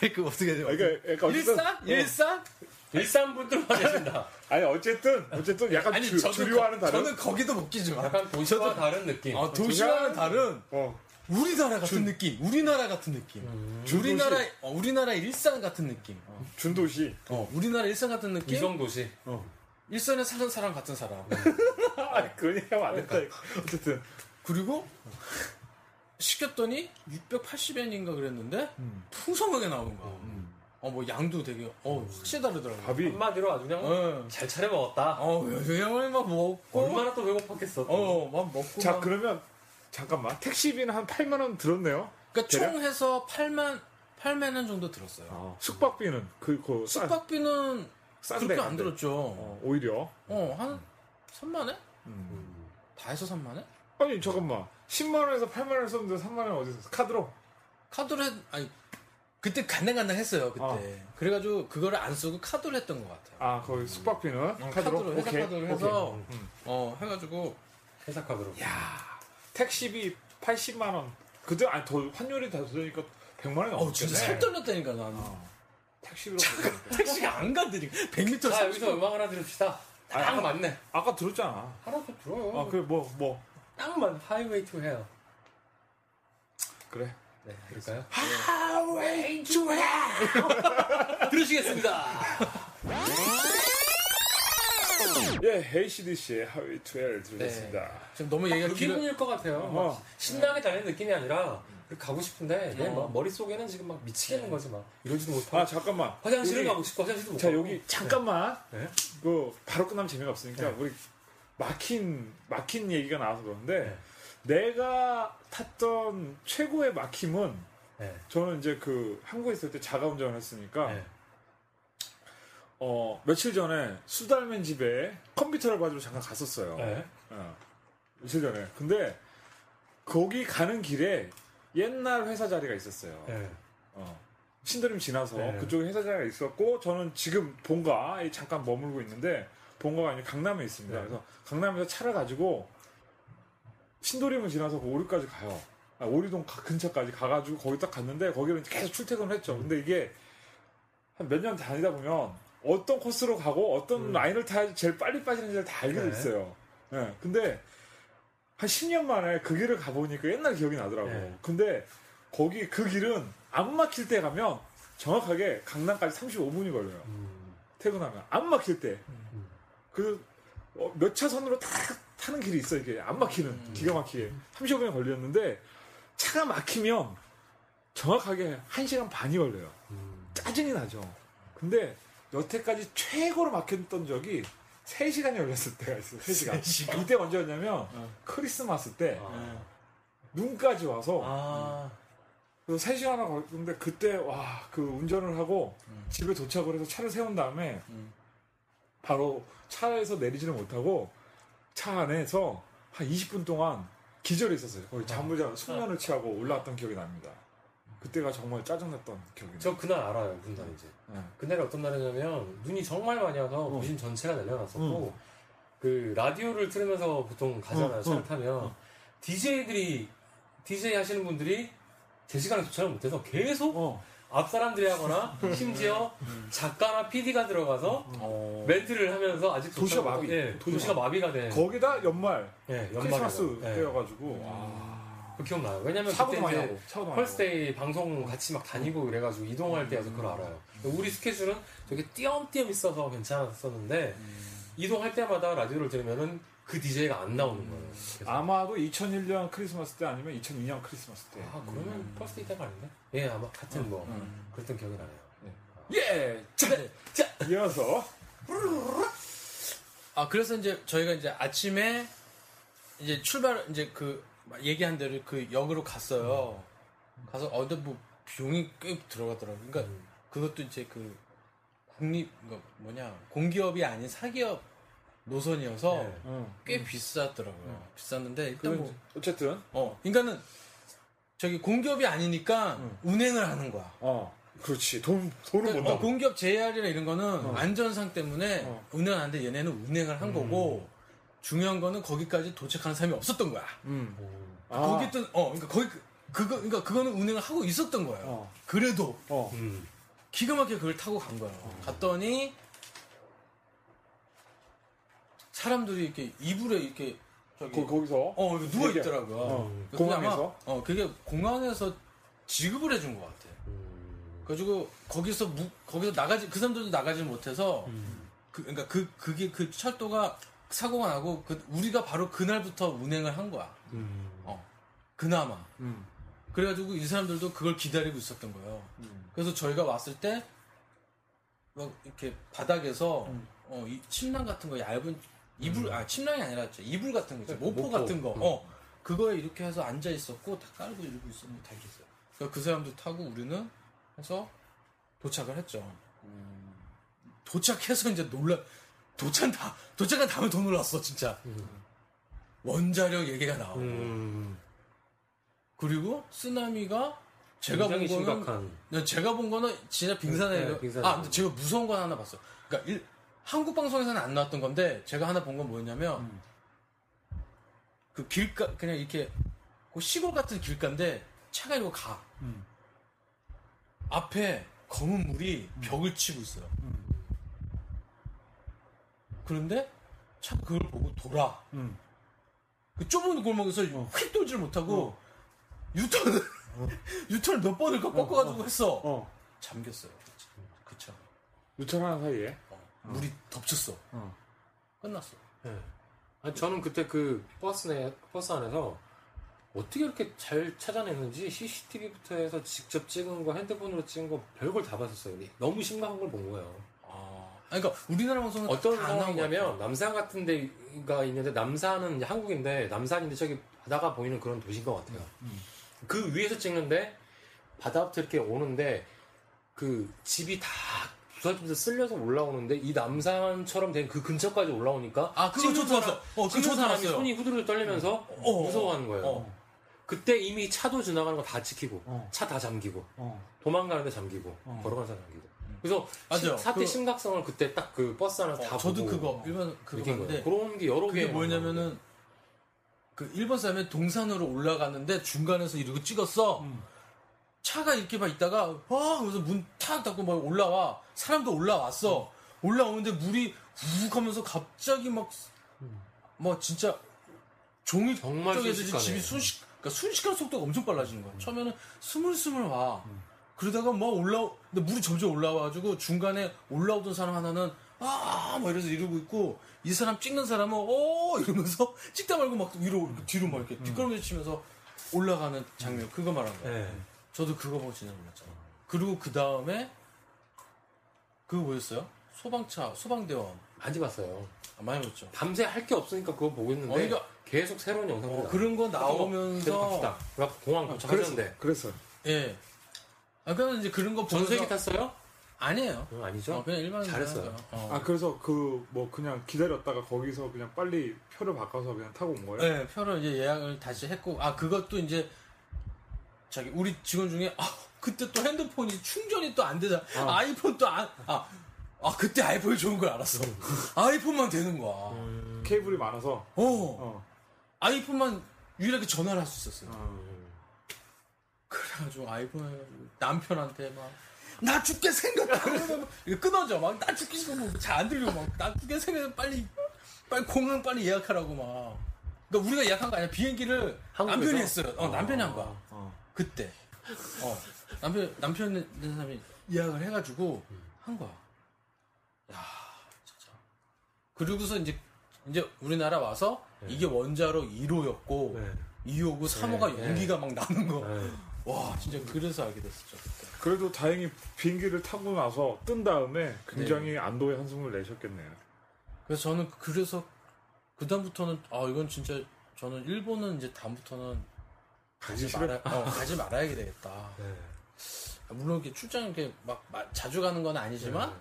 아니 그 어떻게 해야 그러니까, 그러니까 어쨌든. 일산? 어. 일산? 일산 분들 화내신다. 아니, 어쨌든, 어쨌든 약간 아니 주, 저는 주류와는 거- 다른. 저는 거기도 못 끼지 마. 약간 도시와 다른 느낌. 아, 도시와는 다른 어. 우리나라 같은 느낌. 우리나라 같은 느낌. 음. 우리나라 어, 우리나라 일산 같은 느낌. 어. 준도시. 어, 우리나라 일산 같은 느낌. 위성도시. 일산에 사는 사람 같은 사람. 아니, 그런 얘기 하면 안 된다. 이거. 어쨌든. 그리고 시켰더니 680엔인가 그랬는데 음. 풍성하게 나오는 거야. 어, 뭐 양도 되게 어, 확실히 다르더라고. 밥이. 한마디로 아주 그냥 어. 잘 차려 먹었다. 어, 그냥 막 먹고 얼마나 또 배고팠겠어. 어, 막 먹고 자, 막. 그러면, 잠깐만. 택시비는 한 8만 원 들었네요. 그러니까 대략? 총 해서 8만 8만 원 정도 들었어요. 아, 숙박비는 그, 그, 싼- 숙박비는 싼데, 그렇게 안. 들었죠. 어, 오히려. 어, 한 3만 원? 음. 다 해서 3만 원? 아니, 잠깐만. 10만 원에서 8만원 썼는데 3만 원 어디서 써? 카드로? 카드로 했, 아니, 그때 간당간당 했어요, 그때. 어. 그래가지고 그거를 안 쓰고 카드로 했던 것 같아요. 아, 거기 숙박비는? 어, 카드로? 카드로, 회사 오케이. 카드로 해서, 오케이. 음. 어, 해가지고. 회사 카드로. 야 택시비 80만 원. 그때, 아니, 더, 환율이 더 되니까 100만 원이 어, 진짜 살 떨렸다니까, 나는. 택시비로. 택시가 안 간다니까. 100m 자, 여기서 음악 하나 들읍시다. 딱 맞네. 아까 들었잖아. 하나 더 들어요. 아, 그래, 뭐, 뭐. 딱 맞. Highway to hell. 그래. 네, 그럴까요? Highway to hell! 들으시겠습니다. 예, ACDC의 하위 투엘 들으셨습니다. 지금 너무 얘기가 그 길어. 기분일 것 같아요. 어. 막 신나게 달리는 느낌이 아니라 가고 싶은데 얘 막 머릿속에는 지금 막 미치겠는 거지 막 이러지도 못하고 아, 잠깐만. 화장실을 여기- 가고 싶고 화장실도 못 자, 가고 여기 잠깐만. 네. 그, 바로 끝나면 재미가 없으니까, 네. 우리 막힌, 막힌 얘기가 나와서 그런데, 네. 내가 탔던 최고의 막힘은, 네. 저는 이제 그, 한국에 있을 때 자가 운전을 했으니까, 네. 어, 며칠 전에 수달맨 집에 컴퓨터를 가지고 잠깐 갔었어요. 네. 어, 며칠 전에. 근데, 거기 가는 길에 옛날 회사 자리가 있었어요. 네. 어, 신도림 지나서 네. 그쪽에 회사 자리가 있었고 저는 지금 본가에 잠깐 머물고 있는데 본가가 아니라 강남에 있습니다. 네. 그래서 강남에서 차를 가지고 신도림을 지나서 그 오류까지 가요. 아, 오리동 가- 근처까지 가가지고 거기 딱 갔는데 거기를 계속 출퇴근을 했죠. 근데 이게 한 몇 년 다니다 보면 어떤 코스로 가고 어떤 음. 라인을 타야 제일 빨리 빠지는지를 다 알게 네. 됐어요. 예. 근데 한 10년 만에 그 길을 가보니까 옛날 기억이 나더라고요. 네. 근데 거기 그 길은 안 막힐 때 가면 정확하게 강남까지 35분이 걸려요. 음. 퇴근하면 안 막힐 때. 그몇 차선으로 다 타는 길이 있어 이게 안 막히는 기가 막히게 35분이 걸렸는데 차가 막히면 정확하게 1시간 반이 걸려요. 짜증이 나죠. 근데 여태까지 최고로 막혔던 적이 3시간이 걸렸을 때가 있어요. 3시간. 이때 언제 였냐면 크리스마스 때 아. 눈까지 와서 아. 그래서 3시간을 걸렸는데 그때 와 그 운전을 하고 집에 도착을 해서 차를 세운 다음에 바로 차에서 내리지를 못하고 차 안에서 한 20분 동안 기절이 있었어요. 거의 잠을 자 숙면을 취하고 올라왔던 기억이 납니다. 그때가 정말 짜증났던 기억이. 저 그날 알아요, 무슨 날인지. 네. 그날이 어떤 날이냐면 눈이 정말 많이 와서 부신 전체가 내려갔었고 그 라디오를 틀으면서 보통 가잖아요, 어, 차를 어, 타면 DJ들이 DJ 하시는 분들이 제 시간에 도착을 못해서 계속 어. 앞 사람들이 하거나 심지어 작가나 PD가 들어가서 멘트를 하면서 아직 도시가 마비. 못- 예, 도시가 도시가 마비가 된 거기다 연말 예, 크리스마스 연말이에요. 예. 때여가지고 와, 그 기억나요. 왜냐면 그때 이제. 펄스데이 방송 같이 막 다니고 그래가지고 이동할 때여서 그걸 알아요. 우리 스케줄은 되게 띄엄띄엄 있어서 괜찮았었는데 이동할 때마다 라디오를 들으면은 그 DJ가 안 나오는 거예요. 그래서 아마도 2001년 크리스마스 때 아니면 2002년 크리스마스 때. 아 그러면 펄스데이 때가 아닌데? 예 아마 같은 뭐 그랬던 기억이 나네요. 예! 자, 자, 이어서 아 그래서 이제 저희가 이제 아침에 이제 출발 이제 그 얘기한 대로 그 역으로 갔어요. 가서 어 근데 뭐 비용이 꽤 들어가더라고. 요 그러니까 그것도 이제 그 국립 그 뭐냐 공기업이 아닌 사기업 노선이어서 네. 응. 꽤 비쌌더라고요. 비쌌는데 일단 뭐 어쨌든 어, 그러니까는 저기 공기업이 아니니까 응. 운행을 하는 거야. 어 그렇지 돈 돈을 그러니까. 어, 공기업 JR이나 이런 거는 어. 안전상 때문에 어. 운행하는데 얘네는 운행을 한 거고 중요한 거는 거기까지 도착하는 사람이 없었던 거야. 음. 아. 거기 있던 어 그러니까 거기 그- 그거 그러니까 그거는 운행을 하고 있었던 거예요. 어. 그래도 어. 음. 기가 막히게 그걸 타고 간 거예요. 갔더니 사람들이 이렇게 이불에 이렇게 저기 거, 거기서 어 이렇게 누워 있더라고요. 어, 그게 공항에서? 아마, 어 그게 공항에서 지급을 해준 것 같아. 그래가지고 거기서 무, 거기서 나가지 그 사람들도 나가지 못해서 그 그러니까 그 그게 그 철도가 사고가 나고 그 우리가 바로 그날부터 운행을 한 거야. 어 그나마. 음. 그래가지고 이 사람들도 그걸 기다리고 있었던 거예요. 음. 그래서 저희가 왔을 때, 막 이렇게 바닥에서, 음. 어, 이 침낭 같은 거 얇은, 이불, 아, 침낭이 아니라, 저 이불 같은 거 있죠. 모포, 모포. 같은 거. 어, 그거에 이렇게 해서 앉아 있었고, 다 깔고 이러고 있었는데 다 이랬어요. 그러니까 그 사람도 타고 우리는 해서 도착을 했죠. 도착해서 이제 놀라 도착 다 도착한 다음에 더 놀랐어 진짜. 원자력 얘기가 나오고 음, 그리고 쓰나미가 제가 본 거는 심각한. 네, 제가 본 거는 진짜 빙산에 네, 빙산에 아 근데 제가 무서운 건 하나 봤어. 그러니까 일- 한국 방송에서는 안 나왔던 건데 제가 하나 본 건 뭐였냐면 음. 그 길가 그냥 이렇게 그 시골 같은 길가인데 차가 이러고 가. 음. 앞에 검은 물이 벽을 치고 있어요. 그런데 차가 그걸 보고 돌아. 음. 그 좁은 골목에서 휙 돌지를 못하고 유턴을 유턴을 몇 번을 꺾어가지고 했어. 어. 잠겼어요. 그 차. 유턴하는 사이에. 물이 덮쳤어. 어. 끝났어. 네. 아니, 저는 그때 그 버스 내 버스 안에서 어떻게 이렇게 잘 찾아냈는지 CCTV부터 해서 직접 찍은 거 핸드폰으로 찍은 거 별걸 다 봤었어요. 너무 심각한 걸 본 거예요. 그러니까 우리나라 방송은 어떤 상황이냐면. 남산 같은 데가 있는데 남산은 이제 한국인데 남산인데 저기 바다가 보이는 그런 도시인 것 같아요. 그 위에서 찍는데 바다부터 이렇게 오는데 그 집이 다 부서지면서 쓸려서 올라오는데 이 남산처럼 된 그 근처까지 올라오니까 아, 그거 사람- 봤어. 어, 그거 사람이. 손이 후들후들 떨리면서 어, 무서워하는 거예요. 어. 그때 이미 차도 지나가는 거 다 지키고 어. 차다 잠기고 어. 도망가는데 잠기고 어. 걸어가는 사람 잠기고 그래서 맞아요. 시- 사태 그- 심각성을 그때 딱 그 버스 안에서 다 어, 저도 보고 그거 일반 그거 봤는데. 그런 게 여러 개 뭐냐면은 그 일본 사람이 동산으로 올라가는데 중간에서 이러고 찍었어. 음. 차가 이렇게 막 있다가 와 그래서 문 탁 닫고 막 올라와 사람도 올라왔어. 올라오는데 물이 우욱 하면서 갑자기 막뭐 진짜 종이 정말 쪽에서. 집이 순식 그러니까 순식간 속도가 엄청 빨라지는 거야. 처음에는 스물스물 와. 그러다가 뭐 올라 근데 물이 점점 올라와가지고 중간에 올라오던 사람 하나는 아뭐 이래서 이러고 있고 이 사람 찍는 사람은 어 이러면서 찍다 말고 막 위로 뒤로 막 이렇게 뒷걸음질 치면서 올라가는 장면 그거 말한 거야. 네. 저도 그거 보고 진짜 놀랐잖아. 그리고 그 다음에 그거 뭐였어요? 소방차 소방대원 많이 봤어요. 아, 많이 봤죠. 밤새 할 게 없으니까 그거 보고 있는데 어, 그러니까- 계속 새로운 영상들이 어. 그런 거 나오면서 갑시다. 공항 그래서 도착하셨는데 그랬어요. 예. 아 그러면 이제 그런 거 보면서 전세기 탔어요? 아니에요. 응, 아니죠? 어, 그냥 일반 잘했어요. 어. 아 그래서 그 뭐 그냥 기다렸다가 거기서 그냥 빨리 표를 바꿔서 그냥 타고 온 거예요? 네, 표를 이제 예약을 다시 했고, 아, 그것도 이제, 자기, 우리 직원 중에, 아, 그때 또 핸드폰이 충전이 또 안 되잖아. 아. 아이폰 또 안, 아, 아, 그때 아이폰이 좋은 걸 알았어. 아이폰만 되는 거야. 음. 케이블이 많아서. 어, 어. 아이폰만 유일하게 전화를 할 수 있었어요. 어. 그래가지고 아이폰 해가지고 남편한테 막, 나 죽게 막 이거 끊어져. 막, 나 죽게 생겼고, 잘안 들리고 막, 나 죽게 생겼 빨리, 빨리 공항 빨리 예약하라고 막. 그러니까 우리가 예약한 거 아니야. 비행기를 한국에서? 남편이 했어요. 어, 남편이 한 거야. 어. 그때. 어. 남편, 남편 된 사람이 예약을 해가지고 한 거야. 야 진짜. 그리고서 이제, 이제 우리나라 와서 이게 원자로 1호였고, 네. 2호고 3호가 네, 연기가 막 나는 거. 네. 와, 진짜 그래서 알게 됐었죠. 그때. 그래도 다행히 비행기를 타고 나서 뜬 다음에 굉장히 안도의 한숨을 내셨겠네요. 그래서 저는 그래서 그 다음부터는 아 이건 진짜 저는 일본은 이제 다음부터는 가지 싫어? 말아 어, 가지 말아야 되겠다. 네. 아, 물론 이렇게 출장 이렇게 막 마- 자주 가는 건 아니지만 네.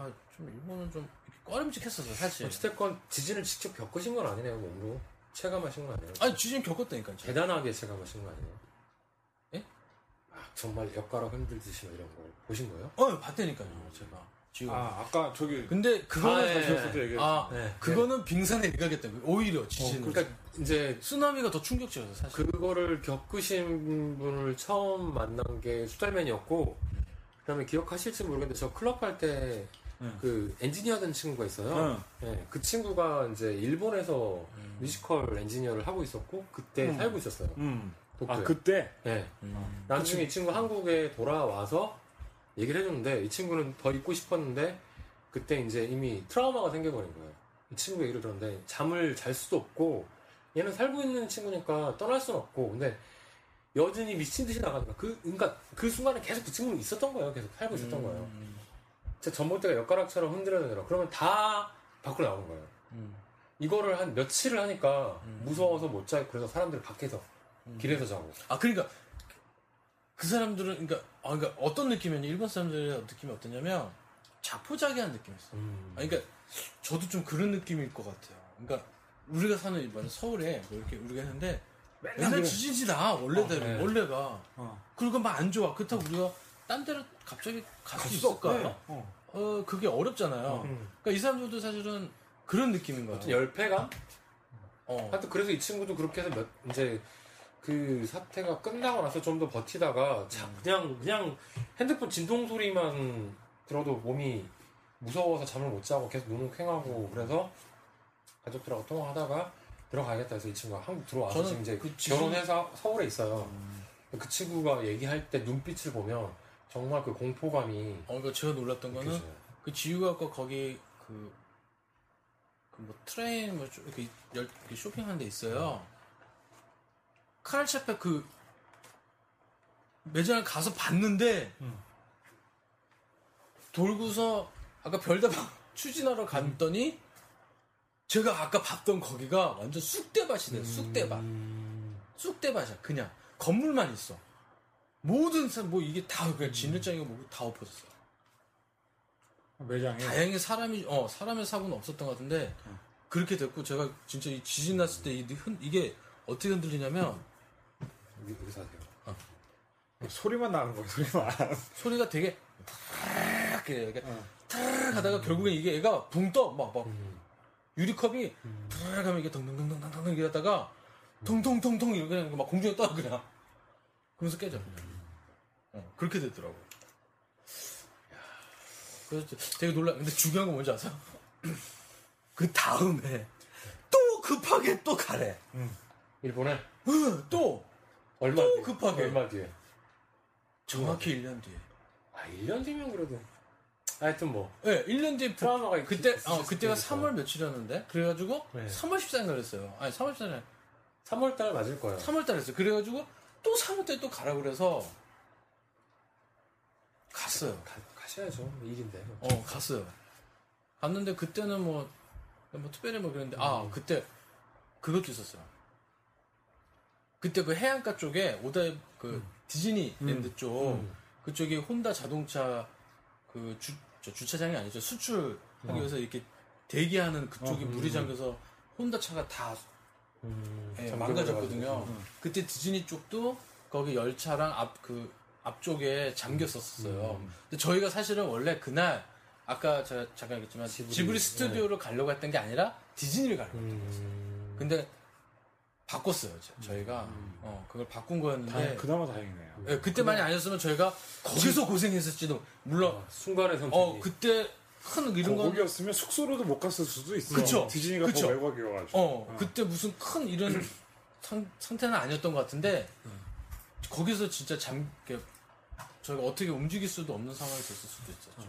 아좀 일본은 좀 이렇게 꺼림직했었어 사실. 어찌됐건 지진을 직접 겪으신 건 아니네요, 몸으로. 체감하신 건 아니에요. 아니 지진 겪었다니까. 진짜. 대단하게 체감하신 거 아니에요? 정말 엿가락 흔들듯이 막 이런 걸 보신 거예요? 어 봤다니까요 제가 지금. 아, 아까 저기 근데 그거는 아, 예, 때 얘기했죠. 아 네. 그거는 빙산에 일가겠다. 오히려 지진은. 그러니까 이제 쓰나미가 더 충격적이었어 사실. 그거를 겪으신 분을 처음 만난 게 수달맨이었고 그 다음에 기억하실지 모르겠는데 저 클럽 할때그 응. 엔지니어던 친구가 있어요. 응. 네, 그 친구가 이제 일본에서 음. 뮤지컬 엔지니어를 하고 있었고 그때 음. 살고 있었어요. 음. 도쿄에. 아 그때 네. 음. 나중에 이 친구 한국에 돌아와서 얘기를 해줬는데 이 친구는 더 있고 싶었는데 그때 이제 이미 트라우마가 생겨버린 거예요. 이 친구 얘기를 들었는데 잠을 잘 수도 없고 얘는 살고 있는 친구니까 떠날 수는 없고 근데 여전히 미친 듯이 나가니까 그 그러니까 그 순간에 계속 그 친구는 있었던 거예요. 계속 살고 있었던 거예요. 음. 제 전봇대가 엿가락처럼 흔들어내더라. 그러면 다 밖으로 나오는 거예요. 음. 이거를 한 며칠을 하니까 음. 무서워서 못 자고 그래서 사람들 밖에서 음. 길에서 자고. 아 그러니까 그 사람들은 그러니까, 아, 그러니까 어떤 느낌이었냐 일본 사람들의 느낌이 어떠냐면 자포자기한 느낌이었어. 음. 아, 그러니까 저도 좀 그런 느낌일 것 같아요. 그러니까 우리가 사는 일반 서울에 뭐 이렇게 우리가 했는데 맨날 그래. 지진지다 원래대로 어, 네. 원래가 어. 그리고 막 안 좋아 그렇다고 우리가 딴 데로 갑자기 갈 수 있을까요? 없어요. 어. 어 그게 어렵잖아요. 음. 그러니까 이 사람들도 사실은 그런 느낌인 거야. 어떤 열패감? 어. 하여튼 그래서 이 친구도 그렇게 해서 몇, 이제 그 사태가 끝나고 나서 좀 더 버티다가 자, 그냥 그냥 핸드폰 진동 소리만 들어도 몸이 무서워서 잠을 못 자고 계속 눈을 퀭하고 그래서 가족들하고 통화하다가 들어가야겠다 해서 이 친구가 한국 들어와서 지금 이제 그 결혼해서 서울에 있어요. 그 친구가 얘기할 때 눈빛을 보면 정말 그 공포감이 어, 그러니까 제가 놀랐던 거는 느껴져요. 그 지유가과 거기 그, 그 뭐 트레인 뭐좀 이렇게, 열, 이렇게 쇼핑하는 데 있어요. 카랄차페 그 매장을 가서 봤는데 돌고서 아까 별다방 추진하러 갔더니 제가 아까 봤던 거기가 완전 쑥대밭이네 쑥대밭. 쑥대밭이야 그냥. 건물만 있어. 모든 사- 뭐 이게 다 그냥 진흙장이고 뭐다 엎어졌어. 매장에? 다행히 사람이 어 사람의 사고는 없었던 것 같은데 그렇게 됐고 제가 진짜 이 지진 났을 때 이 흔- 이게 어떻게 흔들리냐면 여기 여기서 하세요. 소리만 나는 거예요. 소리만. 소리가 되게 탁 이렇게 탁 하다가 결국엔 이게 얘가 붕 떠 막 막 유리컵이 탁 하면 이게 덩덩덩덩덩덩 이렇게 하다가 통통통통 이렇게 거막 공중에 떠 그냥 그러면서 깨져 그냥. 어, 그렇게 되더라고 그래서 되게 놀라 근데 중요한 건 뭔지 아세요? 그 다음에 또 급하게 또 가래 일본에 응, 또 얼마 또 뒤에? 급하게. 얼마 뒤에? 정확히 1년 뒤에 아 1년 뒤면 그래도 하여튼 뭐 네, 1년 뒤에 트라우마가 그때 있- 어 그때가 테니까. 3월 며칠이었는데 그래 가지고 네. 3월 14일 날 했어요. 아니 3월 14일 3월 달 맞을 거예요. 3월 달 했어요. 그래 가지고 또 3월 달에 또 가라 그래서 갔어요. 가, 가셔야죠. 일인데. 어 갔어요. 갔는데 그때는 뭐, 뭐 특별히 뭐 그랬는데 아 음. 그때 그것도 있었어요. 그때 그 해안가 쪽에 오다이 그 디즈니랜드 쪽 음. 그쪽이 혼다 자동차 그 주, 저 주차장이 아니죠 수출하기 어. 위해서 이렇게 대기하는 그쪽이 음, 물이 음. 잠겨서 혼다 차가 다 음, 예, 참 망가졌거든요. 그래가지고. 그때 디즈니 쪽도 거기 열차랑 앞 그 앞쪽에 잠겼었어요. 음. 근데 저희가 사실은 원래 그날 아까 제가 잠깐 얘기했지만 지브리, 지브리, 스튜디오를 가려고 했던 게 아니라 디즈니를 가려고 했어요. 음. 근데 바꿨어요. 저- 저희가 어, 그걸 바꾼 거였는데 다행, 그나마 다행이네요. 예, 그때만이 아니었으면 저희가 거기서 고생했을지도 물론 아, 순간의 선택이. 어 그때 큰 이런 건 거기였으면 숙소로도 못 갔을 수도 있어. 그쵸. 디즈니가 그쵸. 더 외곽이어가지고. 어, 그때 무슨 큰 이런 상, 상태는 아니었던 것 같은데 거기서 진짜 잠 저희가 어떻게 움직일 수도 없는 상황이 됐을 수도 있었죠.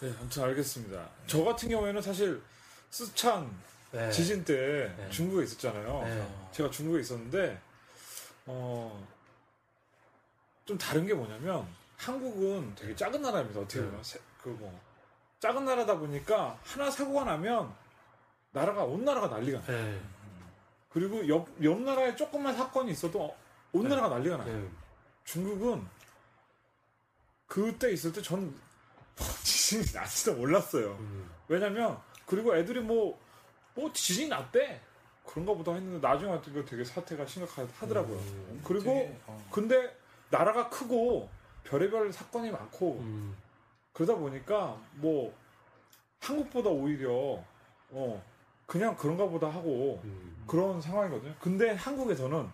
네, 아무튼 알겠습니다. 저 같은 경우에는 사실 스촨 네. 지진 때 네. 중국에 있었잖아요. 네. 제가 중국에 있었는데 어, 좀 다른 게 뭐냐면 한국은 되게 작은 나라입니다. 어떻게 보면 그뭐 작은 나라다 보니까 하나 사고가 나면 나라가 온 나라가 난리가 나요. 네. 그리고 옆, 옆 나라에 조금만 사건이 있어도 온 나라가 난리가 나요. 네. 중국은 그때 있을 때 저는 지진이 날지도 몰랐어요. 음. 왜냐면 그리고 애들이 뭐, 뭐 지진이 났대. 그런가 보다 했는데 나중에 왔더니 되게 사태가 심각하더라고요. 음. 그리고 되게, 어. 근데 나라가 크고 별의별 사건이 많고 음. 그러다 보니까 뭐 한국보다 오히려 어 그냥 그런가 보다 하고 음. 그런 상황이거든요. 근데 한국에서는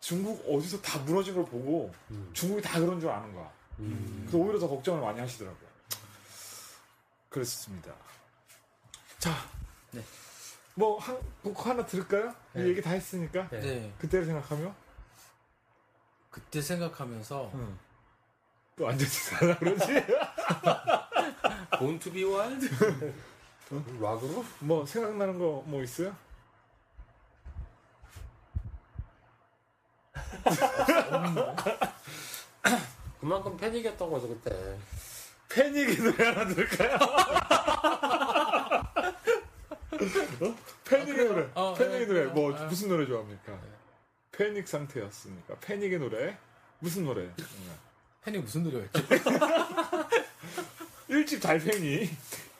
중국 어디서 다 무너진 걸 보고 음. 중국이 다 그런 줄 아는 거야. 음. 그래서 오히려 더 걱정을 많이 하시더라고요. 그랬습니다. 자, 네. 뭐, 한, 곡 하나 들을까요? 네. 이 얘기 다 했으니까. 네. 네, 그때를 생각하며, 그때 생각하면서 응. 또 완전히 살라 그러지? Born to be wild? 락으로? 뭐, 생각나는 거 뭐 있어요? 그만큼 패닉했던 거죠 그때. 패닉의 노래 하나 들을까요? 어? 패닉의 노래. 어, 패닉의 네, 노래. 뭐, 아. 무슨 노래 좋아합니까? 패닉 상태였으니까 패닉의 노래 무슨 노래? 패닉 무슨 노래였지? 1집 달팽이,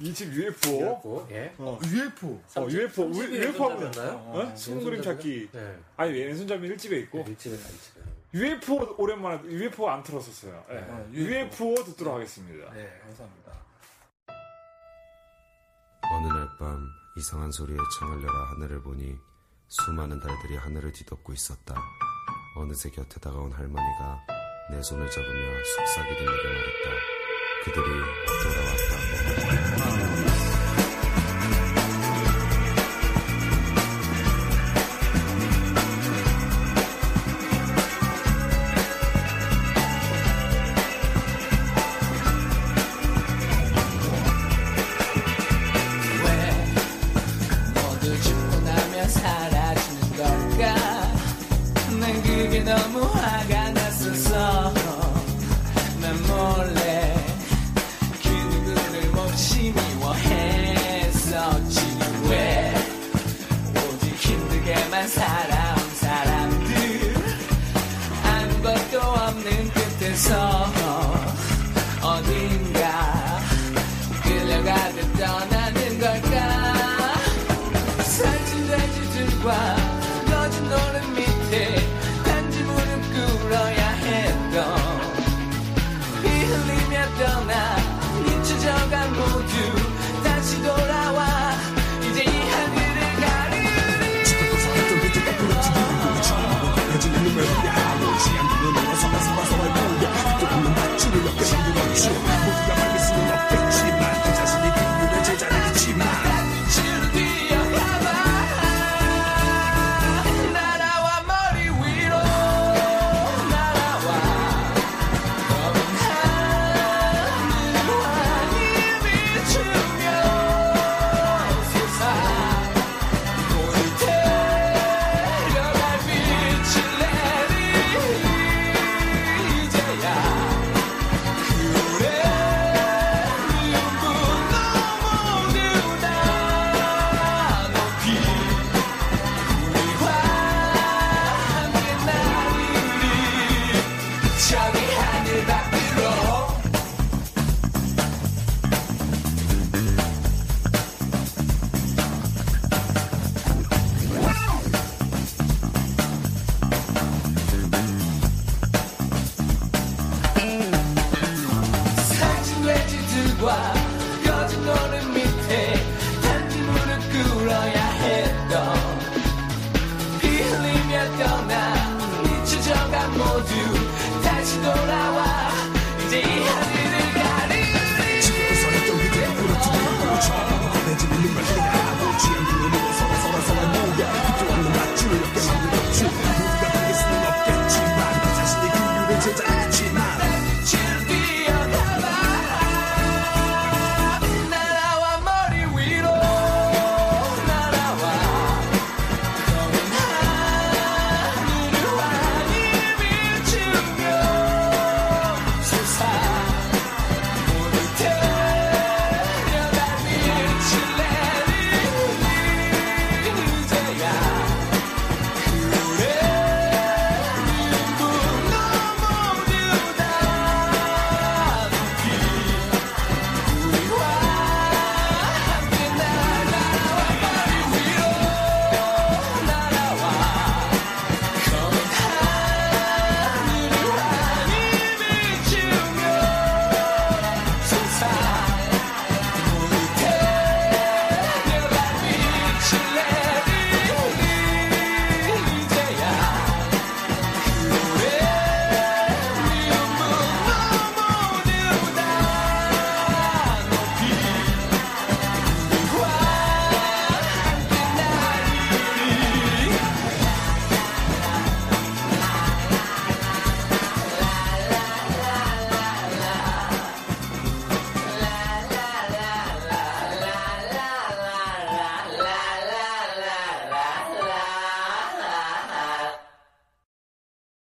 2집 UFO, 예. 어, UFO. 어, UFO, UFO? 어? 숨은 그림 찾기. 네. 아니 왼손잡이 1집에 있고 일집에 일집에. UFO 오랜만에 UFO 안 틀었었어요. 예. 어, UFO 듣도록 하겠습니다. 네, 감사합니다. 어느 날 밤 이상한 소리에 창을 열어 하늘을 보니 수많은 달들이 하늘을 뒤덮고 있었다. 어느새 곁에 다가온 할머니가 내 손을 잡으며 속삭이듯 내게 말했다. 그들이 돌아왔다.